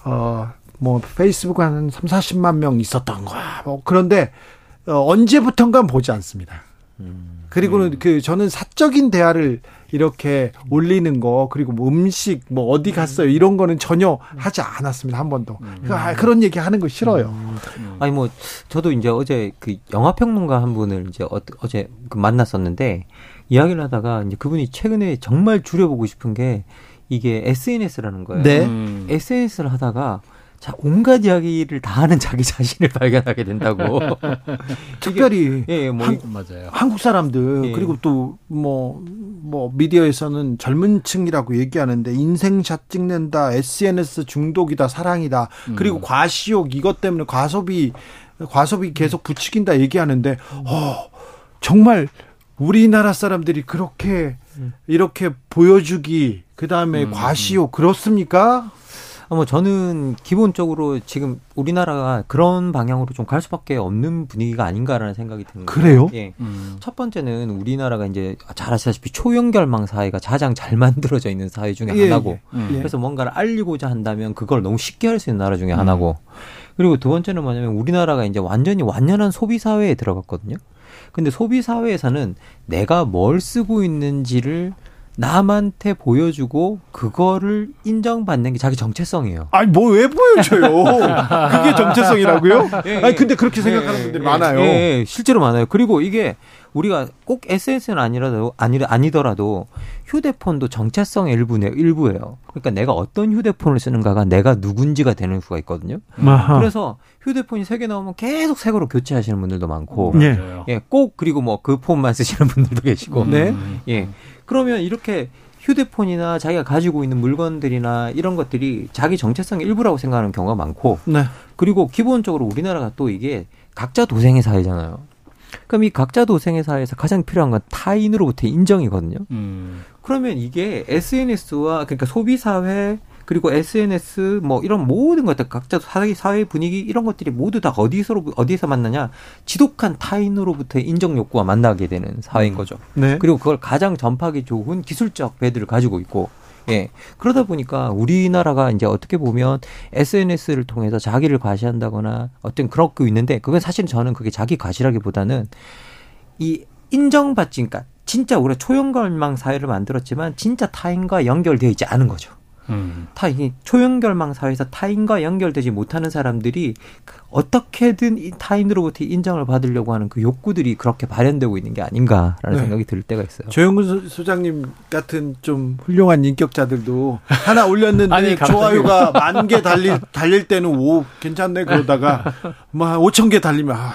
어, 뭐, 페이스북 한 3, 40만 명 있었던 거야. 뭐, 그런데, 어, 언제부턴가 보지 않습니다. 그리고는 그 저는 사적인 대화를 이렇게 올리는 거 그리고 뭐 음식 뭐 어디 갔어요 이런 거는 전혀 하지 않았습니다 한 번도 그- 아, 그런 얘기 하는 거 싫어요. 아니 뭐 저도 이제 어제 그 영화 평론가 한 분을 이제 어, 어제 그 만났었는데 이야기를 하다가 이제 그분이 최근에 정말 줄여보고 싶은 게 이게 SNS라는 거예요. 네. 음. SNS를 하다가 자 온갖 이야기를 다 하는 자기 자신을 [LAUGHS] 발견하게 된다고. [LAUGHS] 특별히 예, 예, 뭐 한- 맞아요. 한국 사람들 예. 그리고 또뭐뭐 미디어에서는 젊은 층이라고 얘기하는데 인생샷 찍는다 SNS 중독이다 사랑이다 그리고 과시욕 이것 때문에 과소비 과소비 계속 부추긴다 얘기하는데 어 정말 우리나라 사람들이 그렇게 이렇게 보여주기 그 다음에 과시욕 그렇습니까? 아, 뭐 저는 기본적으로 지금 우리나라가 그런 방향으로 좀 갈 수밖에 없는 분위기가 아닌가라는 생각이 듭니다. 그래요? 예. 음. 첫 번째는 우리나라가 이제 잘 아시다시피 초연결망 사회가 가장 잘 만들어져 있는 사회 중에 예, 하나고 음. 예. 그래서 뭔가를 알리고자 한다면 그걸 너무 쉽게 할 수 있는 나라 중에 하나고 그리고 두 번째는 뭐냐면 우리나라가 이제 완전히 완연한 소비 사회에 들어갔거든요. 근데 소비 사회에서는 내가 뭘 쓰고 있는지를 남한테 보여주고 그거를 인정받는 게 자기 정체성이에요. 아니 뭐 왜 보여줘요? 그게 정체성이라고요? [LAUGHS] 예, 아니 예. 근데 그렇게 생각하는 예, 분들이 예, 많아요. 예, 예, 실제로 많아요. 그리고 이게 우리가 꼭 SNS는 아니라도 아니 아니더라도 휴대폰도 정체성의 일부네 일부예요. 그러니까 내가 어떤 휴대폰을 쓰는가가 내가 누군지가 되는 수가 있거든요. 아하. 그래서 휴대폰이 세 개 나오면 계속 새 거로 교체하시는 분들도 많고, 예. 맞아요. 예, 꼭 그리고 뭐 그 폰만 쓰시는 분들도 계시고, 네. 음. 예. 그러면 이렇게 휴대폰이나 자기가 가지고 있는 물건들이나 이런 것들이 자기 정체성의 일부라고 생각하는 경우가 많고, 네. 그리고 기본적으로 우리나라가 또 이게 각자 도생의 사회잖아요. 그럼 이 각자 도생의 사회에서 가장 필요한 건 타인으로부터의 인정이거든요. 음. 그러면 이게 SNS와 그러니까 소비 사회 그리고 SNS 뭐 이런 모든 것들 각자 사회 사회 분위기 이런 것들이 모두 다 어디서 어디에서 만나냐 지독한 타인으로부터의 인정 욕구와 만나게 되는 사회인 거죠. 네. 그리고 그걸 가장 전파하기 좋은 기술적 배들을 가지고 있고 예. 그러다 보니까 우리나라가 이제 어떻게 보면 SNS를 통해서 자기를 과시한다거나 어떤 그렇고 있는데 그건 사실 저는 그게 자기 과시라기보다는 이 인정받지 그러니까 진짜 우리가 초연결망 사회를 만들었지만 진짜 타인과 연결되어 있지 않은 거죠. 음. 타인 초연결망 사회에서 타인과 연결되지 못하는 사람들이 어떻게든 이 타인으로부터 인정을 받으려고 하는 그 욕구들이 그렇게 발현되고 있는 게 아닌가라는 네. 생각이 들 때가 있어요. 조영근 소- 소장님 같은 좀 훌륭한 인격자들도 하나 올렸는데 [LAUGHS] 아니. 좋아요가 만 개 달릴 달릴 때는 오 괜찮네 그러다가 [LAUGHS] 뭐한 5천 개 달리면 아,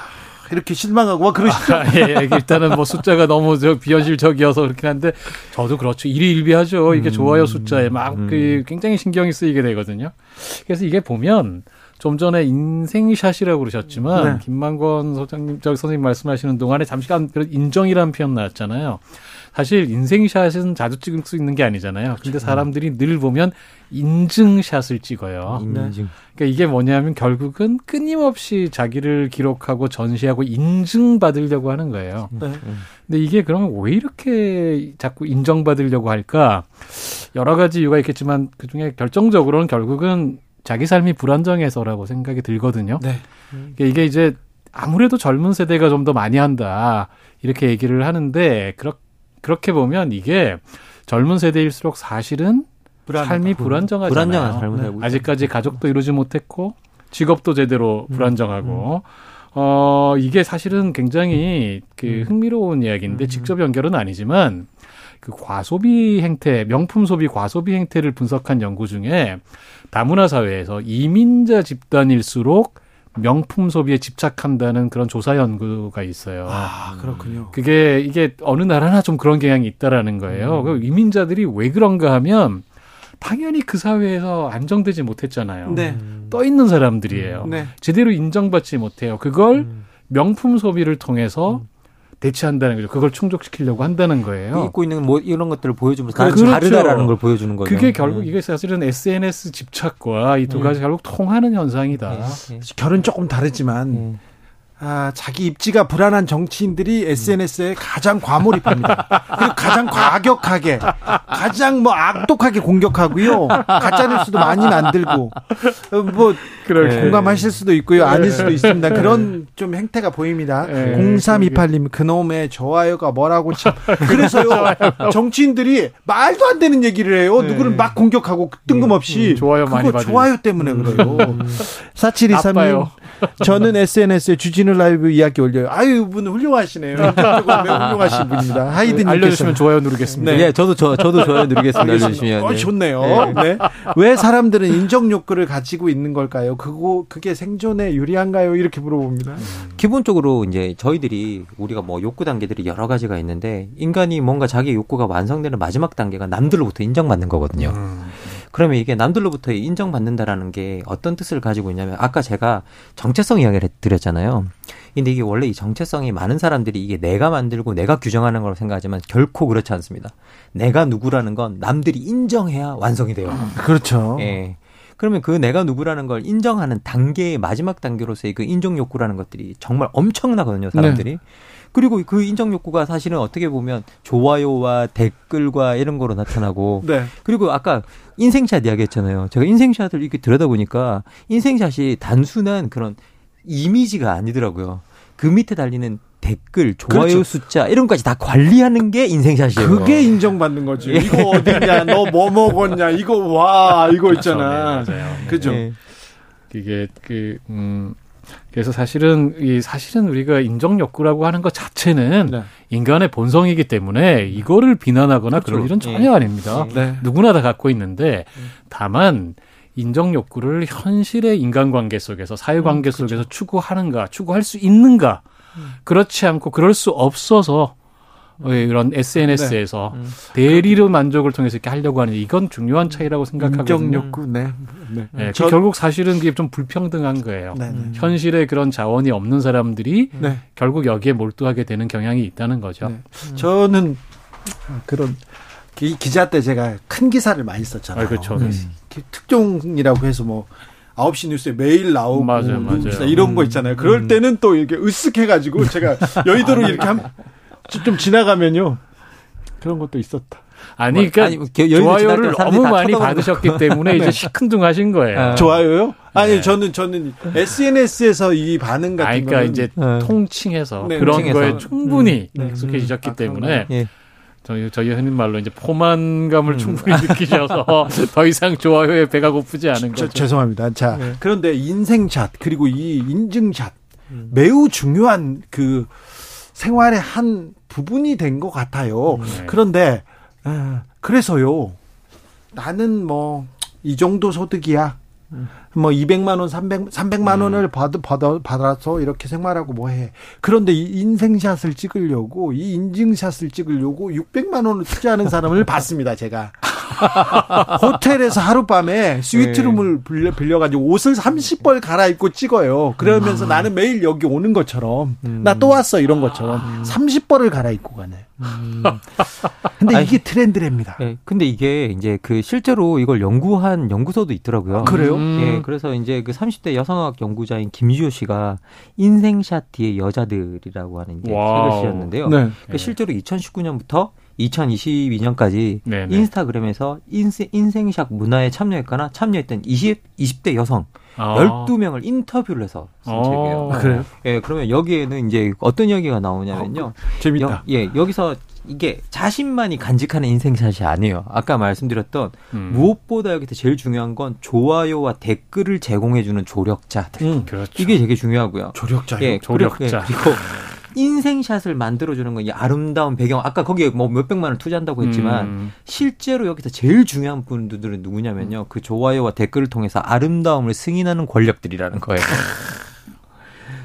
이렇게 실망하고 막 그러시죠. 아, 예, 예. 일단은 뭐 숫자가 너무 저 비현실적이어서 그렇긴 한데 저도 그렇죠. 일희일비하죠. 이게 좋아요 숫자에 막그 굉장히 신경이 쓰이게 되거든요. 그래서 이게 보면 좀 전에 인생샷이라고 그러셨지만 네. 김만권 소장님 저 선생님 말씀하시는 동안에 잠시간 인정이라는 표현 나왔잖아요. 사실 인생샷은 자주 찍을 수 있는 게 아니잖아요. 근데 사람들이 늘 보면 인증샷을 찍어요. 인증. 그러니까 이게 뭐냐면 결국은 끊임없이 자기를 기록하고 전시하고 인증받으려고 하는 거예요. 네. 근데 이게 그러면 왜 이렇게 자꾸 인정받으려고 할까? 여러 가지 이유가 있겠지만 그 중에 결정적으로는 결국은 자기 삶이 불안정해서라고 생각이 들거든요. 네. 그러니까 이게 이제 아무래도 젊은 세대가 좀 더 많이 한다. 이렇게 얘기를 하는데 그렇, 그렇게 보면 이게 젊은 세대일수록 사실은 삶이 불안정하잖아요. 불안정한 삶을 살고 있죠. 아직까지 가족도 이루지 못했고 직업도 제대로 불안정하고. 어 이게 사실은 굉장히 그 흥미로운 이야기인데 직접 연결은 아니지만 그 과소비 행태, 명품 소비 과소비 행태를 분석한 연구 중에 다문화 사회에서 이민자 집단일수록 명품 소비에 집착한다는 그런 조사 연구가 있어요. 아 그렇군요. 그게 이게 어느 나라나 좀 그런 경향이 있다라는 거예요. 음. 그 이민자들이 왜 그런가 하면 당연히 그 사회에서 안정되지 못했잖아요. 네. 떠 있는 사람들이에요. 네. 제대로 인정받지 못해요. 그걸 음. 명품 소비를 통해서 대체한다는 거죠. 그걸 충족시키려고 한다는 거예요. 입고 있는 뭐 이런 것들을 보여주면서 그렇죠. 나는 다르다라는 걸 보여주는 거죠. 그게 결국 음. 이게 사실은 SNS 집착과 이 두 가지 결국 통하는 현상이다. 네, 네. 결은 조금 다르지만 네. 아, 자기 입지가 불안한 정치인들이 SNS에 가장 과몰입합니다. 그리고 가장 과격하게, 가장 뭐 악독하게 공격하고요. 가짜뉴스도 많이 만들고, 어, 뭐, 그러게. 공감하실 수도 있고요. 아닐 수도 있습니다. 그런 좀 행태가 보입니다. 네, 0328님, 그놈의 좋아요가 뭐라고 참. 그래서요, 정치인들이 말도 안 되는 얘기를 해요. 누구를 막 공격하고 뜬금없이. 음, 좋아요 많이 받으니. 좋아요 때문에 그래요. 4723님, 아빠요. 저는 SNS에 주진 우 라이브 이야기 올려요. 아유, 이분 훌륭하시네요. 매우 훌륭하신 분입니다. 하이든님께서. 알려주시면 좋아요 누르겠습니다. 네. 예, 저도 저 저도 좋아요 [LAUGHS] 누르겠습니다. 알려주시면. 어, 네. 좋네요. 네. 왜 사람들은 인정 욕구를 가지고 있는 걸까요? 그거 그게 생존에 유리한가요? 이렇게 물어봅니다. 기본적으로 이제 저희들이 우리가 뭐 욕구 단계들이 여러 가지가 있는데 인간이 뭔가 자기 욕구가 완성되는 마지막 단계가 남들로부터 인정받는 거거든요. 그러면 이게 남들로부터 인정받는다라는 게 어떤 뜻을 가지고 있냐면 아까 제가 정체성 이야기를 드렸잖아요. 근데 이게 원래 이 정체성이 많은 사람들이 이게 내가 만들고 내가 규정하는 거라고 생각하지만 결코 그렇지 않습니다. 내가 누구라는 건 남들이 인정해야 완성이 돼요. 그렇죠. 예. 그러면 그 내가 누구라는 걸 인정하는 단계의 마지막 단계로서의 그 인정 욕구라는 것들이 정말 엄청나거든요, 사람들이. 네. 그리고 그 인정 욕구가 사실은 어떻게 보면 좋아요와 댓글과 이런 거로 나타나고 [LAUGHS] 네. 그리고 아까 인생샷 이야기했잖아요. 제가 인생샷을 이렇게 들여다보니까 인생샷이 단순한 그런 이미지가 아니더라고요. 그 밑에 달리는 댓글, 좋아요 그렇죠. 숫자 이런 것까지 다 관리하는 게 인생샷이에요. 그게 인정받는 거지. 예. 이거 어디냐, 너 뭐 먹었냐, 이거 와, 이거 있잖아. 그렇죠. 네, 맞아요. 그죠? 예. 이게 그 음. 그래서 사실은 이 사실은 우리가 인정 욕구라고 하는 것 자체는 네. 인간의 본성이기 때문에 이거를 비난하거나 그럴 일은 전혀 예. 아닙니다. 네. 누구나 다 갖고 있는데 다만 인정 욕구를 현실의 인간관계 속에서 사회관계 속에서 추구하는가, 추구할 수 있는가, 그렇지 않고 그럴 수 없어서 어, 이런 SNS에서 대리로 만족을 통해서 이렇게 하려고 하는 이건 중요한 차이라고 생각하거든요. 인정 욕구, 네. 네. 예, 저- 결국 사실은 그게 좀 불평등한 거예요. 네, 네. 현실에 그런 자원이 없는 사람들이 네. 결국 여기에 몰두하게 되는 경향이 있다는 거죠. 네. 저는 그런 기, 기자 때 제가 큰 기사를 많이 썼잖아요. 아, 그렇죠. 네. 기- 특종이라고 해서 뭐 9시 뉴스에 매일 나오고 맞아요, 맞아요. 이런 거 있잖아요. 그럴 때는 또 이렇게 으쓱해가지고 제가 여의도로 이렇게 한, [LAUGHS] 좀 지나가면요. 그런 것도 있었다. 아니, 뭐, 그러니까 아니, 뭐, 좋아요를 너무 다 많이 받으셨기 때문에 이제 시큰둥하신 거예요. 아. 좋아요요? 아니 네. 저는 저는 SNS에서 이 반응 같은 아니, 그러니까 거는 이제 네. 통칭해서 네, 그런 통칭해서. 거에 충분히 음, 네. 익숙해지셨기 아, 그런가요? 때문에 예. 저희 저희 흔히 말로 이제 포만감을 음. 충분히 [LAUGHS] 느끼셔서 더 이상 좋아요에 배가 고프지 않은 저, 거죠. 죄송합니다. 자, 네. 그런데 인생샷 그리고 이 인증샷 음. 매우 중요한 그 생활의 한 부분이 된 것 같아요. 네. 그런데 아, 그래서요. 나는 뭐 이 정도 소득이야. 뭐 200만 원, 300, 300만 원을 받, 받, 받아서 이렇게 생활하고 뭐 해. 그런데 이 인생샷을 찍으려고, 이 인증샷을 찍으려고 600만 원을 투자하는 사람을 [LAUGHS] 봤습니다, 제가. 호텔에서 하룻밤에 스위트룸을 빌려, 빌려가지고 옷을 30벌 갈아입고 찍어요. 그러면서 나는 매일 여기 오는 것처럼, 나또 왔어, 이런 것처럼. 30벌을 갈아입고 가네. 근데 이게 트렌드랍니다. 예, 근데 이게 이제 그 실제로 이걸 연구한 연구소도 있더라고요. 아, 그래요? 음. 예, 그래서 이제 그 30대 여성학 연구자인 김지효 씨가 인생샷 뒤의 여자들이라고 하는 와우. 책을 쓰셨는데요. 네. 그 실제로 2019년부터 2022년까지 네, 네. 인스타그램에서 인생, 인생샷 문화에 참여했거나 참여했던 20, 20대 여성 아. 12명을 인터뷰를 해서 쓴 어. 책이에요. 아, 그래요? 예, 그러면 여기에는 이제 어떤 이야기가 나오냐면요. 재밌다. 여, 예, 여기서 이게 자신만이 간직하는 인생샷이 아니에요. 아까 말씀드렸던 음. 무엇보다 여기서 제일 중요한 건 좋아요와 댓글을 제공해주는 조력자들. 음. 그렇죠. 이게 되게 중요하고요. 조력자요. 예, 조력자. 그리고, 예, [LAUGHS] 그리고 인생샷을 만들어주는 건 이 아름다운 배경. 아까 거기에 뭐 몇백만 원 투자한다고 했지만 음. 실제로 여기서 제일 중요한 분들은 누구냐면요. 그 좋아요와 댓글을 통해서 아름다움을 승인하는 권력들이라는 거예요. [LAUGHS]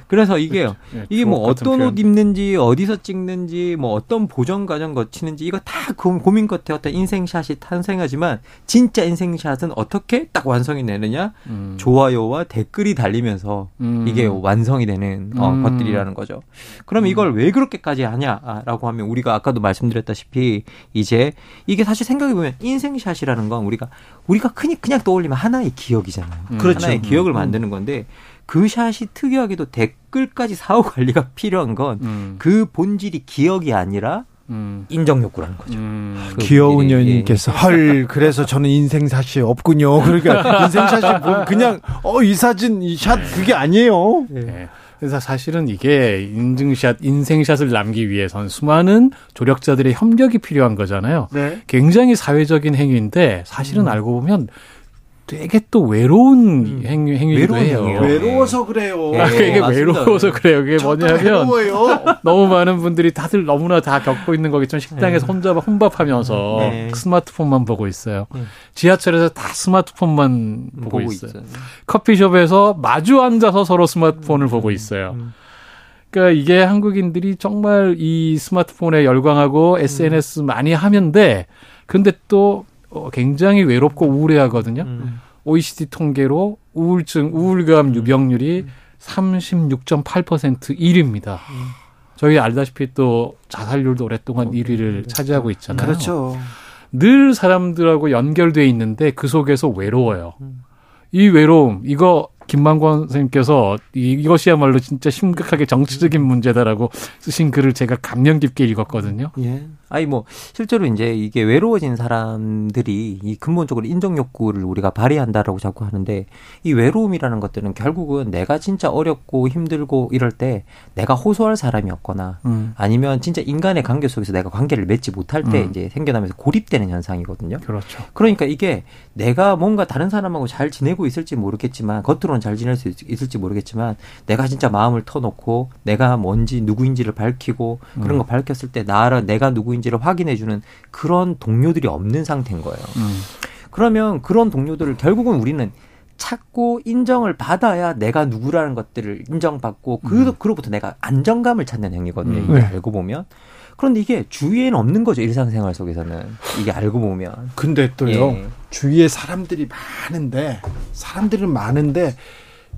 그래서 이게요. 예, 이게 뭐 어떤 표현. 옷 입는지 어디서 찍는지 뭐 어떤 보정 과정 거치는지 이거 다 고- 고민 끝에 어떤 인생샷이 탄생하지만 진짜 인생샷은 어떻게 딱 완성이 되느냐 음. 좋아요와 댓글이 달리면서 음. 이게 완성이 되는 어, 음. 것들이라는 거죠. 그럼 이걸 왜 그렇게까지 하냐라고 하면 우리가 아까도 말씀드렸다시피 이제 이게 사실 생각해 보면 인생샷이라는 건 우리가 우리가 그냥 그냥 떠올리면 하나의 기억이잖아요. 음. 그렇죠. 하나의 기억을 만드는 건데 그 샷이 특이하게도 댓글까지 사후 관리가 [LAUGHS] 필요한 건 음. 그 본질이 기억이 아니라 음. 인정 욕구라는 거죠. 음. 그 귀여운 본질이, 예. 연인께서 헐 그래서 저는 인생샷이 없군요. 그러니까 [LAUGHS] 인생샷이 뭐 그냥 어 이 사진 이 샷 그게 아니에요. 예. 그래서 사실은 이게 인증샷, 인생샷을 남기 위해선 수많은 조력자들의 협력이 필요한 거잖아요. 네. 굉장히 사회적인 행위인데 사실은 알고 보면 되게 또 외로운 행위, 행위기도 외로운 해요. 행위예요. 외로워서 그래요. 아, 그게 맞습니다. 외로워서 그래요. 그게 저도 뭐냐면 외로워요. [LAUGHS] 너무 많은 분들이 다들 너무나 다 겪고 있는 거겠지만 식당에서 혼자 혼밥하면서 네. 스마트폰만 보고 있어요. 네. 지하철에서 다 스마트폰만 보고, 보고 있어요. 있어요. 커피숍에서 마주 앉아서 서로 스마트폰을 보고 있어요. 음. 그러니까 이게 한국인들이 정말 이 스마트폰에 열광하고 SNS 많이 하면데 근데 또 어, 굉장히 외롭고 우울해하거든요. 음. OECD 통계로 우울증, 우울감 유병률이 36.8% 1위입니다. 저희 알다시피 또 자살률도 오랫동안 1위를 차지하고 있잖아요. 그렇죠. 늘 사람들하고 연결돼 있는데 그 속에서 외로워요. 이 외로움 이거 김만권 선생님께서 이- 이것이야말로 진짜 심각하게 정치적인 문제다라고 쓰신 글을 제가 감명 깊게 읽었거든요. 예. 아니 뭐 실제로 이제 이게 외로워진 사람들이 이 근본적으로 인정 욕구를 우리가 발휘한다라고 자꾸 하는데 이 외로움이라는 것들은 결국은 내가 진짜 어렵고 힘들고 이럴 때 내가 호소할 사람이 없거나 음. 아니면 진짜 인간의 관계 속에서 내가 관계를 맺지 못할 때 음. 이제 생겨나면서 고립되는 현상이거든요. 그렇죠. 그러니까 이게 내가 뭔가 다른 사람하고 잘 지내고 있을지 모르겠지만 겉으로는 잘 지낼 수 있- 있을지 모르겠지만 내가 진짜 마음을 터놓고 내가 뭔지 누구인지를 밝히고 그런 음. 거 밝혔을 때 나를 내가 누구인 지를 확인해 주는 그런 동료들이 없는 상태인 거예요. 음. 그러면 그런 동료들을 결국은 우리는 찾고 인정을 받아야 내가 누구라는 것들을 인정받고 그, 그로부터 내가 안정감을 찾는 행위거든요. 음. 이게 네. 알고 보면. 그런데 이게 주위에는 없는 거죠. 일상생활 속에서는. 이게 알고 보면. 근데 또요 예. 주위에 사람들이 많은데 사람들은 많은데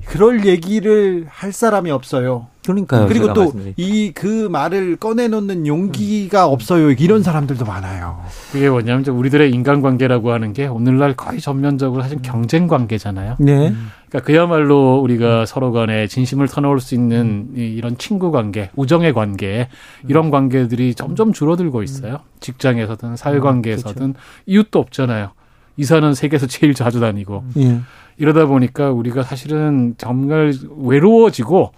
그럴 얘기를 할 사람이 없어요. 그러니까요. 그리고 또 이 그 말을 꺼내놓는 용기가 없어요. 이런 사람들도 많아요. 그게 뭐냐면 우리들의 인간관계라고 하는 게 오늘날 거의 전면적으로 사실 경쟁 관계잖아요. 네. 그러니까 그야말로 우리가 서로 간에 진심을 터놓을 수 있는 이- 이런 친구 관계, 우정의 관계 이런 관계들이 점점 줄어들고 있어요. 직장에서든 사회 관계에서든 이웃도 없잖아요. 이사는 세계에서 제일 자주 다니고 예. 이러다 보니까 우리가 사실은 정말 외로워지고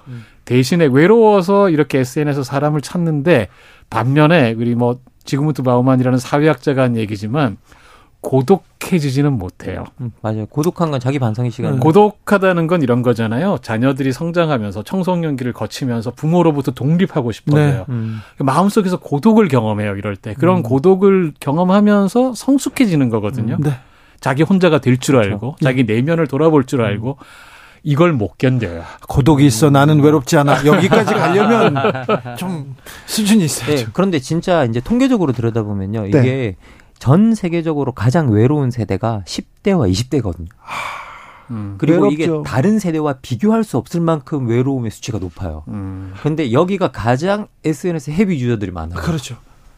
대신에 외로워서 이렇게 SNS에서 사람을 찾는데 반면에 우리 뭐 지금부터 바우만이라는 사회학자가 한 얘기지만 고독해지지는 못해요. 음, 맞아요. 고독한 건 자기 반성의 시간. 고독하다는 건 이런 거잖아요. 자녀들이 성장하면서 청소년기를 거치면서 부모로부터 독립하고 싶어져요. 음. 마음속에서 고독을 경험해요. 이럴 때 그런 고독을 경험하면서 성숙해지는 거거든요. 네. 자기 혼자가 될 줄 알고 자기 내면을 돌아볼 줄 알고 이걸 못 견뎌요. 고독이 있어 나는 외롭지 않아. 여기까지 가려면 [LAUGHS] 좀 수준이 있어야죠. 네, 그런데 진짜 이제 통계적으로 들여다보면요. 네. 이게 전 세계적으로 가장 외로운 세대가 10대와 20대거든요. 음. 그리고 외롭죠. 이게 다른 세대와 비교할 수 없을 만큼 외로움의 수치가 높아요. 음. 근데 여기가 가장 SNS 헤비 유저들이 많아요. 그렇죠.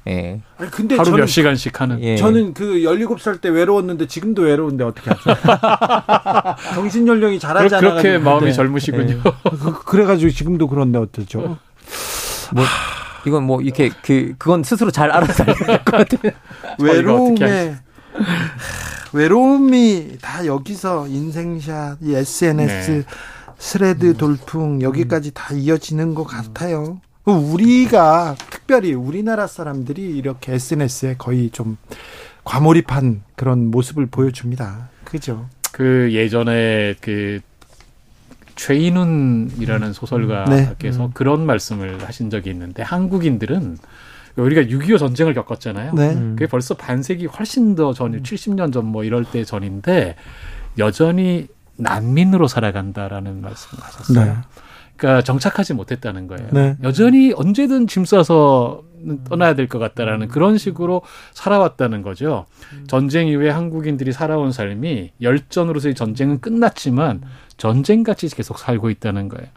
예. 아니, 근데 하루 저는 몇 시간씩 하는. 예. 저는 그 17살 때 외로웠는데 지금도 외로운데 어떻게 하죠? [LAUGHS] 정신 연령이 그렇- 않아 그렇게 마음이 네. 젊으시군요. 그래가지고 지금도 그런데 어쩌죠? 뭐 이건 뭐 이렇게 그 그건 스스로 잘 알아서 될것 같아요. [LAUGHS] 외로움에 외로움이 다 여기서 인생샷, 이 SNS, 네. 스레드 돌풍 여기까지 다 이어지는 것 같아요. 그 우리가 특별히 우리나라 사람들이 이렇게 SNS에 거의 좀 과몰입한 그런 모습을 보여줍니다. 그죠? 그 예전에 그 최인훈이라는 소설가께서 네. 그런 말씀을 하신 적이 있는데 한국인들은 우리가 6.25 전쟁을 겪었잖아요. 네. 그게 벌써 반세기 훨씬 더 전, 70년 전 뭐 이럴 때 전인데 여전히 난민으로 살아간다라는 말씀을 하셨어요. 네. 그러니까 정착하지 못했다는 거예요. 네. 여전히 언제든 짐 싸서 떠나야 될 것 같다라는 그런 식으로 살아왔다는 거죠. 전쟁 이후에 한국인들이 살아온 삶이 열전으로서의 전쟁은 끝났지만 전쟁같이 계속 살고 있다는 거예요.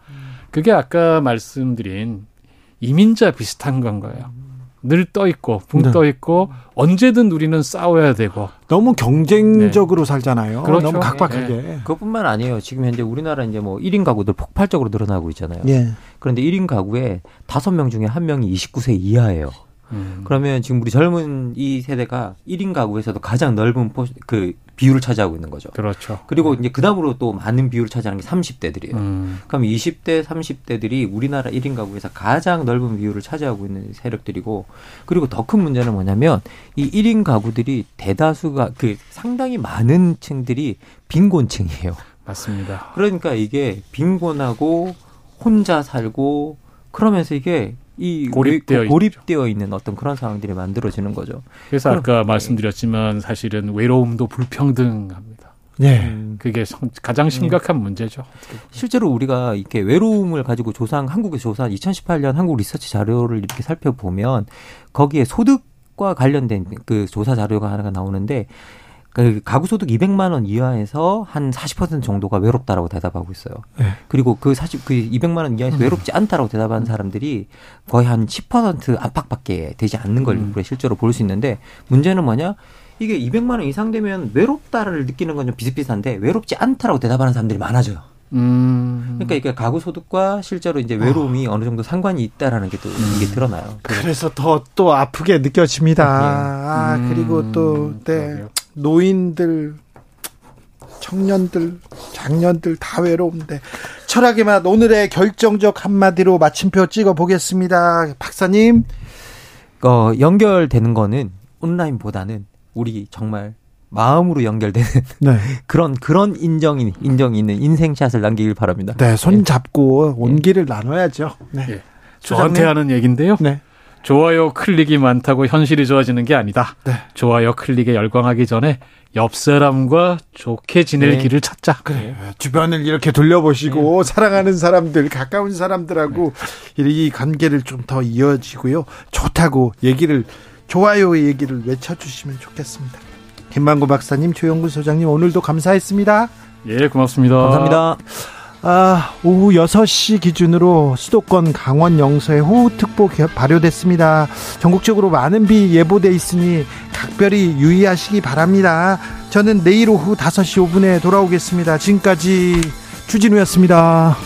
그게 아까 말씀드린 이민자 비슷한 건 거예요. 늘 떠 있고 붕 네. 떠 있고 언제든 우리는 싸워야 되고 너무 경쟁적으로 살잖아요. 그렇죠. 너무 각박하게. 네. 그것뿐만 아니에요. 지금 현재 우리나라 이제 뭐 1인 가구들 폭발적으로 늘어나고 있잖아요. 예. 그런데 1인 가구에 5명 중에 1명이 29세 이하예요. 음. 그러면 지금 우리 젊은 이 세대가 1인 가구에서도 가장 넓은 포, 그 비율을 차지하고 있는 거죠. 그렇죠. 그리고 이제 그 다음으로 또 많은 비율을 차지하는 게 30대들이에요. 음. 그럼 20대, 30대들이 우리나라 1인 가구에서 가장 넓은 비율을 차지하고 있는 세력들이고, 그리고 더 큰 문제는 뭐냐면, 이 1인 가구들이 대다수가, 그 상당히 많은 층들이 빈곤층이에요. 맞습니다. 그러니까 이게 빈곤하고 혼자 살고, 그러면서 이게 이 고립되어 외- 고립되어 있는 어떤 그런 상황들이 만들어지는 거죠. 그래서 그럼- 아까 말씀드렸지만 사실은 외로움도 불평등합니다. 네. 음. 그게 성- 가장 심각한 문제죠. 실제로 우리가 이렇게 외로움을 가지고 조사한 한국의 조사한 2018년 한국 리서치 자료를 이렇게 살펴보면 거기에 소득과 관련된 그 조사 자료가 하나가 나오는데 그 가구 소득 200만 원 이하에서 한 40% 정도가 외롭다라고 대답하고 있어요. 네. 그리고 그 40, 그 200만 원 이하에서 외롭지 않다라고 대답하는 사람들이 거의 한 10% 안팎밖에 되지 않는 걸 우리가 실제로 볼 수 있는데 문제는 뭐냐? 이게 200만 원 이상 되면 외롭다를 느끼는 건 좀 비슷비슷한데 외롭지 않다라고 대답하는 사람들이 많아져요. 음. 그러니까 이게 가구 소득과 실제로 이제 외로움이 어. 느 정도 상관이 있다라는 게또 이게 드러나요. 그래서 더 또 아프게 느껴집니다. 아, 음, 그리고 또, 네, 그러게요. 노인들, 청년들, 장년들 다 외로운데. 철학의 맛 오늘의 결정적 한마디로 마침표 찍어 보겠습니다. 박사님. 어, 연결되는 거는 온라인보다는 우리 정말 마음으로 연결되는 [LAUGHS] 네. 그런 그런 인정이 인정이 있는 인생샷을 남기길 바랍니다. 네, 손 잡고 온기를 나눠야죠. 네. 예. 저한테? 하는 얘기인데요. 네. 좋아요 클릭이 많다고 현실이 좋아지는 게 아니다. 네. 좋아요 클릭에 열광하기 전에 옆 사람과 좋게 지낼 네. 길을 찾자. 그래 주변을 이렇게 돌려보시고 사랑하는 사람들 가까운 사람들하고 이 관계를 좀 더 이어지고요 좋다고 얘기를 좋아요 얘기를 외쳐주시면 좋겠습니다 김만구 박사님 조영구 소장님 오늘도 감사했습니다 예, 고맙습니다. 감사합니다. 아 오후 6시 기준으로 수도권 강원 영서에 호우특보 개- 발효됐습니다. 전국적으로 많은 비 예보돼 있으니 각별히 유의하시기 바랍니다. 저는 내일 오후 5시 5분에 돌아오겠습니다. 지금까지 주진우였습니다